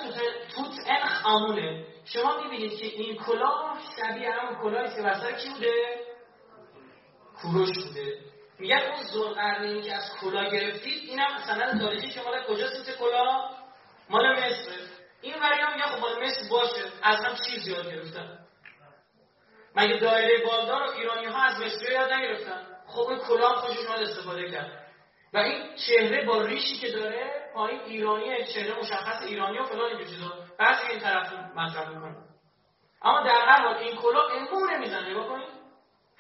B: توت ان خامونه شما می‌بینید که این کلاه شبیه همون کلاهی که بر سر کی بوده؟ کوروش بوده. میگن اون زلقرنینی که از کلاه گرفتید اینم سند تاریخی مال کجاست این کلاه مال مصر. این وری هم میگن خب مال مصر باشه. از هم چیز یاد گرفتن. مگه دایره بالدار و ایرانی ها از مصری یاد نگرفتن؟ خب این کلاه خودشون استفاده کرد. و این چهره با ریشی که داره پایین ایرانی چهره مشخص ایرانی و فلان اینجور چیزا. بعضی این طرف مطرح می‌کنه. اما در هر حال این کلا امور نمی‌زنه. نگاه کنید.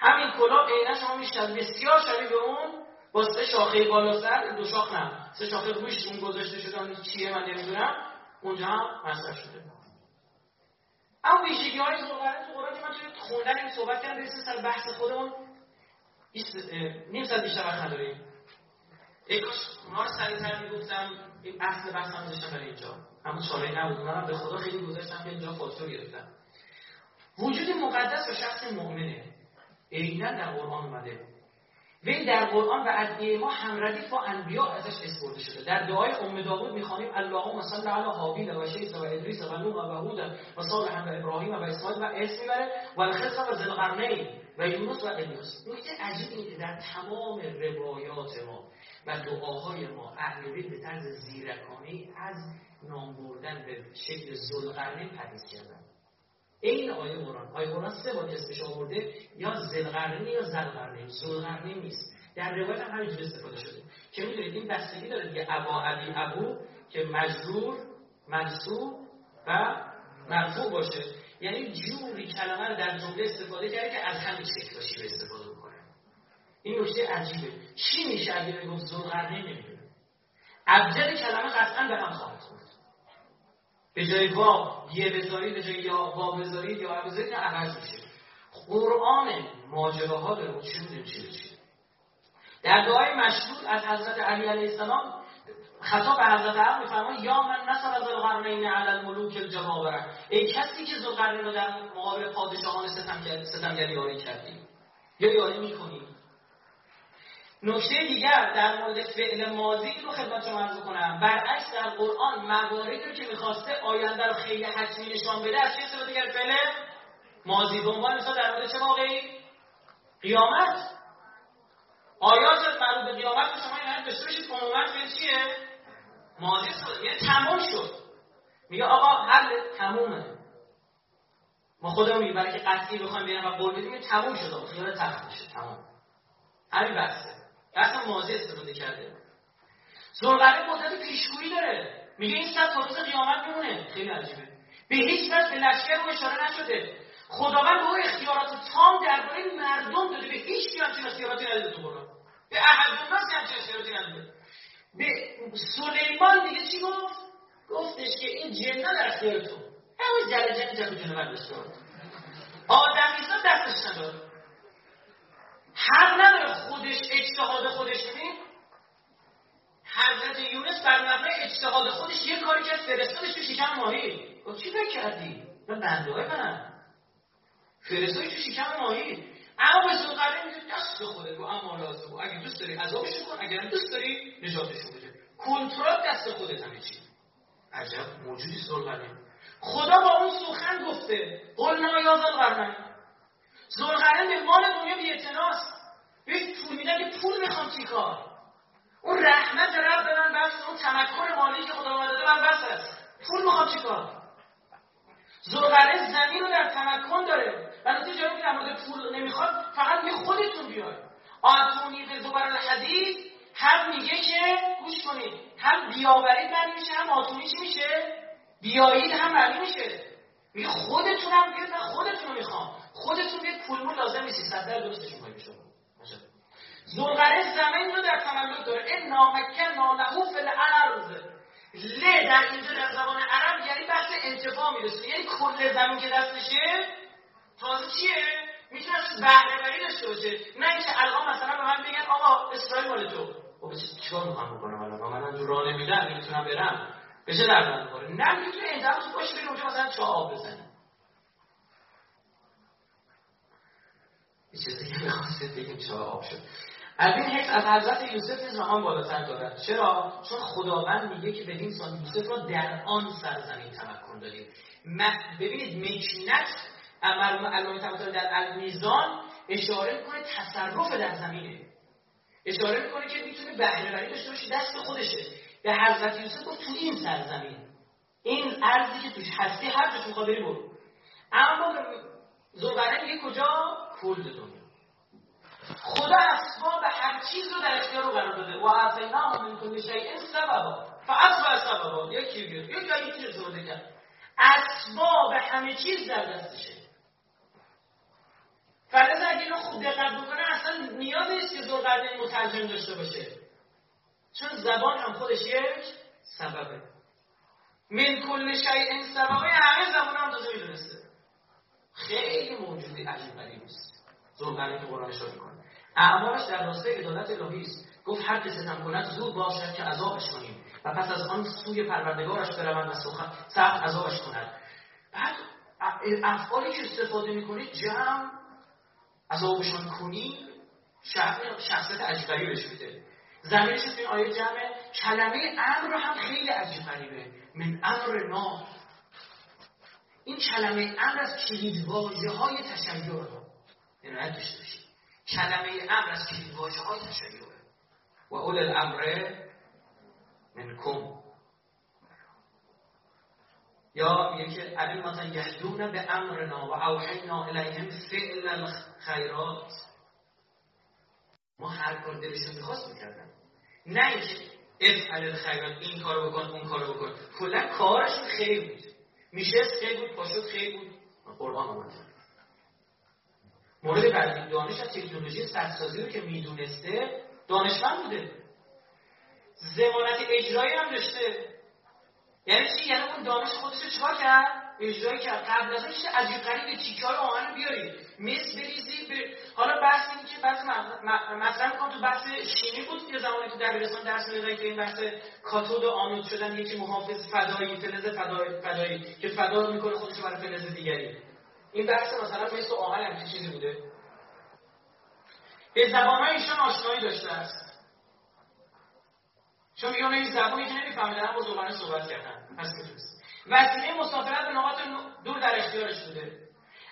B: همین کلا عینا شما می‌شد بسیار شبیه به اون با سه شاخه بالا سر دو شاخ نه سه شاخه روش اون گذاشته شده اون چیه من نمی‌دونم. اونجا هم مصرف شده. اما ویژگی های صحبت تو قرآن من توی خوندن این صحبت کردم برسیم سر بحث خودمون نیم ساعت بیشتر وقت نداریم. ای کاش اونا رو سریعتر می‌گفتم این اصل بحث هم داشتم برای اینجا. اما چاره نبود. منم به خدا خیلی گذاشتم که اینجا فاکتور گرفتم. وجود مقدس و شخص مؤمنه. عینا در قرآن اومده. وی در قرآن و ادعیه ما همردیف با انبیا ازش اسپرده شده. در دعای ام داوود می‌خوانیم اللهم صل علی حابیل و شیس و ادریس و نوح و هود و صالح و ابراهیم و اسماعیل و اسم می‌بره. و الخضر و ذوالقرنین و یونس و الیاس. نکته عجیب اینه در تمام روایات ما و دعاهای ما اهل بیت به طرز زیرکانه از نام بردن به شکل ذوالقرنین پرهیز کردن. این آیه قرآن آیه قرآن سه بار اسمش آورده یا زلقرنی یا زلقرنی زلقرنی نیست. در روایت هم همینجور استفاده شده. که می‌دونید این بستگی داره دیگه ابا ابی ابو که مجرور منصوب و مرفوع باشه. یعنی جوری کلمه رو در جمله استفاده کرده که از همین شکل به استفاده بکنه. این نکته عجیبه. چی میشه اگه بگم زلقرنی نمی‌دونه؟ ابجد کلمه قطعا به هم خواهد خورد. به جای وا یه بذارید به جای یا وا بذارید یا بذارید عوض میشه. قرآن ماجراها داره چی می‌دونیم چی در دعای مشهور از حضرت علی علیه السلام خطاب به حضرت علی میفرمایند یا من نصر از القرنین علی الملوک الجبابره ای کسی که ذوالقرنین رو در مقابل پادشاهان ستمگری یاری کردی یا یاری می‌کنی؟ نکته دیگر در مورد فعل ماضی رو خدمت شما عرض کنم. برعکس در قرآن مواردی رو که می‌خواسته آینده رو خیلی حتمی نشان بده از چه استفاده کرد فعل ماضی؟ به عنوان مثال در مورد چه واقعی قیامت. آیات مربوط به قیامت رو شما این داشته باشید عموما فعل چیه؟ ماضی استفاده یعنی تمام شد. میگه آقا حل تمومه. ما خودمون میگه برای که قطعی بخوایم بیان و قول بدیم تموم شد. خیال تخت میشه. تمام همین بحثه. اصلا ماضی استفاده کرده. زرقره قدرت پیشگویی داره. میگه این صد تا روز قیامت میمونه. خیلی عجیبه. به هیچ وجه به لشکر رو اشاره نشده. خداوند به او اختیارات تام درباره مردم داده. به هیچ کی همچین اختیاراتی نداده تو قرآن. به احد الناس همچین اختیاراتی نداده. به سلیمان دیگه چی گفت؟ گفتش که این جنه در اختیار تو. همه جل جل جل جل برداشت. آدمیزاد دستش نداره حق نداره خودش اجتهاد خودش ببین. حضرت یونس بر مبنای اجتهاد خودش یه کاری کرد فرستادش تو شکم ماهی. گفت چی فکر کردی؟ من بنده منم فرستادش تو شکم ماهی. اما به زلقره میگه دست خودت رو اما لازم اگه دوست داری عذابش کن اگر دوست داری نجاتش بده. کنترل دست خودت همه چی. عجب موجودی زلقره خدا با اون سخن گفته. قلنا یا زلقرنین زرقرن به مال دنیا بی اعتناست. بهش پول میدن که پول می‌خوام چیکار اون رحمت رب به من بس اون تمکن مالی که خدا داده من بس است پول می‌خوام چیکار زرقره زمین رو در تمکن داره. ولی جایی که در مورد پول نمی‌خواد فقط می خودتون بیاید آتونی زبر الحدید هم میگه که گوش کنید. هم بیاورید معنی میشه هم آتونی چی میشه؟ بیایید هم معنی میشه. میگه خودتون هم من خودتون رو می‌خوام. خودتون بیاید پول لازم نیست 300 در درستش می‌کنید شما. زلغره زمین رو در تملک داره. این نامکن نالهو فل الارض ل در اینجا در زبان عرب یعنی بحث انتفاع می‌رسه. یعنی کل زمین که دستشه تازه چیه؟ می‌تونه بهره وری داشته باشه. نه اینکه الان مثلا به من بگن آقا اسرائیل مال تو. خب چیکار می‌خوام بکنم الان؟ من تو راه نمیدم نمی‌تونم برم. بشه در می‌خوره نه می‌تونه این باشه بری اونجا مثلا چا آب بزنی یه چیزی که می‌خواستید بگیم چرا آب شد؟ از این حیث از حضرت یوسف نیز مقام بالاتر دارد. چرا؟ چون خداوند میگه که به این سان یوسف را در آن سرزمین تمکن دادیم. ببینید مکنت علامه طباطبایی در المیزان اشاره می‌کنه تصرف در زمینه. اشاره می‌کنه که می‌تونه بهره وری داشته باشه دست خودشه. به حضرت یوسف گفت تو این سرزمین. این ارزی که توش هستی هر جاش می‌خواد بری برو. اما زرقره میگه کجا؟ کل دنیا خدا اسباب هر چیز رو در اختیار رو قرار داده. و اعطیناه من کل شیء سببا. فاصبح سببا. یکی بیاد یک جایی چیز استفاده کرد. اسباب همه چیز در دستشه. فرض اگه اینو خوب دقت بکنه اصلا نیاز نیست که زرقرنین مترجم داشته باشه. چون زبان هم خودش یک سببه. من کل شیء سببه همه زبان هم می‌دونسته خیلی موجودی عجیب غریب است ذوالقرنین که قرآن اشاره می‌کنه. اعمالش در راستای عدالت الهی است. گفت هر که ستم کند زود باشد که عذابش کنیم. و پس از آن سوی پروردگارش بروند و سخت عذابش کند. بعد افعالی که استفاده می‌کنید جمع عذابشان کنیم شخصیت عجیب بهش میده. زمینش این آیه جمع کلمه امر رو هم خیلی عجیب غریبه من امر نار این کلمه امر از کلید واژه های تشیع عنایت داشته باشید کلمه امر از کلید واژه های تشیع و اول الامر منکم. یا میگه که علی مثلا یهدون به امرنا و اوحینا الیهم فعل الخیرات. ما هر کار دلشون می‌خواست می‌کردن. نه اینکه افعل الخیرات این کارو بکن اون کارو بکن. کلا کارشون خیلی بود. میشه خیلی بود پاشد خیلی بود. قرآن آمده مورد بعدی دانش از تکنولوژی سدسازی رو که می‌دونسته دانشمند بوده. زمانت اجرایی هم داشته. یعنی چی؟ یعنی اون دانش خودش رو چیکار کرد؟ اجرایی کرد. قبل از اینکه عجیب غریب تیکه های آهن بیاری. مس بریزی ب... حالا بحث این که بعضی مثلا میگم تو بحث شیمی بود که زمانی که دبیرستان درس می‌دادن که این بحث کاتود و آنود شدن یکی محافظ فدایی فلز فدایی فدایی که فدا می‌کنه خودش برای فلز دیگری. این بحث مثلا مثل آهن هم چیزی بوده. به زبان ایشان آشنایی داشته است. چون میگه این زبانی که نمیفهمیدن با زبان صحبت کردن. پس وسیله مسافرت به نقاط دور در اختیارش بوده.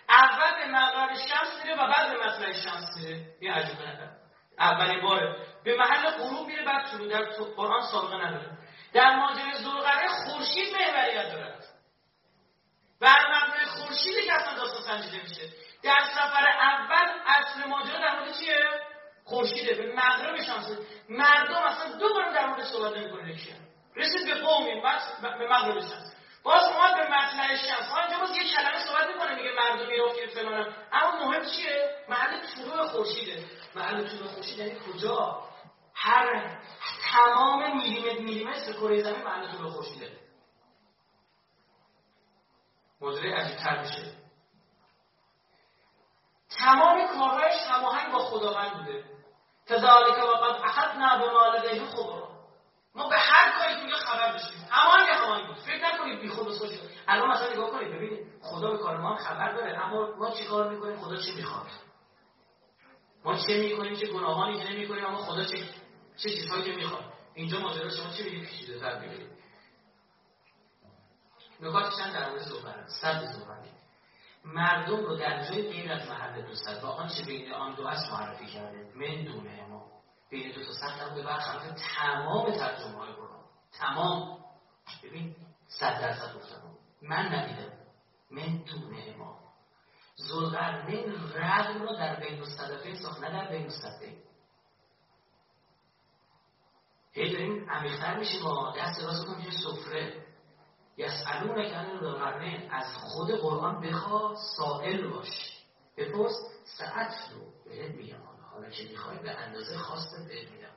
B: اول به مغرب شمس میره و بعد به مطلع شمس میره. این عجیبه نکرد اولین باره. به محل غروب میره بعد طلوع در قرآن سابقه نداره. در ماجرای زلقره خورشید محوریت دارد بر مبنای خورشیدی که اصلا داستان سنجیده میشه. در سفر اول اصل ماجرا در مورد چیه؟ خورشیده. به مغرب شانس مردم اصلا دو بار در مورد صحبت نمی‌کنه رسید به قومی به مغرب شمس. باز اومد به مطلع شمس. ها اینجا باز یه کلمه صحبت می‌کنه میگه مردم می‌رفتید فلان اما مهم چیه؟ محل طلوع خورشیده. محل طلوع خورشید یعنی کجا؟ هر تمام میلیمتر میلیمتر کره زمین محل طلوع خورشیده. ماجرای عجیبتر میشه. تمام کارهایش هماهنگ با خداوند بوده. کذالک وقد اخذنا بما خبرا ما به هر کاری که میگه خبر داشتیم. هماهنگ هماهنگ بود. فکر نکنید بی خود و الان مثلا نگاه کنید. ببینید خدا به کار ما خبر داره. اما ما چی کار می‌کنیم؟ خدا چی می‌خواد؟ ما چه می‌کنیم؟ چه گناهانی نمی‌کنیم؟ اما خدا چه چه چیزهایی که می‌خواد؟ اینجا ماجرا شما چی میگید؟ پیچیده تر نکات چند در مورد زهره صد زهره مردم رو در جای غیر از محل دوست و آنچه بین آن دو است معرفی کرده. من دونه ما. بین دو تا سخت هم به برخلاف تمام ترجمه های قرآن. تمام. ببین صد درصد گفتم. من ندیدم. من دونه ما. زلقرنین رقم رو در بین مستدفه ساخت نه در بین مستدفه هی داریم عمیقتر میشیم. با دست راست کنیم که سفره. یسالون کن ذوالقرنین از خود قرآن بخوا سائل باش. بپرس ساعت رو بهت میگم. حالا که می‌خوای به اندازه خواست بهت میگم.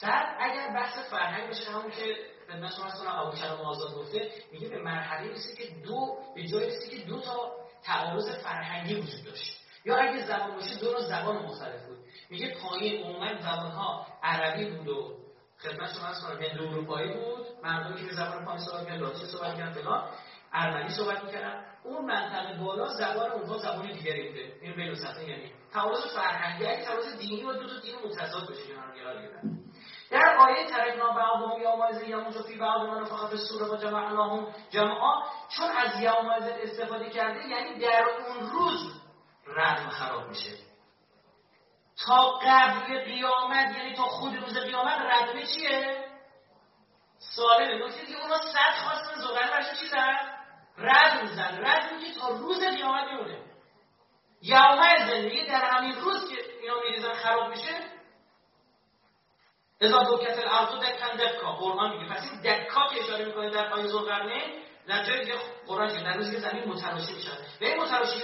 B: صد اگر بحث فرهنگ بشه همون که خدمت شما هستم ابو کلام آزاد گفته میگه به مرحله رسید که دو به جای رسید که دو تا تعارض فرهنگی وجود داشت. یا اگه زبان باشه دو زبان مختلف بود. میگه پایین عموما زبانها عربی بود و خدمت شما هست کنم هندو اروپایی بود. مردمی که به زبان پایین صحبت می‌کردن لاتین صحبت می‌کردن فلان. ارمنی صحبت می‌کردن. اون منطقه بالا زبان اونها زبان دیگری بوده. این بین یعنی. تعارض فرهنگی اگه تعارض دینی و دو تا دین متضاد باشه که من یاد گرفتم در آیه ترکنا بعضهم یومئذ یموج فی بعض من نفخ فی الصور و جمعناهم جمعا. چون از یومئذ استفاده کرده یعنی در اون روز رحم خراب میشه. تا قبل قیامت یعنی تا خود روز قیامت ردمه چیه؟ سالمه نکته که اونا صد خواستن زغل برش چی زن؟ رد میزن رد که تا روز قیامت میمونه. یومه زندگی در همین روز که اینا میریزن خراب میشه ازا دوکت الارض دکن دکا. قرآن میگه. پس این دکا که اشاره می‌کنه در آیه زلقرنه در جای دیگه قرآن که در روزی که زمین متراشی میشن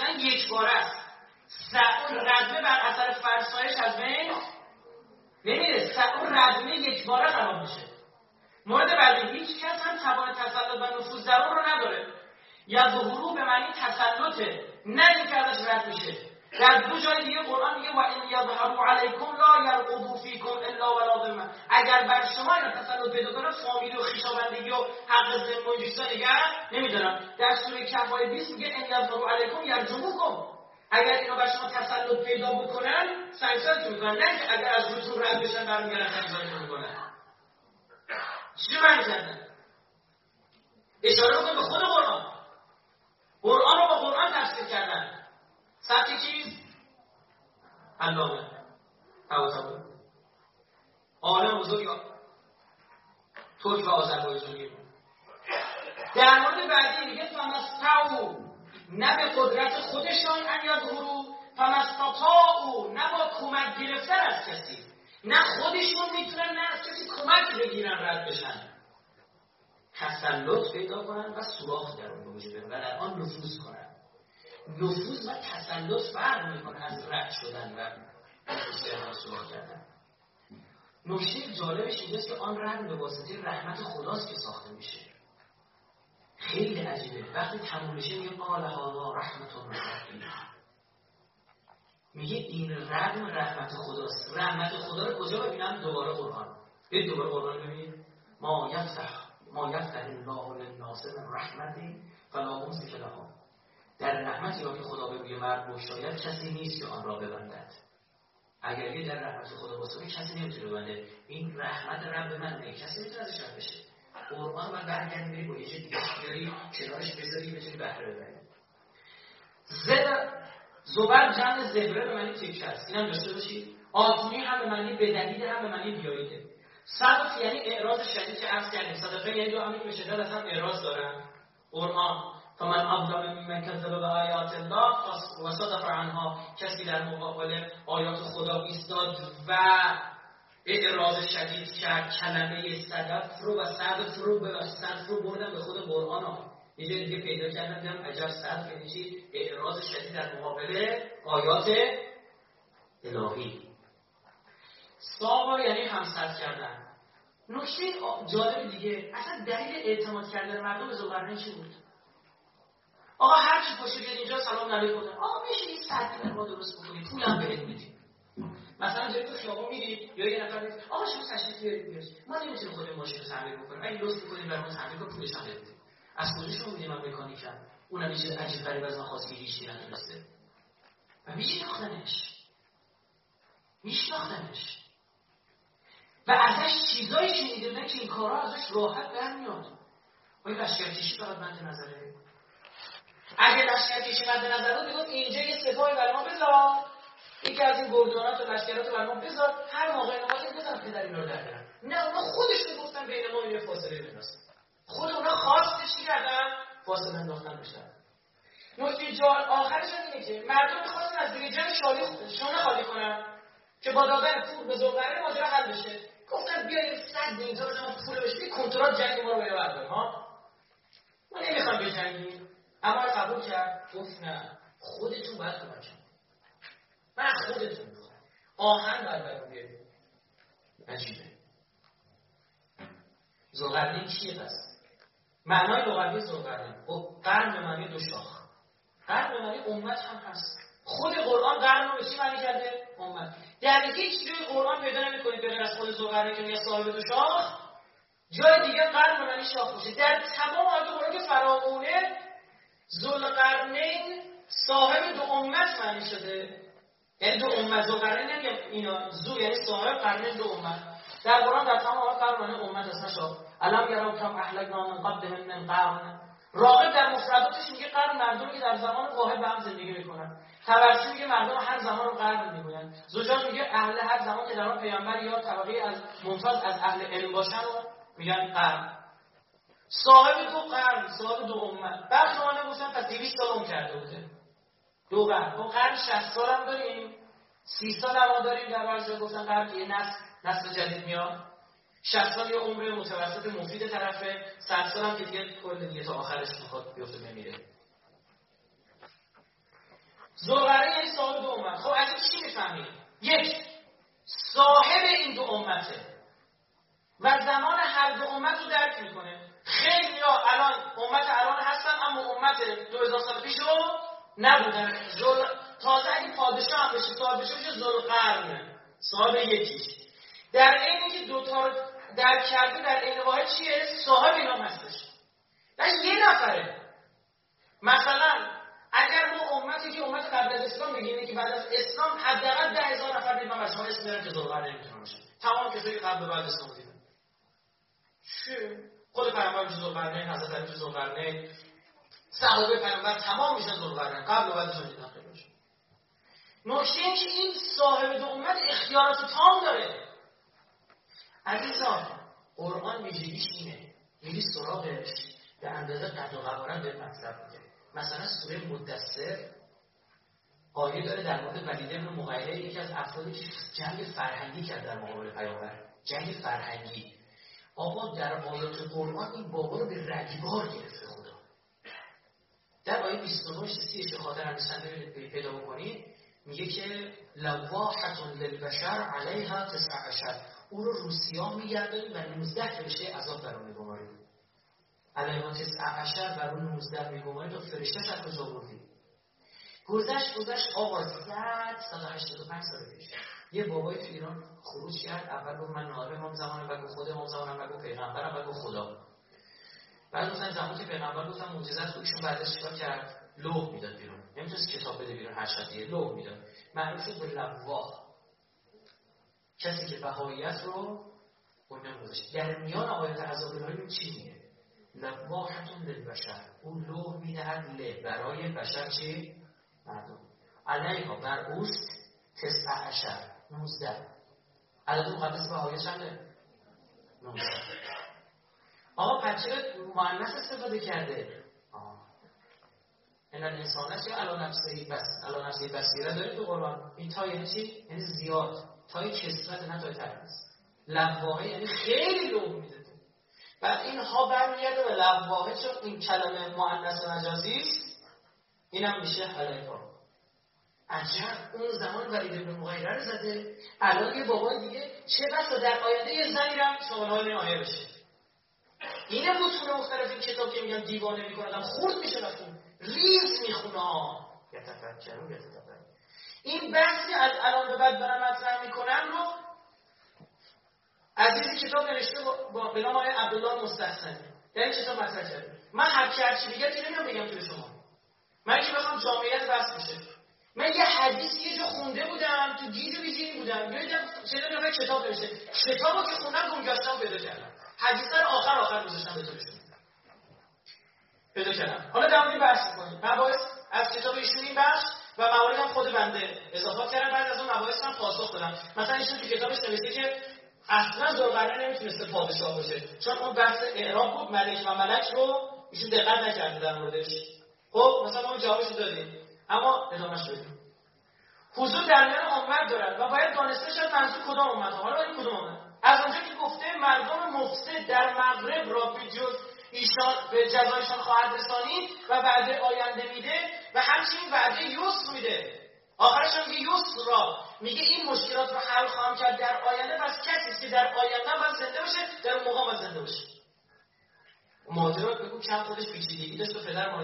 B: و این یک باره است. اون ردمه بر اثر فرسایش از بین نمیره اون ردمه یک باره خراب میشه. مورد بعدی هیچ کس هم توان تسلط و نفوذ در اون رو نداره. یا ظهورو به معنی تسلطه. نه اینکه ازش رد میشه. در دو جای دیگه قرآن میگه و این یظهروا علیکم لا یرقبوا فیکم الا ولا ذمه اگر بر شما اینا تسلط پیدا کنه فامیل و خویشاوندگی و حق ذمه و نمی‌دونم در سوره کهف 20 میگه ان یظهروا علیکم یرجموکم. اگر اینا بر شما تسلط پیدا بکنن سنگسارتون می‌کنن. نه که اگر از روتون رد بشن برمیگردن سنگسارتون می‌کنن چی معنی کردن اشاره بکن به خود قرآن. قرآن رو با قرآن تفسیر کردن. سبک چیز؟ علامه. طباطبایی عالم بزرگ ترک و آذربایجانی. در مورد بعدی میگه فمستعو نه به قدرت خودشان ان یظهرو فمستطاعو نه با کمک گرفتن از کسی. نه خودشون می‌تونن نه از کسی کمک بگیرن رد بشن. تسلط پیدا کنن و سوراخ در اون وجود و در آن نفوذ کنن. نفوذ و تسلط فرق می‌کنه از رد شدن و استعمال سوراخ کردن. نکته جالبش اینجاست که آن رد به واسطه رحمت خداست که ساخته میشه. خیلی عجیبه. وقتی تموم میشه میگه قال هذا رحمت ربی میگه این رحم رحمت خداست. رحمت خدا رو کجا ببینم؟ دوباره قرآن. به دوباره قرآن ببینید ما یفتح ما یفتح الله للناس من رحمتی فلا ممسک لها. در رحمتی را که خدا به روی مرد شاید کسی نیست که آن را ببندد. اگر یه در رحمت خدا باشه کسی نمی‌تونه ببنده. این رحمت رب من نه کسی نمی‌تونه ازش بشه. قرآن و برگردی بری با یه دیگه بیاری کنارش بذاری بتونی بهره ببری زد زبر جمع زبره به معنی تیک هست اینم داشته باشید آتونی هم به معنی بدلیده هم به معنی بیاییده. صدف یعنی اعراض شدید که عرض کردیم. صدفه یعنی دو همین به شدت از هم اعراض دارن. قرآن فمن اظلم ممن کذب به آیات الله و صدف عنها. کسی در مقابل آیات خدا ایستاد و اعراض شدید کرد کلمه صدف رو و صدف رو به صدف رو بردن به خود قرآن ها. یه دیگه پیدا کردم دیدم عجب صدف یعنی چی؟ اعراض شدید در مقابل آیات الهی. ساوا یعنی همسر کردن. نکته جالب دیگه اصلا دلیل اعتماد کردن مردم به زلقرنین چی بود؟ آقا هر چی بیاد اینجا سلام علیکم. آقا میشه این سد ما درست بکنیم پولم بهت میدیم. مثلا جایی تو خیابون میری یا یه نفر میگه آقا شما تشریف بیارید بیارید ما نمی‌تونیم خودمون ماشین رو تعمیر بکنیم. اگه لطف کنیم برامون تعمیر کنیم پولش هم بدید از کجا شما میدیم من مکانیکم؟ اونم یه عجیب غریب از من خواستی هیچ نتونسته و میشناختنش میشناختنش و ازش چیزایی شنیده که این کارا ازش راحت برمیاد آیا لشکرکشی فقط مد نظره. اگه لشکرکشی مد نظر بود اینجا یه سپاهی برای ما بذار. یکی از این گردانات و لشکرات رو بذار هر موقع نماز بذار پدر اینا رو در نه اونا خودشون گفتن بین ما یه فاصله بندازن خود اونا خواستش چی کردن؟ فاصله انداختن بشن. نکته جال آخرش اینه که مردم می‌خواستن از دیگه شالی شونه خالی کنن که با دادن پول به زوغره ماجرا حل بشه. گفتن بیایم صد دینتا بزنم پول بشه. کنترل جنگ ما رو بردار ها؟ ما نمی‌خوام بجنگیم اما قبول کرد. گفت نه. خودتون باید کمک من خودتون آهن باید برام عجیبه زوغرنین کیه پس؟ معنای لغوی زوغرنین خب قرن به معنی دو شاخ قرن به معنی امت هم هست. خود قرآن قرن رو به چی معنی کرده؟ امت. در هیچ جای قرآن پیدا نمی‌کنید بغیر از خود زوغرنین که میگه صاحب دو شاخ جای دیگه قرن به معنی شاخ باشه در تمام آیات قرآن که فراغونه ذوالقرنین صاحب دو امت معنی شده. یعنی دو امت ذوالقرنین نمیگه اینا زو یعنی صاحب قرن دو امت. در قرآن در تمام معنی امت است نشا الم یرو کم اهلکنا من قبلهم من قرن. راغب در مفرداتش میگه قرن مردمی که در زمان واحد به هم زندگی می‌کنن. تبرسی میگه مردم هر زمان رو قرن می‌گوین زجاج میگه اهل هر زمان که در آن پیامبر یا طبقه از ممتاز از اهل علم باشن رو میگن قرن. صاحب دو قرن صاحب دو امت. برخی ما نگوشن پس 200 سال عمر کرده بوده. دو قرن دو قرن 60 سال هم داریم. 30 سال هم داریم در بعضی گفتن قرن یه نسل نسل جدید میاد. 60 سال یه عمر متوسط مفید طرفه. 100 سال هم که دیگه کل دیگه تا آخرش می‌خواد بیفته بمیره زوغره یعنی صاحب دو امت خب از این چی می‌فهمید یک صاحب این دو امته. و زمان هر دو امت رو درک می‌کنه. خیلی ها الان امت الان هستن اما امت 2000 سال پیش رو نبودن. زل... تازه اگه پادشاه هم بشه صاحب بشه بشه زلقرنه صاحب یکیش. در اینی که دوتا رو درک کرده در این واحد چیه؟ صاحب اینا هستش و یه نفره. مثلا اگر ما امتی که امت قبل از اسلام بگیم که بعد از اسلام حداقل ده هزار نفر دید من شما اسم میارم که ذوالقرنین می‌تونه باشه. تمام کسایی که قبل بعد اسلام دیدن چه خود پیامبر میشه ذوالقرنین حضرت علی ذوالقرنین صحابه پیامبر تمام میشن ذوالقرنین قبل و بعدشون دیدن خیلیش نکته این که این صاحب دو امت اختیارات تام داره. عزیزان قرآن ویژگیش اینه. میری سراغش به اندازه قد و قوارن به مطلب میده. مثلا سوره مدثر آیه داره در مورد ولید ابن مغیره یکی از افرادی که جنگ فرهنگی کرد در مقابل پیامبر. جنگ فرهنگی. آقا در آیات قرآن این بابا رو به رگبار گرفته. در آیه 29 سی خاطر همیشن پیدا بکنید میگه که لواحت للبشر علیها تسع عشر. او رو روسیا میگردونیم و 19 فرشته عذاب بر اون میگماریم علیها تسع عشر بر اون 19 میگماریم و فرشته از کجا بردیم گذشت گذشت آقا زد 185 سال پیش یه بابای تو ایران خروج کرد. اول گفت من ناره امام زمان بگو خود امام زمان بگو پیغمبرم بگو خدا. بعد گفتن زمان که پیغمبر گفتن معجزه تو ایشون بعدش چیکار کرد؟ لوح می‌داد بیرون. نمی‌تونست کتاب بده بیرون هر شب دیگه لوح می‌داد. معروف شد به لواح. کسی که بهاییت رو بنیان گذاشت در میان آیات عذاب الهی چی میگه؟ لواحتون للبشر. اون لوح می‌دهد له. برای بشر چی؟ مردم. علیها. بر اوست تسع عشر. 19 عدد مقدس بهاییت چنده؟ 19 آقا چرا مؤنث استفاده کرده؟ این انسان است یا علا نفسه بس علا نفسه بسیره داره تو قرآن؟ این تا یعنی چی؟ یعنی زیاد. تای کسرت نه تای ترمیز لواحه یعنی خیلی لوح میده بعد این ها برمیگرده به لواحه چون این کلمه مؤنث مجازی است. اینم میشه حلیفا عجب اون زمان ولید ابن مغیره رو زده. الان یه بابای دیگه چه بسا در آینده یه زنی رو سوال آیه بشه. اینه متون مختلف این کتاب که میگن دیوانه می‌کنه خورد میشه بخون ریز می‌خونه. یتفکرون یتفکرون. این بحثی از الان به بعد دارم مطرح می‌کنم رو عزیزی کتاب نوشته با به نام آقای عبدالله مستحسن. در این کتاب مطرح کرده. من هر کی هرچی بگم که نمیام بگم توی شما. من که بخوام جامعیت بحث بشه. من یه حدیث یه جا خونده بودم تو گید بیجینی بودم. یه چه نمی‌دونم کتاب نوشته. کتابو که خوندم گمگشتم پیدا کردم حدیث رو آخر آخر گذاشتم طور پیدا کردم حالا در مورد بحث کنیم مباحث از کتاب ایشون این بخش و موارد هم خود بنده اضافه کردم. بعد از اون مباحث هم پاسخ دادم. مثلا ایشون تو کتابش نوشته که اصلا ذوالقرنین نمی‌تونسته پادشاه باشه. چون اون بحث اعراب بود ملک و ملک رو ایشون دقت نکرده در موردش. خب مثلا ما جوابش دادیم. اما ادامهش بدیم. حضور در میان امت دارد و باید دانسته شد منظور کدام امت حالا این کدام امت از اونجا که گفته مردم مفسد در مغرب را به جز ایشان به جزایشان خواهد رسانید و وعده آینده میده و همچنین وعده یسر میده. آخرش هم یسر را میگه این مشکلات رو حل خواهم کرد در آینده پس کسی که در آینده باید زنده باشه در اون موقع زنده باشه. ماجرات بگو کم خودش پیچیدگی داشت و پدر ما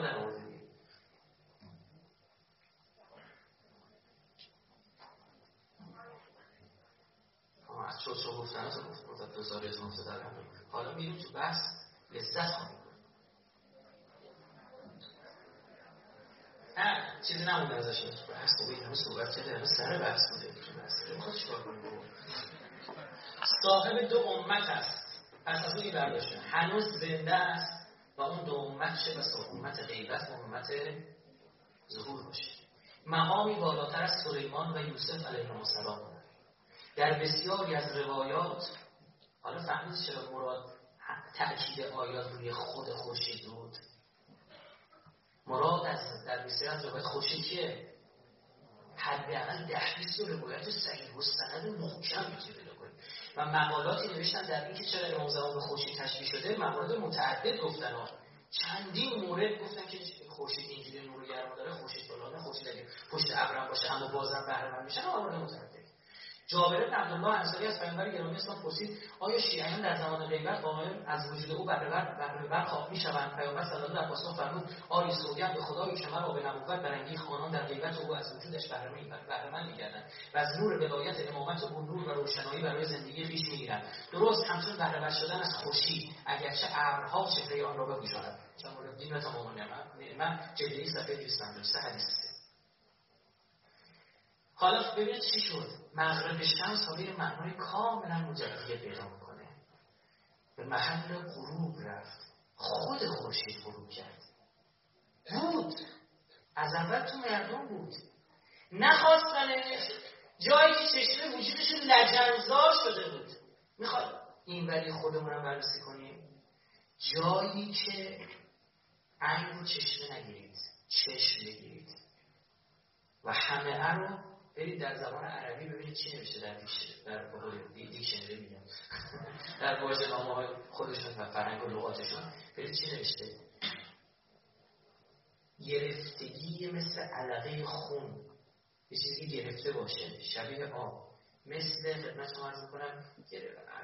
B: از شد گفتن تو گفتن دو سال حالا میریم تو بحث لذت خواهیم نه چیزی نمونده ازش. بحث خوبی همه صحبت کرده همه سر بحث بوده. می‌خواد چیکار کنیم؟ صاحب دو امت است پس از اون برداشته. هنوز زنده است و اون دو امت چه بس؟ امت غیبت و امت ظهور باشه. مقامی بالاتر از سلیمان و یوسف علیه السلام. در بسیاری از روایات حالا فهمید چرا مراد تأکید آیات روی خود خورشید بود؟ مراد از در بسیار از روایت خورشید کیه؟ حداقل ده بیست روایت صحیح و سند محکم می‌تونی پیدا کنید و مقالاتی نوشتن در اینکه چرا امام زمان به خورشید تشبیه شده موارد متعدد گفتن ها. چندین مورد گفتن که خورشید اینجوری نور گرم داره خورشید بالا خورشید پشت ابرم باشه اما بازم بهره مند میشن موارد متعدد جابر بن عبدالله انصاری از پیامبر گرامی اسلام پرسید آیا شیعیان در زمان غیبت قائم از وجود او بر بر خواب می‌شوند؟ پیامبر صلی الله علیه و فرمود آری سوگند به خدای که مرا به نبوت برانگیخت خانان در غیبت او از وجودش بهره مند میگردند و از نور ولایت امامت او نور و روشنایی برای زندگی خویش می‌گیرند. درست همچون بهره شدن از خورشید اگرچه ابرها چهره آن را بپوشاند چون مورد دین و تمام نعمت جلدی صفحه 253 حدیث حالا ببینید چی شد. مغرب شمس حالا یه معنای کاملا مجدد پیدا می‌کنه. به محل غروب رفت. خود خورشید غروب کرد. بود. از اول تو مردم بود. نخواستنش جایی که چشمه وجودشون لجنزار شده بود. می‌خواد این ولی خودمون رو بررسی کنیم. جایی که عین رو چشمه نگیرید. چشم بگیرید. و همه رو برید در زبان عربی ببینید چی نوشته در در دیکشنری میگم. در واژه نامه خودشون و فرهنگ و لغاتشون. برید چی نوشته. گرفتگی مثل علقه خون. یه چیزی گرفته باشه. شبیه آب. مثل خدمت شما عرض می‌کنم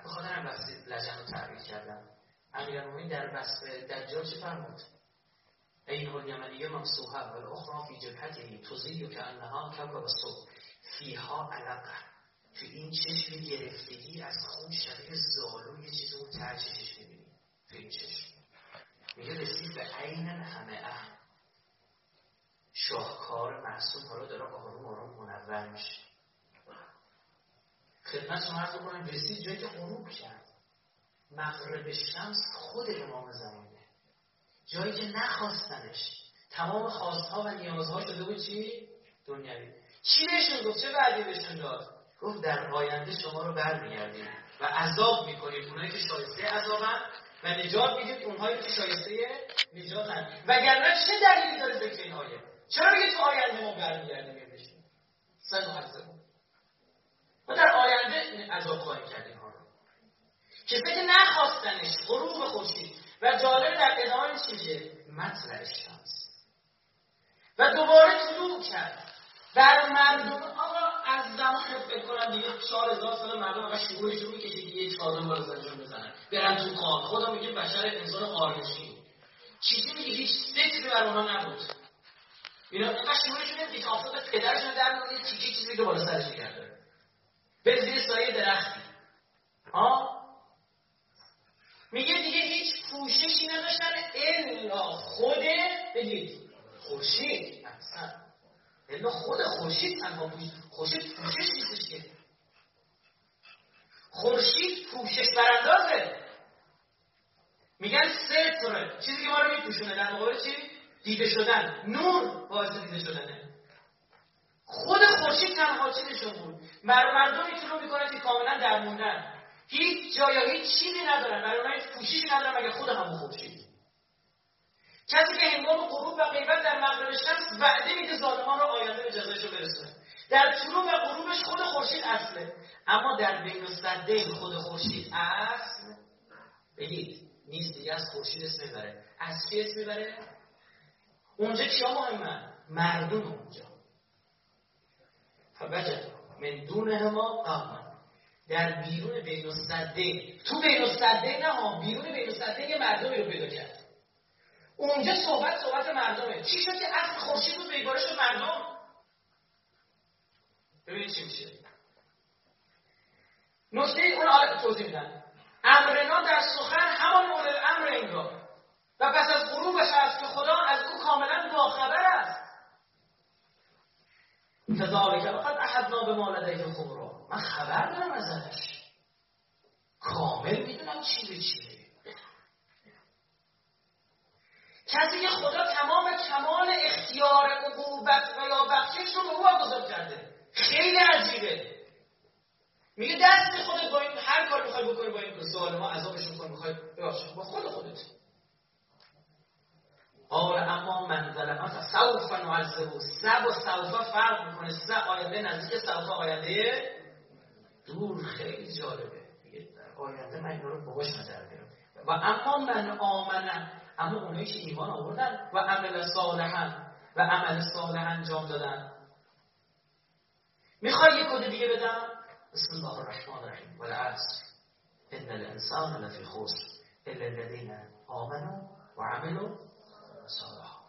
B: بخاطر هم بحث لجن رو تعریف کردم. امیرالمومنین در وصف دجال چه فرمود؟ این الیمنیه ممسوحه و الاخرى فی جبهته تزیل که انها کوکب صبح. فیها علقه تو این چشم گرفتگی از خون شبیه زالو یه چیزی اون ته چشش می‌بینی. تو این چشم. میگه رسید به عین همه اه شاهکار محسوم حالا داره آروم آروم منور میشه. خدمت شما عرض کنم رسید جایی که غروب کرد. مغرب شمس خود امام زمانه جایی که نخواستنش. تمام خواستها و نیازها شده بود چی؟ دنیوی. چی بهشون گفت چه وعدی بهشون داد؟ گفت در آینده شما رو برمیگردیم و عذاب می‌کنید اونایی که شایسته عذابن و نجات می‌دید اونهایی که شایسته نجاتن. وگرنه چه دلیلی داره ذکر این آیه چرا میگه تو آینده ما برمیگردیم بهشون صد و و در آینده عذاب خواهی کرد اینها رو. کسی که نخواستنش غروب خورشید و جالب در ادامه چیزه؟ مطلع شمس. و دوباره طلوع کرد. در مردم آقا از زمان فکر کنم دیگه چهار هزار سال مردم آقا شعورشون می‌کشه که یه چادر بالا سرشون بزنن. برن تو قان خدا میگه بشر انسان قارنشین چیزی میگه هیچ فکری بر اونها نبود. اینا اینقدر شعورشون نمیگه آفتاب پدرشون در مورد تیکه چیزی که بالا سرش کرده به زیر سایه درختی. آه میگه دیگه هیچ پوششی نداشتن الا خود بگید خورشید. الا خود خورشید تنها خورشید پوشش نیستش که. خورشید پوشش براندازه. میگن ستره چیزی که ما رو میپوشونه در مقابل چی؟ دیده شدن. نور باعث دیده شدنه. خود خورشید تنها چیزشون بود. بر مردمی که رو می‌کنن که کاملا درموندن. هیچ جا یا هیچ چیزی ندارن. برای اونها هیچ پوششی ندارن مگر خود همون خورشید. کسی که هنگام غروب و غیبت در مغرب شمس وعده میده ظالمان رو آینده به جزایشو برسونه. در طلوع و غروبش خود خورشید اصله. اما در بین الصدین خود خورشید اصل بگید نیست دیگه از خورشید اسم می‌بره. از کی اسم می‌بره؟ اونجا کیا مهمن؟ مردم اونجا. فوجد من دونه ما قوما در بیرون بین الصدین تو بین الصدین نه ها بیرون بین الصدین یه مردمی رو پیدا کرد. اونجا صحبت صحبت مردمه. چی شد که اصل خورشید بود بیگاره شد مردم؟ ببینید چی میشه. نکته اون حالا توضیح میدن امرنا در سخن همان مورد امر انگار و پس از غروبش است که خدا از او کاملا باخبر است. کذالک وقد احدنا به ما لدیه خبرا. من خبر دارم ازش. کامل می‌دونم چی به چیه. کسی که خدا تمام کمال اختیار عقوبت و یا بخشش رو به او واگذار کرده. خیلی عجیبه. میگه دست خودت با این هر کار می‌خوای بکنی با این سوال ما عذابش کن می‌خوای ببخشید با خود خودت. قال اما من ظلم سوف نعذبه سب و سوف فرق می‌کنه. سه آینده نزدیک سوف آینده دور. خیلی جالبه. آینده من اینا رو باباش نظر و اما من آمنم. اما اونایی که ایمان آوردن و عمل صالحا و عمل صالح انجام دادن. می‌خوای یک کد دیگه بدم؟ بسم الله الرحمن الرحیم. والعصر ان الانسان لفی خسر الا الذين آمنوا وعملوا صالحا.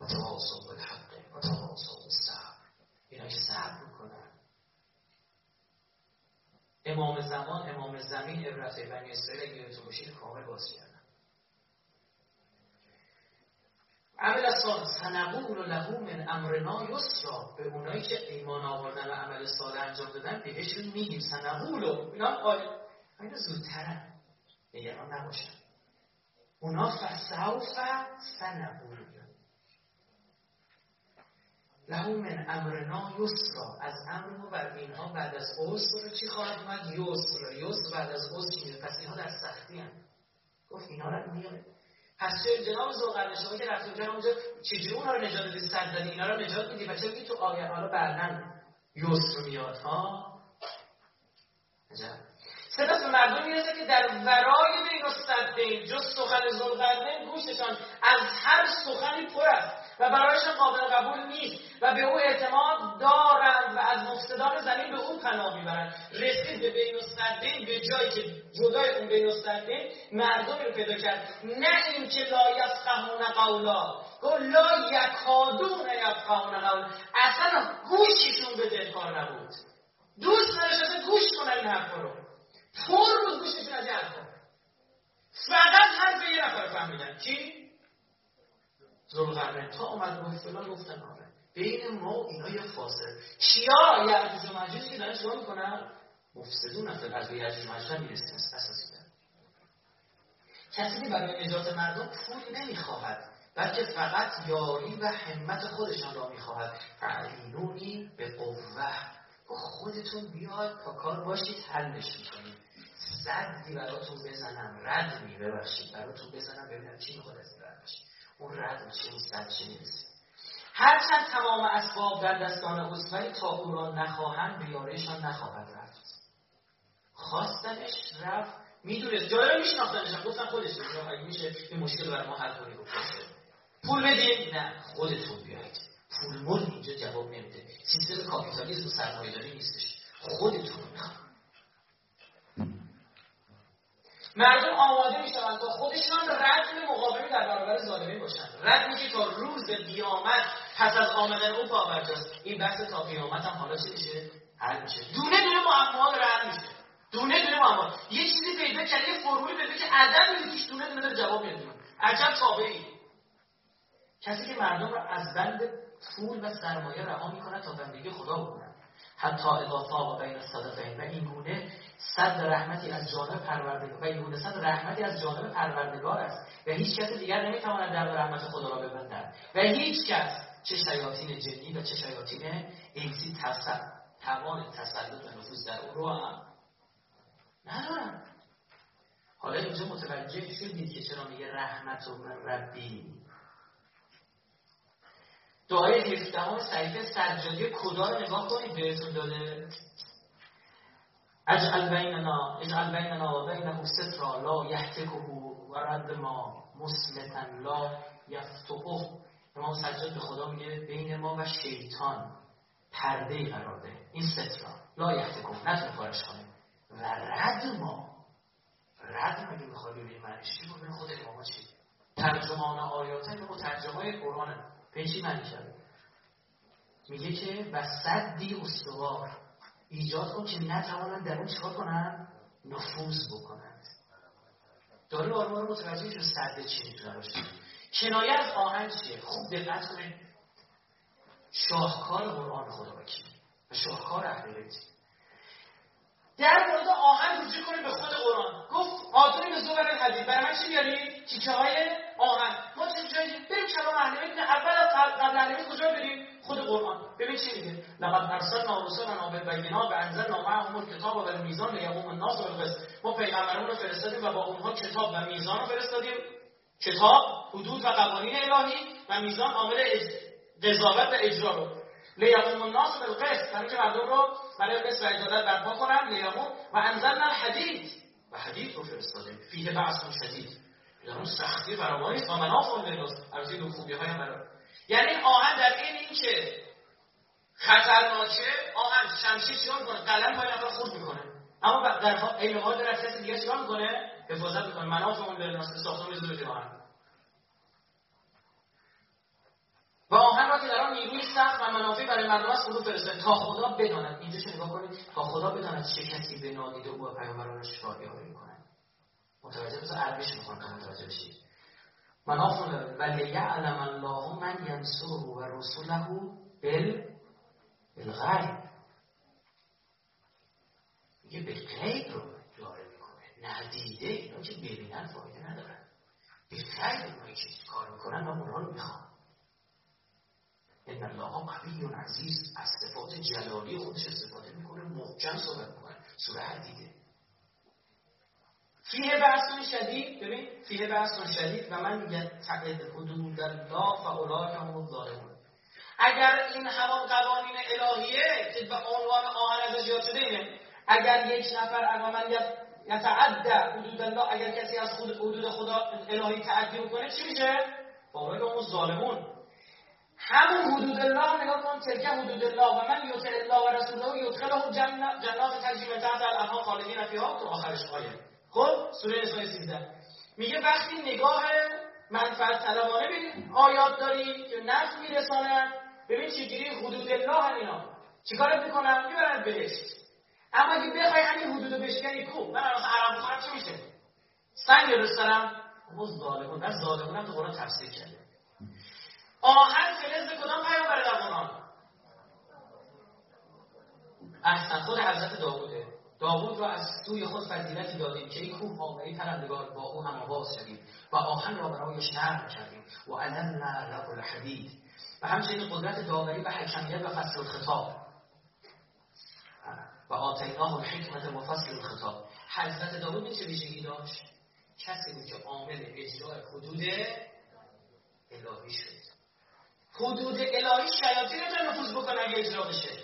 B: و تواصوا بالحق و تواصوا بالصبر. اینا که صبر می‌کنن. امام زمان امام زمین عبرت بنی اسرائیل اگه تو کامل باز عمل سال سنقول له من امرنا یسرا. به اونایی که ایمان آوردن و عمل صالح انجام دادن بهشون میگیم سنقول اینا آره اینا زودترن نگران نباشن اونا فسوف سنقول له من امرنا یسرا. از امر ما بر اینها بعد از عسر چی خواهد اومد؟ یسر. یسر بعد از عسر پس اینها در سختی هم. گفت اینا رو میاره. پس چه جناب زوقرن شما که رفت اونجا اونجا چجوری اونها رو نجات بدی صد دادی اینا رو نجات میدی؟ و چه تو آیه حالا بعدا یسر میاد ها؟ عجب. سپس مردم می‌رسه که در ورای بین الصدین جز سخن زلقرنین گوششان از هر سخنی پر است. و برایشان قابل قبول نیست و به او اعتماد دارند و از مفسدان زمین به او پناه می‌برند. رسید به بین الصدین به جایی که جدای اون بین الصدین مردمی رو پیدا کرد. نه اینکه لا یفقهون قولا گفت لا یکادون یفقهون قولا. اصلا گوششون به دلکار نبود. دوست نداشت گوش کنن این حرفا رو. پر بود گوششون از حرفا فقط حرف یه نفر فهمیدن. کی زلغرنه تا اومد گفت فلان گفتن آره. بین ما و اینا یه فاصله. کیا یعجوج و مجوج که دارن چیکار می‌کنن مفسدون از یعجوج و مجوج می‌رسیم اساسی کسی که برای نجات مردم پول نمی‌خواهد بلکه فقط یاری و همت خودشان را می‌خواهد. فعلینونی به قوه. خودتون بیاد تا کار باشید حلش می‌کنید صدی براتون بزنم رد می ببخشید براتون بزنم ببینم چی می‌خواد از رد باشید اون رد چه اون صد چه می‌رسه هرچند تمام اسباب در دستان اوست ولی تا او را نخواهند به یارشان نخواهد رفت. خواستنش رفت. می‌دونه جایی رو میشناختنش گفتن خودش اگه میشه این مشکل برای ما حل کنی. پول بدین. نه خودتون بیاید پول مول اینجا جواب نمیده. سیستم کاپیتالیسم سرمایه‌داری نیستش. خودتون می‌خواد مردم آماده می‌شوند تا خودشان رد مقاومی در برابر ظالمی باشند. رد که تا روز قیامت پس از آمدن او پاورجاست این بحث تا قیامت هم حالا چی میشه؟ حل میشه. دونه دونه معما رد میشه. دونه دونه معما یه چیزی پیدا کرد یه فرمولی پیدا که عدد میده توش دونه دونه جواب میده. عجب تابعی. کسی که مردم رو از بند پول و سرمایه رها می‌کنه تا بندگی خدا بکنن حتی اضافه و بین صدقین و این گونه صد رحمتی از جانب پروردگار و این گونه صد رحمتی از جانب پروردگار است. و هیچ کس دیگر نمی‌تواند در رحمت خدا را ببندد. و هیچ کس چه شیاطین جنی و چه شیاطین انسی تصل توان تسلط و نفوذ در او رو هم. ندارن حالا اینجا متوجه شدید که چرا میگه رحمت و ربی. دعای 17 صحیفه سجادی کدا رو نگاه کنید بهتون داده. اجعل بیننا اجعل بیننا و بینه سترا لا یحتکه و رد ما مسلتا لا یفتقه. امام سجاد به خدا میگه بین ما و شیطان پرده قرار ده این سترا لا یحتکه نتونه فارش کنه. و رد ما. رد مگه می‌خوای ببینی؟ معنیش چی ببین خود امام چی ترجمان آیات های قرآن چی معنی کرده میگه که و صدی استوار. ایجاد کن که نتوانند در اون چیکار کنن نفوذ بکنند. داره آرمان متوجه که صد چی می‌تونه کنایه از آهنگ چیه؟ خوب دقت کنید. شاهکار قرآن خدا و شاهکار اهل در مورد آهن رجوع کنید به خود قرآن. گفت آتونی به زبر الحدید برای من چی بیاریم تیکه های آهن. ما چه جایی بریم کلام اهل بیت اول از قبل اهل کجا بریم؟ خود قرآن. ببین چی میگه؟ لقد ارسلنا رسلنا بالبینات و انزلنا معهم الکتاب و المیزان لیقوم الناس بالقسط ما پیغمبران رو فرستادیم و با اونها کتاب و میزان رو فرستادیم. کتاب حدود و قوانین الهی و میزان عامل قضاوت و اجرا رو. لیقوم الناس بالقسط برای که مردم رو برای قسط و عدالت برپا کنن لیقوم و انزلنا الحدید. و حدید رو فرستادیم فیه بعث شدید. یعنی سختی فراوانی و منافع للناس از این خوبی های هم یعنی آهن در این این که خطرناکه آهن شمشیر چیکار می‌کنه؟ قلم پای نفر خورد می‌کنه. اما در عین حال در کسی دیگه چیکار می‌کنه؟ حفاظت می‌کنه. منافع اون للناس ساختمان می‌ذاره آهن و آهن را که در آن نیروی سخت و منافع برای مردم است فرو فرستاد تا خدا بداند. اینجا چه نگاه کنید؟ تا خدا بداند چه کسی به نادیده او پیامبرانش راهیاری می‌کنه متوجه بذار عربیش می‌خوام متوجه بشید نداره ولی یعلم الله من ینصره و رسوله بل بالغیب. میگه به غیب رو داره می‌کنه. ندیده اینا که ببینن فایده ندارن. به غیب اونایی که کار می‌کنن من اونها رو می‌خوام ان الله قوی عزیز از صفات جلالی خودش استفاده می‌کنه محکم صحبت می‌کنه. سوره حدیده فیه بحثون شدید ببین فیه بحثون شدید و من میگه تقید حدود الله و اولای هم الظالمون اگر این همان قوانین الهیه که به عنوان آهن از زیاد شده اینه اگر یک نفر اقامن یتعدى حدود الله اگر کسی از خود حدود خدا الهی تعدی بکنه چی میشه؟ فاوائد اون ظالمون. همون حدود الله نگاه کن تلک حدود الله و من یطع الله و رسوله یدخله جنات جنات تجری تحت الانهار خالدین فیها تو آخرش آیه خب سوره نساء 13 میگه وقتی نگاه منفعت طلبانه ببین آیات داری که نفع میرسانن ببین چجوری حدود الله همینا چیکارت می‌کنن؟ می‌برن بهشت. اما اگه بخوای همین حدود بشکنی کو من عرب بخورم چی میشه؟ سنگ درست دارم اون ظالمون نه ظالمون هم تو قرآن تفسیر کرده آهن فلز کدام پیامبر در قرآن احسن خود حضرت داووده. داوود را از سوی خود فضیلتی دادیم که این کوه واقعی پرندگار با او هم آواز شدیم و آهن را برایش نرم کردیم. و علمنا له الحدید. و همچنین قدرت داوری و حکمیت و فصل الخطاب. و آتیناه الحکمت و فصل الخطاب. حضرت داوود چه ویژگی داشت؟ کسی بود که عامل اجرای حدود الهی شد. حدود الهی شیاطین رو نفوذ بکنه اگه اجرا بشه.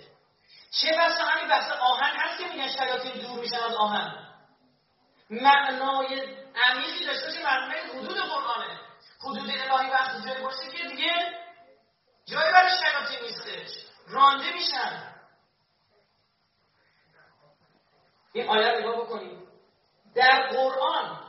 B: چه بسا همین بحث آهن هست که میگن شیاطین دور میشن از آهن. معنای عمیقی داشته که معنای حدود قرآنه. حدود الهی وقتی جایی باشه که دیگه جایی برای شیاطین نیستش. رانده میشن. این آیه رو نگاه بکنید در قرآن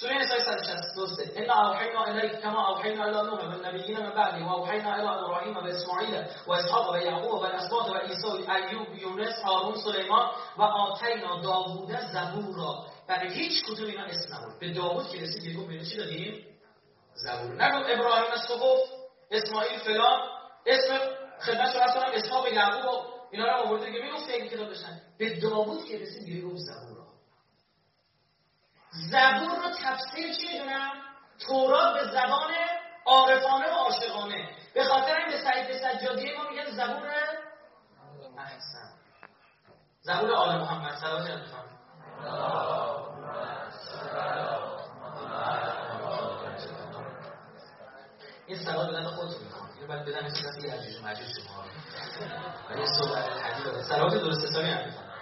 B: سوره نساء 163 ان اوحینا الیک کما اوحینا الی نوح و النبیین من بعد و اوحینا الی ابراهیم و اسماعیل و اسحاق و یعقوب و الاسباط و عیسی ایوب یونس هارون سلیمان و داوود زبور را. برای هیچ کدوم اینا اسم نبود. به داوود که رسید یه گفت چی دادیم؟ زبور. نگو ابراهیم صحف اسماعیل فلان اسم خدمت شما اسحاق یعقوب اینا رو آورده. که می‌گفت این کتاب بشن. به داوود که رسید یه گفت زبور. زبور رو تفسیر چی می‌دونم؟ تورات به زبان عارفانه و عاشقانه. به خاطر این به سعید سجادیه ما میگن زبور احسن. زبور آل محمد صلوات این سلام بدن خودتون می‌خوام. اینو باید بدن مثل کسی یجوج مجوج شما و این صحبت الحدی سلوات درست حسابی هم می‌خوام.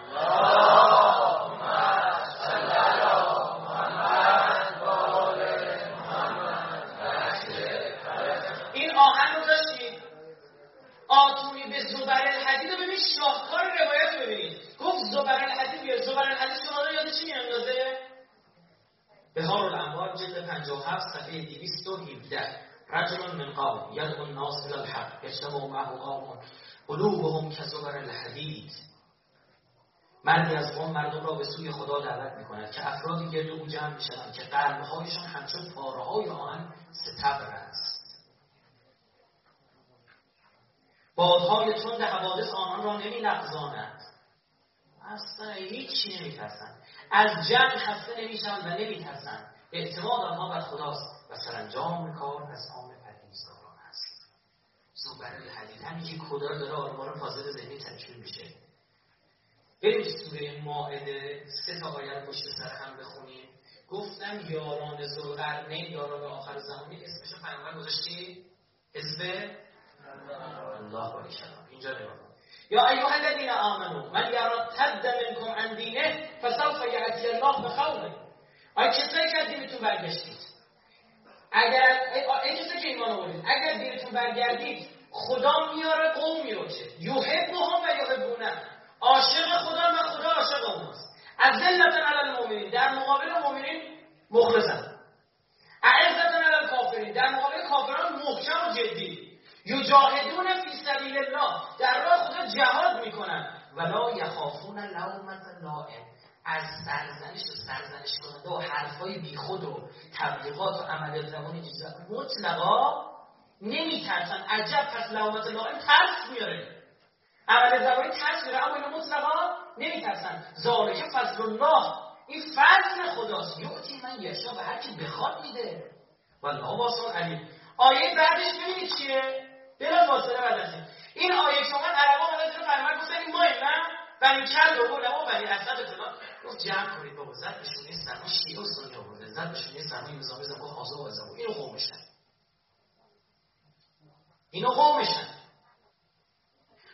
B: شاهکار روایت رو ببینید گفت زبر الحدید بیار زبر الحدید شما رو یاد چی میاندازه بهار الانوار جلد 57 صفحه 217 رجل من قوم یدعو الناس الى الحق. یجتمع معه قوم قلوبهم کزبر الحدید مردی از قوم مردم را به سوی خدا دعوت می کند که افرادی گرد او جمع می شوند که قلبهایشان همچون پاره های آن ستبر است. بادهای تند حوادث آنان را نمی نقضاند اصلا هیچی نمی ترسند از جنگ خسته نمیشن و نمی ترسند اعتماد آنها بر خداست و سرانجام کار از آن پرهیزگاران است. زبر الحدید همین که کدار داره آرمان فاضل ذهنی تکمیل میشه. بریم سوره ماعده سه تا آیه پشت سر هم بخونیم. گفتم یاران زلقرنین یاران آخر زمانی اسمش پیامبر گذاشتی؟ حزب الله اینجا یا ایها الذین آمنو من یرتد منکم عن دینه فسوف یأتی الله بقوم آیا کسایی که دینتون برگشتید. اگر ای کسایی که ایمان آورید اگر دینتون برگردید خدا میاره قومی رو که یحبهم و یحبونه. عاشق خدا و خدا عاشق اوناست ذلت علی المؤمنین در مقابل مؤمنین مخلصن اعزت علی الکافرین در مقابل کافران محکم و جدی یجاهدون فی سبیل الله در راه خدا جهاد می‌کنن ولا یخافون لومت لائم از سرزنش و سرزنش کننده و حرفای بیخود و تبلیغات و عمل زمانی چیزا. مطلقا نمیترسن. عجب پس لوامت لائم ترس میاره. عمل زمانی ترس میاره. اما اینا مطلقا نمیترسن. ذالک فضل الله. این فضل خداست. یعطی من یشا به هر کی بخواد میده. والله واسع علیم. آیه بعدش ببینید چیه؟ بلا فاصله بعد از این. آیه شما عربا اومدن تو فرمان گفتن این ما نه بنی کل و و بنی اسد فلان. گفت جمع کنید بابا زد بهشون این سرما شیعه و زد بهشون این سرما نظامی زد گفت آزا و زبو اینو قومشن اینو قومشن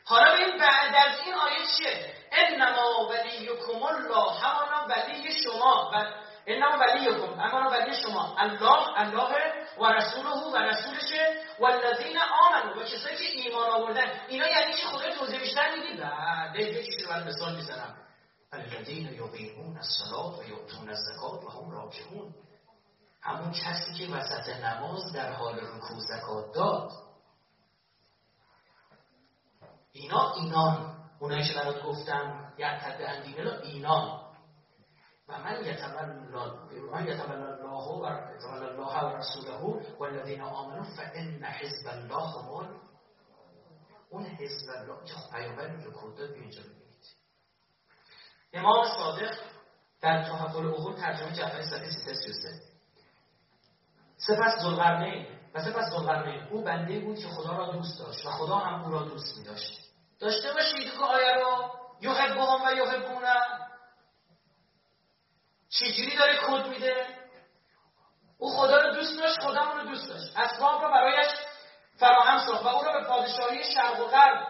B: حالا این بعد از این آیه چیه؟ انما ولیکم الله همانا ولی شما. و انما ولیکم اما ولی شما. الله الله و رسوله و رسولشه والذین آمنوا. و کسایی که ایمان آوردن. اینا یعنی چی؟ خدا توضیح بیشتر می‌دید بله یکی رو من مثال می‌زنم. الذین یقیمون الصلاة و یؤتون الزکات و هم راکعون. همون کسی که وسط نماز در حال رکوع زکات داد. اینا اینان. اونایی که برات گفتم یعتد اندینه اینان. و من یتول الله و الله و رسوله و الذین آمنوا فان حزب الله هم. اون حزب الله که پیامبر کد داد اینجا. امام صادق در تحف العقول ترجمه جعفری صفحه 333 سپس ذوالقرنین و سپس ذوالقرنین او بنده بود که خدا را دوست داشت و خدا هم او را دوست می داشت داشته باشید که آیه رو یحبهم و یحبونه. چجوری داره کد میده؟ او خدا رو دوست داشت خدا رو دوست داشت. اسباب رو برایش فراهم ساخت و او را به پادشاهی شرق و غرب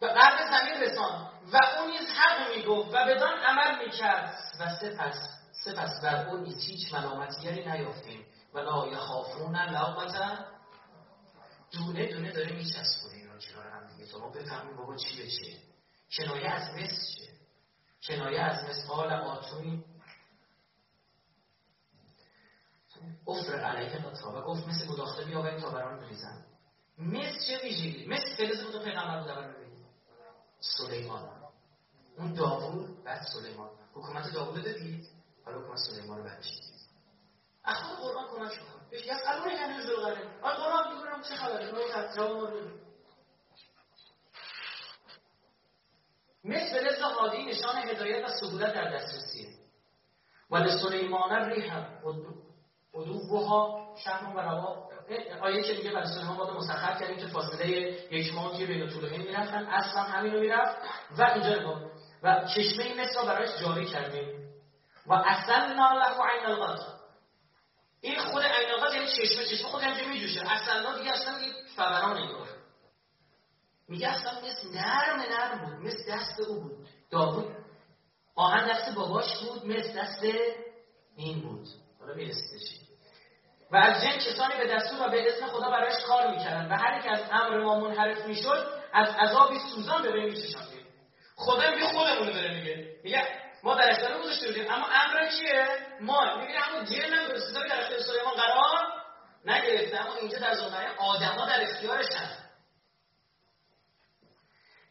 B: به قرب زمین رسان و او نیز حق می‌گفت و بدان عمل می‌کرد. و سپس سپس بر او نیز هیچ ملامتیری نیافتیم. و لا یخافون لومت دونه دونه داره میچسبونه اینا کنار هم دیگه. تو ما بفهمیم بابا چی به چیه کنایه از مصر چیه کنایه از مثال آتونی افر علیه و گفت مثل گداخته بیاورید تا بران بریزن. مثل چه ویژگی؟ مثل فلز بود و پیغمبر بود. سلیمان. اون داوود بعد سلیمان. حکومت داوود دادید حالا حکومت سلیمان رو بعدش دید. اخوان قرآن کمک شما بهش یسالون کنه زلغره آن قرآن میگونم چه خبره. جواب ما رو مثل رزق هادی نشان هدایت و سهولت در دسترسیه و سلیمان ریح ادوها شهر و روا آیه که میگه برای سلیمان باد مسخر کردیم که فاصله یک ماه که بین طولهین می‌رفتن. اصلا همین رو می‌رفت و اینجا و چشمه مثل را برایش جاری کردیم؟ و اصلا له عین الغد این خود عین الغد یعنی چشمه. چشمه خود همجا میجوشه. اصلا دیگه اصلا یک فوران انگار میگه اصلا مثل نرم نرم بود مثل دست او بود. داوود آهن دست باباش بود مثل دست این بود. حالا میرسیدش و از جن کسانی به دستور و به اسم خدا برایش کار می‌کردن. و هر که از امر ما منحرف می‌شد از عذابی سوزان به وی میچشاندیم خدا میگه خودمون داره میگه. میگه ما در اختیار گذاشته بودیم. اما امر چیه؟ ما. میگه اما جن هم درسته در اختیار سلیمان قرار نگرفته. اما اینجا در زمانه آدما در اختیارشن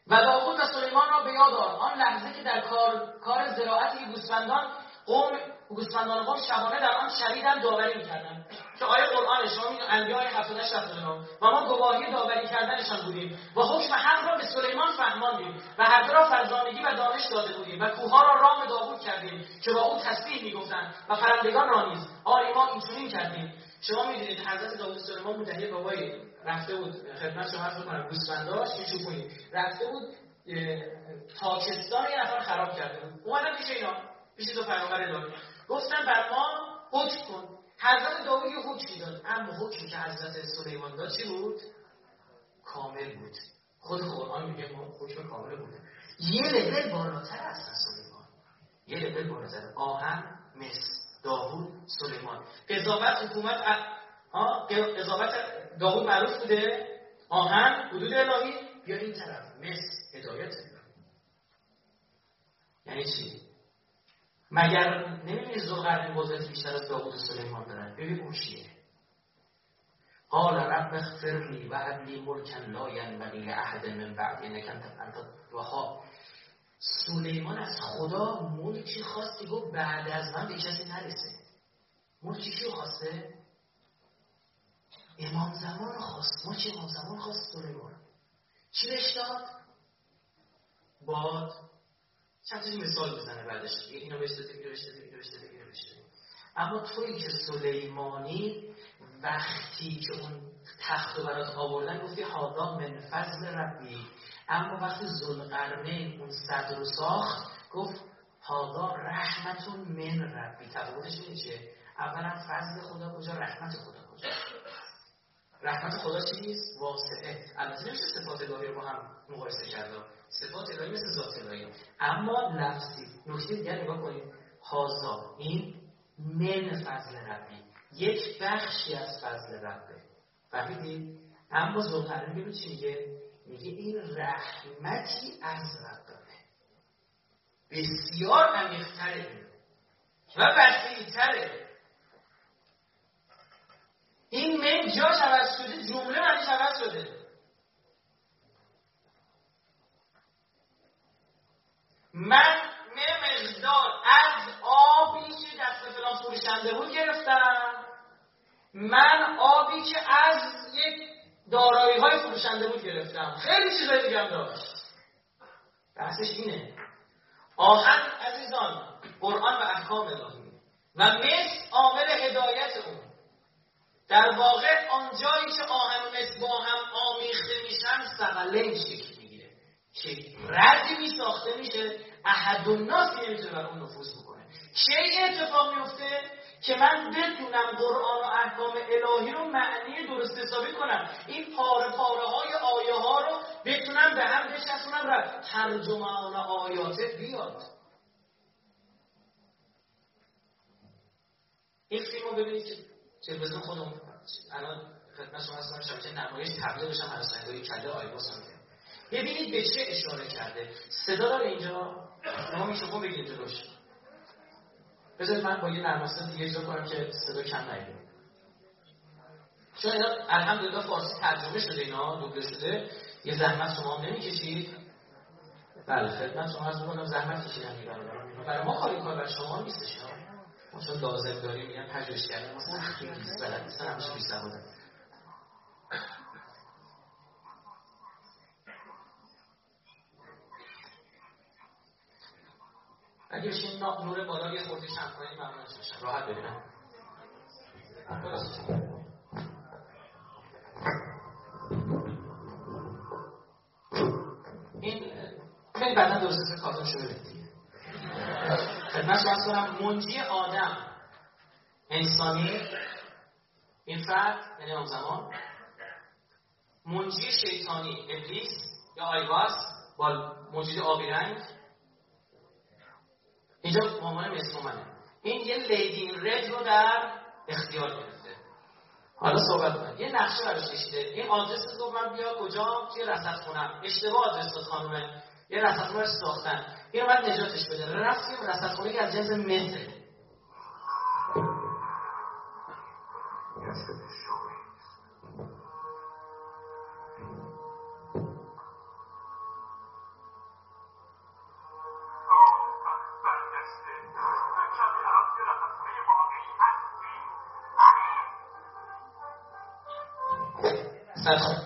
B: و داوود و سلیمان را به یاد آن لحظه که در کار, کار زراعتی گوسفندان قوم گوسفندان قوم شبانه در آن شدیدن داوری می‌کردن. که آیه قرآن شما این انبیاء 78 79 و ما گواهی داوری کردنشان بودیم. و حکم حق را به سلیمان فهماندیم و هر را فرزانگی و دانش داده بودیم. و کوها را رام داوود کردیم که با او تسبیح می‌گفتند. و پرندگان را نیز. آری ما اینچنین کردیم. شما می‌دونید حضرت داوود سلیمان بود دهیه بابای رفته بود. خدمت شما عرض کنم گوسفنداش یه چوپونی. رفته بود پاکستان یه نفر خراب کرده بود. اومدن پیش اینا. پیش دو پیامبر داد گفتن بر ما حکم کن. حضرت داوود یه حکمی داد. اما حکمی که حضرت سلیمان داد چی بود؟ کامل بود. خود قرآن میگه حکم کامل بود. یه لول بالاتر از سلیمان. یه لول بالاتر. آهن مصر داوود سلیمان. قضاوت حکومت قضاوت داوود معروف بوده. آهن حدود الهی. بیا این طرف. مصر هدایت. یعنی چی؟ مگر نمی‌بینی زلقرنین قدرت بیشتر از داوود سلیمان دارن ببین اون چیه. قال رب اغفر لی و لی ملکا لا ینبغی لاحد من بعدی. انک انت الوهاب سلیمان از خدا ملکی خواستی گفت بعد از من به کسی نرسه. ملکی کیو خواسته؟ امام زمان خواست. ملک امام زمان خواست؟ سلیمان. چی بهش داد؟ باد. چند مثال بزنه بعدش. داده اینو بهش داده اینو بهش داده اینو بهش اما توی که سلیمانی وقتی که اون تخت رو برات آوردن گفتی حالا من فضل ربی اما وقتی ذوالقرنین اون صدر رو ساخت گفت حالا رحمتون من ربی تفاوتش چیه اولا فضل خدا کجا رحمت خدا کجا؟ رحمت خدا چیست واسعه البته نمیشه صفات الهی رو با هم مقایسه کرد. صفات الهی مثل ذات الهی. اما لفظی نکته دیگر نگاه کنید هازا این من فضل ربی. یک بخشی از فضل ربه. فهمیدید اما ذوالقرنین ببین چی میگه؟ میگه این رحمتی از ربه بسیار عمیقتره. و وسیعتره. این من جاش عوض شده جمله معنیش عوض شده. من مقدار از آبی که دست فلان فروشنده بود گرفتم. من آبی که از یک دارایی های فروشنده بود گرفتم. خیلی چیزای دیگه هم داشت. بحثش اینه. آهن عزیزان قرآن و احکام الهی و مثل عامل هدایت اون. در واقع آنجایی که آهن مثل با هم آمیخته میشن سقله شکل می‌گیره که ردی ساخته میشه احد و ناسی نمی‌تونه بر اون نفوذ بکنه چه اتفاق میفته که من بتونم قرآن و احکام الهی رو معنی درست حسابی کنم. این پاره پاره های آیه ها رو بتونم به هم بچسبونم و ترجمان آیات بیاد. این فیلم رو ببینید تلویزیون خودمون الان خدمت شما هستم شبکه نمایش تبلیغ بشم هر سنگایی کله آیواس هم ببینید به چه اشاره کرده. صدا داره اینجا. شما میکروفون بگیرید جلوش بذارید من با یه نرماسته دیگه اجرا کنم که صدا کم نگیره چون الحمدلله فارسی ترجمه شده اینا دوبله شده. یه زحمت شما هم نمی‌کشید. بله خدمت شما از می‌کنم زحمت کشیدن می‌برم برای ما کاری کار برای شما نیستش. ما چون لازم داریم میگن پژوهش کردن. ما سختی نیست بلد نیستن همیشه بیسته بودن اگه بشین نور بالا یه خورده شم کنید ممنون میشم راحت ببینم. این خیلی بعدا درست کارتون دیگه خدمت شما کنم منجی آدم. انسانی این فرد یعنی اون زمان منجی شیطانی ابلیس یا آیواس با موجود آبی رنگ. اینجا عنوان منه. این یه لیدین رد رو در اختیار گرفته. حالا صحبت کنم. یه نقشه براش کشیده. این آدرس رو من بیا کجا؟ توی رصد خونم اشتباه آدرس داد خانومه. یه رصد ساختن. این باید نجاتش بده رفتیم رصد خونه که از جنس متره با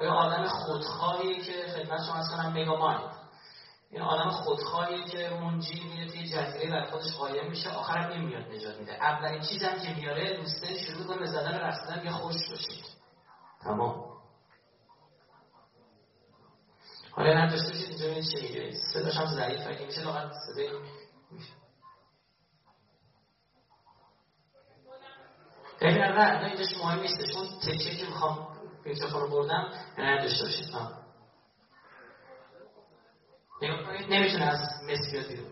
B: یه آدم خودخواهی که خدمت شما کنم مگا این آدم خودخواهی که منجی میره توی جزیره بر خودش قایم میشه آخرم نمیاد نجات میده. اولین چیزم که میاره دوسته شروع کنه زدن رفتن یه خوش باشید تمام. حالا نه داشته باشید اینجا این چه میگه؟ صداش هم ضعیف اگه میشه لاغت صدای ببین نه نه اینجاش مهم نیستش. اون تکیه که می‌خوام میکروفون رو بردم نه داشته باشید. نمی‌تونه از مصر بیاد بیرون.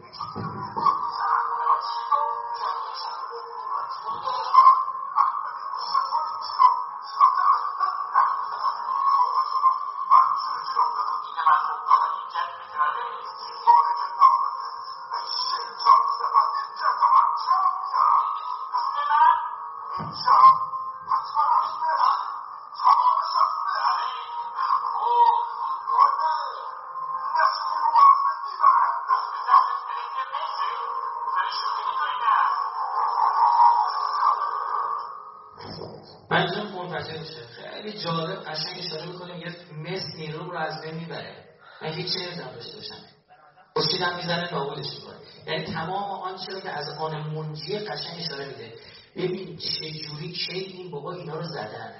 B: قشنگ اشاره میده. ببین چه جوری کی این بابا اینا رو زدن.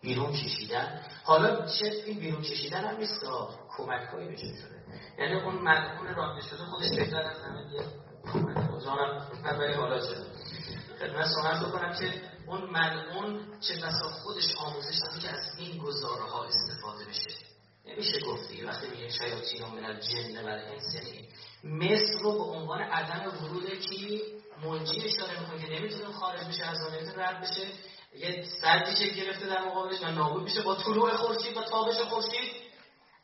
B: بیرون کشیدن. حالا چه این بیرون کشیدن هم نیست. کمک هایی بهشون شده یعنی اون مدعون رانده شده خودش بهتر از همه یه جانم برای حالا شده خدمت شما بکنم که اون ملعون چه بسا خودش آموزش داده که از این گزاره ها استفاده بشه. نمیشه گفتی وقتی میگه شیاطین من الجن و الانس یعنی مصر رو به عنوان عدم ورود کی منجی اشاره می‌کنه که نمی‌تونه خارج بشه از آن رد بشه. یه سردی شکل گرفته در مقابلش و نابود میشه با طلوع خورشید و تابش خورشید.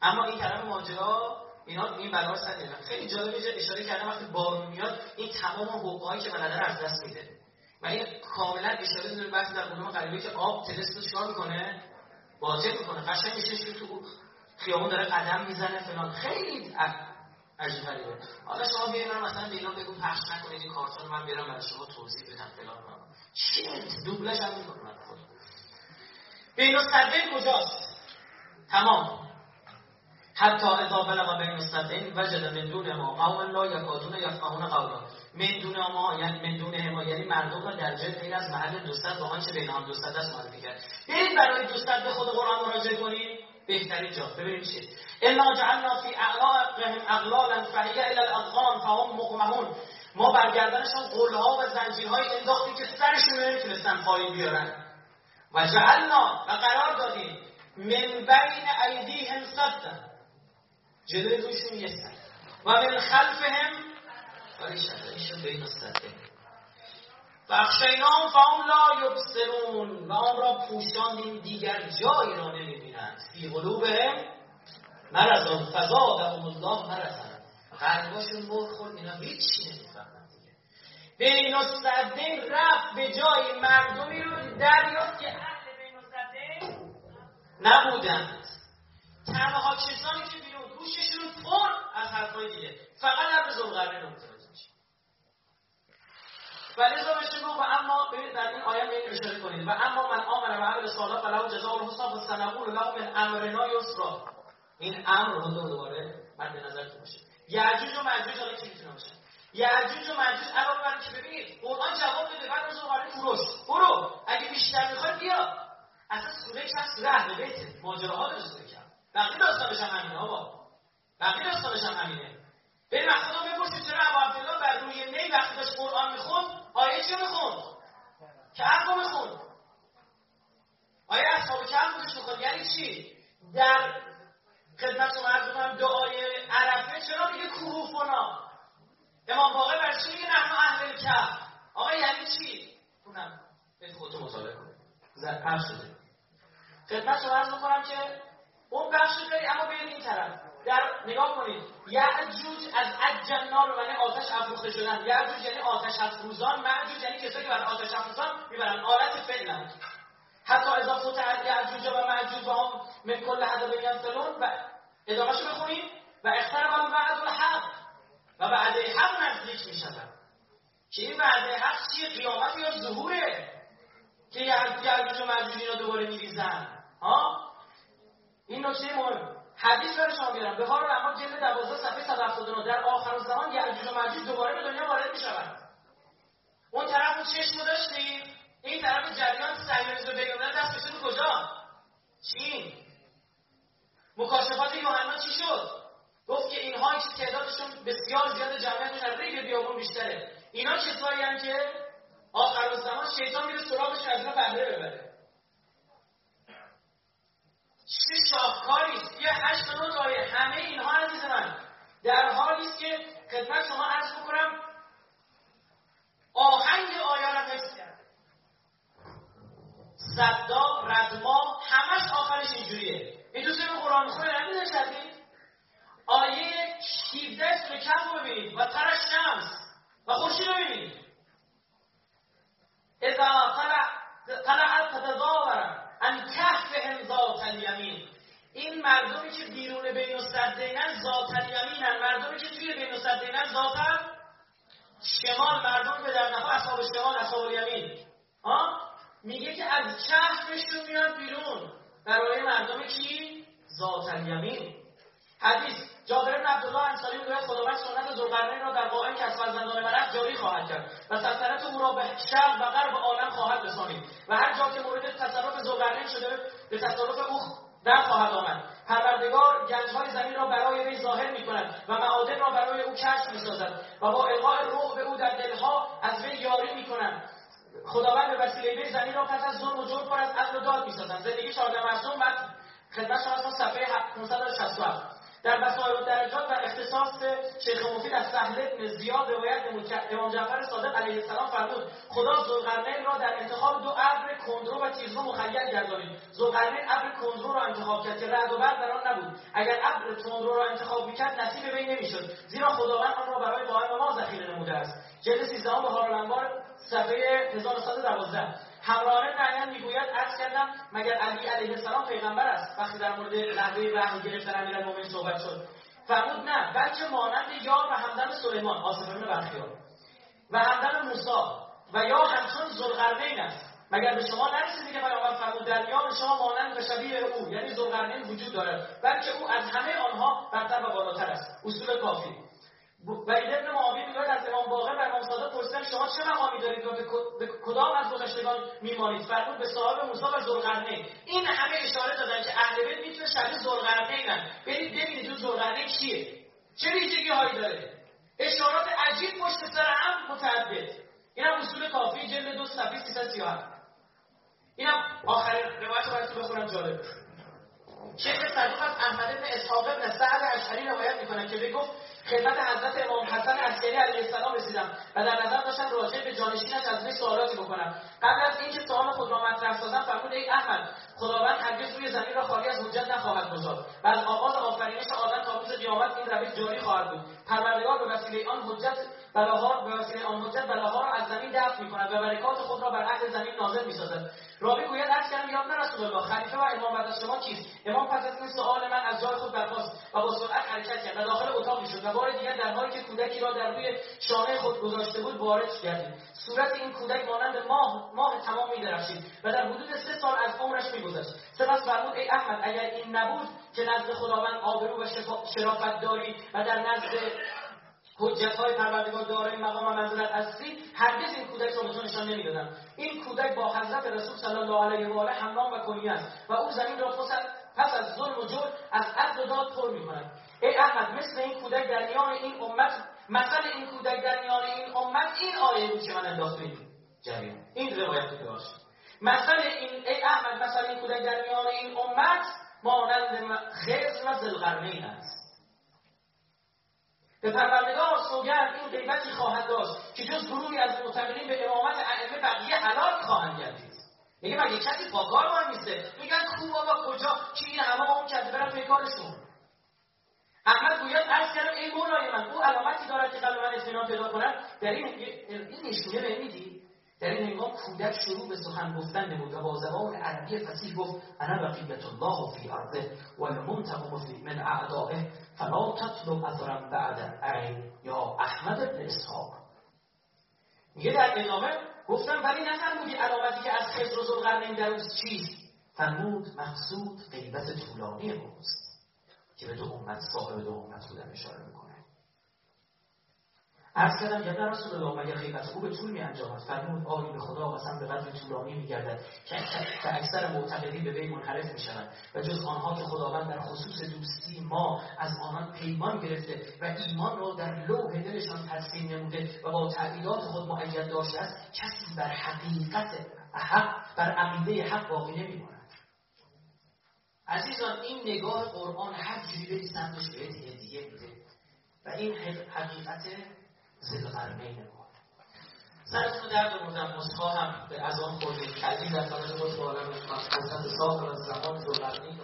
B: اما این طرف ماجرا اینا این بلا سر خیلی جالب اشاره کردم وقتی بارون میاد این تمام حقوقایی که بلده از دست میده. و این کاملا اشاره داره بحث در علوم غریبه که آب تلس رو چیکار می‌کنه؟ باطل می‌کنه. قشنگ میشه تو خیابون داره قدم می‌زنه فلان. خیلی عجیب غریبه. حالا شما بیاین من مثلا به اینا بگو پخش نکنید این کارتون من بیارم برای شما توضیح بدم فلان کنم چی دوبلش هم می‌کنم. خود بین الصدین کجاست؟ تمام. حتی اذا بلغ بین الصدین وجد من دون ما قوم لا یکادون یفقهون قولا. من دون ما یعنی من دون ما یعنی مردم را در جد غیر از محل دوستت با آنچه بین آن دوستت است معرفی کرد. برید برای دوستت به خود قرآن مراجعه کنید. بهترین جا. ببینید چیه. انا جعلنا فی اعناقهم اغلالا فهی الى الاذقان فهم مقمحون. ما برگردنشان قلها و زنجیرهای انداختیم که سرشون نمی‌تونستن پایین بیارن. و جعلنا و قرار دادیم من بین ایدیهم صدا جلوی روشون یه سر و من خلفهم ولی شدنشون بین صده بخشینام فهم لا یبصرون. و آن را پوشاندیم دیگر جایی را نمی‌بینند فی قلوبهم مرضان فزادهم الله مرضان قلباشون مر خورد اینا هیچ نمی‌فهمن دیگه. بین الصدین رفت به جای مردمی رو دریافت که اهل بین الصدین نبودند تنها کسانی که بیرون گوششون پر از حرفای دیگه. فقط حرف نمتوجه میشه و لذا بشه و اما ببینید در این آیه این اشاره کنید. و اما من آمن و عمل صالح فله جزاء الحسنى و سنقول له من امرنا یسرا. این امر رو دوباره مد نظرتون باشه یعجوج و ماجوج حالا کی می‌تونه باشه؟ یعجوج و ماجوج علاوه بر که ببینید؟ قرآن جواب بده بعد از دوباره کوروش برو. اگه بیشتر می‌خواد بیا. اصلا سوره چند؟ سوره اهل بیت ماجراها درست کرد بقیه داستانش هم همینه آقا. بقیه داستانش هم همینه. بریم از خدا بپرسید چرا ابو عبدالله بر روی نی وقتی داشت قرآن می‌خوند آیه چی می‌خوند؟ کهف رو می‌خوند؟ آیه اصحاب کهف رو می‌خوند؟ یعنی چی؟ در خدمت شما عرض کنم دعای عرفه چرا میگه کوهوفنا امام باقر بر چی میگه نحن اهل کف آقا یعنی چی؟ اونم به خودتون مطالعه کنید. پخش شده. خدمت شما عرض کنم که اون بخش داری اما بیاید این طرف. در نگاه کنید. یعجوج از اجنا رو یعنی آتش افروخته شدن. یعجوج یعنی آتش افروزان. معجوج یعنی کسایی که بر آتش افروزان می‌برن. آلت فعلا حتی اضافه فتحت یعجوج و معجوج و هم من کل حدب ینسلون و ادامهشو بخونیم. و اخترب الوعد الحق. و وعده حق نزدیک می شود که این وعده حق چیه؟ قیامت یا ظهوره که یعجوج و مجوج اینا دوباره میریزن. ها؟ این نکته مهم. حدیث برای شما بیارم به حال اما جلد 12 صفحه 179 در آخر زمان یعجوج و دوباره به دنیا وارد می‌شوند اون طرف اون چشمو داشتیم. این طرف جریان صهیونیسم بیگانه دست کشید کجا؟ چین مکاشفات یوحنا چی شد؟ گفت که اینها که تعدادشون بسیار زیاد جمعیتشون از ریگ بیابون بیشتره. اینا کسایی هم که آخر زمان شیطان میره سراغش از اینا بهره ببره چه شاهکاری است یه هشت نوت آیه همه اینها عزیز من در حالی است که خدمت شما عرض بکنم آهنگ آیه را حفظ کرد صدا ردما همش آخرش اینجوریه این دوست رو قرآن خونه نمیده شدید آیه 17 سوره کم رو ببینید و تر شمس و خورشید رو ببینید اذا طلع طلعت تتضاور ان کهفهم ذات الیمین این مردمی که بیرون بین السدینن ذات الیمینن مردمی که توی بین السدینن ذات شمال مردم به در نفع اصحاب شمال اصحاب الیمین ها میگه که از کهفشون میاد بیرون برای مردم کی ذات الیمین حدیث جابر بن عبدالله انصاری می‌گوید خداوند سنت ذوالقرنین را در قائم که از فرزندان مرد جاری خواهد کرد و سلطنت او را به شرق و غرب عالم خواهد رسانید و هر جا که مورد تصرف ذوالقرنین شده به تصرف او در خواهد آمد پروردگار گنجهای زمین را برای وی ظاهر می کند و معادن را برای او کشف می سازد و با القاء روح به او در دلها از وی یاری می کند خداوند به وسیله وی زمین را پس از ظلم و جور پر از عدل و داد می سازد زندگی شاهد معصوم و خدمت شما صفحه 567 در مسائل درجات و اختصاص شیخ مفید از سهل بن زیاد روایت نمود امام جعفر صادق علیه السلام فرمود خدا ذوالقرنین را در انتخاب دو ابر کندرو و تیزرو مخیر گردانید. ذوالقرنین ابر کندرو را انتخاب کرد که رعد و برق در آن نبود. اگر ابر تندرو را انتخاب می‌کرد نصیب وی نمی‌شد. زیرا خداوند آن را برای قائم ما ذخیره نموده است. جلد 13 به حال صفحه 1112 همراهان نعیان می‌گوید عرض کردم مگر علی علیه السلام پیغمبر است؟ وقتی در مورد نحوه وحی گرفتن امیرالمومنین صحبت شد. فرمود نه بلکه مانند یار و همدم سلیمان آصف بن بختیار و همدم موسی و یا همچون ذوالقرنین است. مگر به شما نرسیده که پیامبر فرمود در شما مانند و شبیه او یعنی ذوالقرنین وجود دارد بلکه او از همه آنها برتر و بالاتر است. اصول کافی. وحید ابن معاویه می‌گوید از امام باقر و امام صادق پرسیدن شما چه مقامی دارید و به کدام از گذشتگان میمانید فرمود به صاحب موسی و ذوالقرنین. این همه اشاره دادن که اهل بیت می‌تونه شبیه ذوالقرنینن. برید ببینید اون ذوالقرنین کیه چه ویژگی هایی داره؟ اشارات عجیب پشت سر هم متعدد. اینم اصول کافی جلد دو صفحه 337 اینم آخرین روایت رو براتون بخونم جالب. شیخ صدوق از احمد بن اسحاق بن سعد اشعری روایت می‌کنه که بگفت خدمت حضرت امام حسن عسکری علیه السلام رسیدم و در نظر داشتم راجع به جانشینش از وی سوالاتی بکنم. قبل از اینکه سوال خود را مطرح سازم فرمود ای احمد خداوند هرگز روی زمین را خالی از حجت نخواهد گذاشت و از آغاز آفرینش آدم تا روز قیامت این روش جاری خواهد بود. پروردگار به وسیله آن حجت بلاها به وسیله آن حجت بلاها را از زمین دفع می‌کند و برکات خود را بر اهل زمین نازل می‌سازد. راوی گوید عرض کردم یاد رسول الله خلیفه و امام بعد شما کیست امام پس از این سوال من از جای خود برخاست و با سرعت حرکت کرد و داخل اتاقی شد و بار دیگر در حالی که کودکی را در روی شانه خود گذاشته بود وارد گردید صورت این کودک مانند ماه ماه تمام میدرخشید و در حدود سه سال از عمرش میگذشت. سپس فرمود ای احمد اگر این نبود که نزد خداوند آبرو و شرافت داری و در نزد حجت های پروردگار دارای مقام و منزلت اصلی هرگز این کودک را به نشان این کودک با حضرت رسول صلی الله علیه و آله همراه و کنی است و او زمین را پس از ظلم و جور از عدل و داد پر می‌کند. ای احمد مثل این کودک در میان این امت مثل این کودک در میان این امت این آیه بود که من انداخته جریان این روایت که داشت مثل این ای احمد مثل این کودک در میان این امت مانند خزر و ذوالقرنین است. به پروردگار سوگند این غیبتی خواهد داشت که جز گروهی از معتقدین به امامت ائمه بقیه حلال خواهند گردید. میگه مگه کسی پاکار وای میسته میگن خوب بابا کجا؟ که این همه اون کرده برن پیکارشون احمد گوید عرض کردم ای مولای من او علامتی دارد که قلب من اطمینان پیدا کند. در این این نشونه میدی در این هنگام کودک شروع به سخن گفتن نمود و با زبان عربی فصیح گفت انا بقیت الله فی ارضه والمنتقم فی من اعدائه فلا تطلب اثرا بعد عین یا احمد بن اسحاق. میگه در ادامه گفتم ولی نفرمودی علامتی که از خضر و ذوالقرنین در اوست چیست؟ فرمود مقصود غیبت طولانی اوست. که به دو امت صاحب دو امت بودن اشاره عرض کردم یا رسول الله مگر غیبت خوب طول می انجامد فرمود آری به خدا قسم به قدر طولانی می گردد که اکثر معتقدین به وی منحرف می شوند و جز آنها که خداوند در خصوص دوستی ما از آنان پیمان گرفته و ایمان را در لوح دلشان ترسیم نموده و با تعبیدات خود معید داشته است کسی بر حقیقت حق بر عقیده حق باقی نمیماند. عزیزان این نگاه قرآن هر جوری سمتش به دیگه بوده و این حقیقت زل قرنین ما سرتون درد آوردم مصفا هم به از آن خوردیم کلبی در طرف خود با عالم فرصت صاف از زمان زل قرنین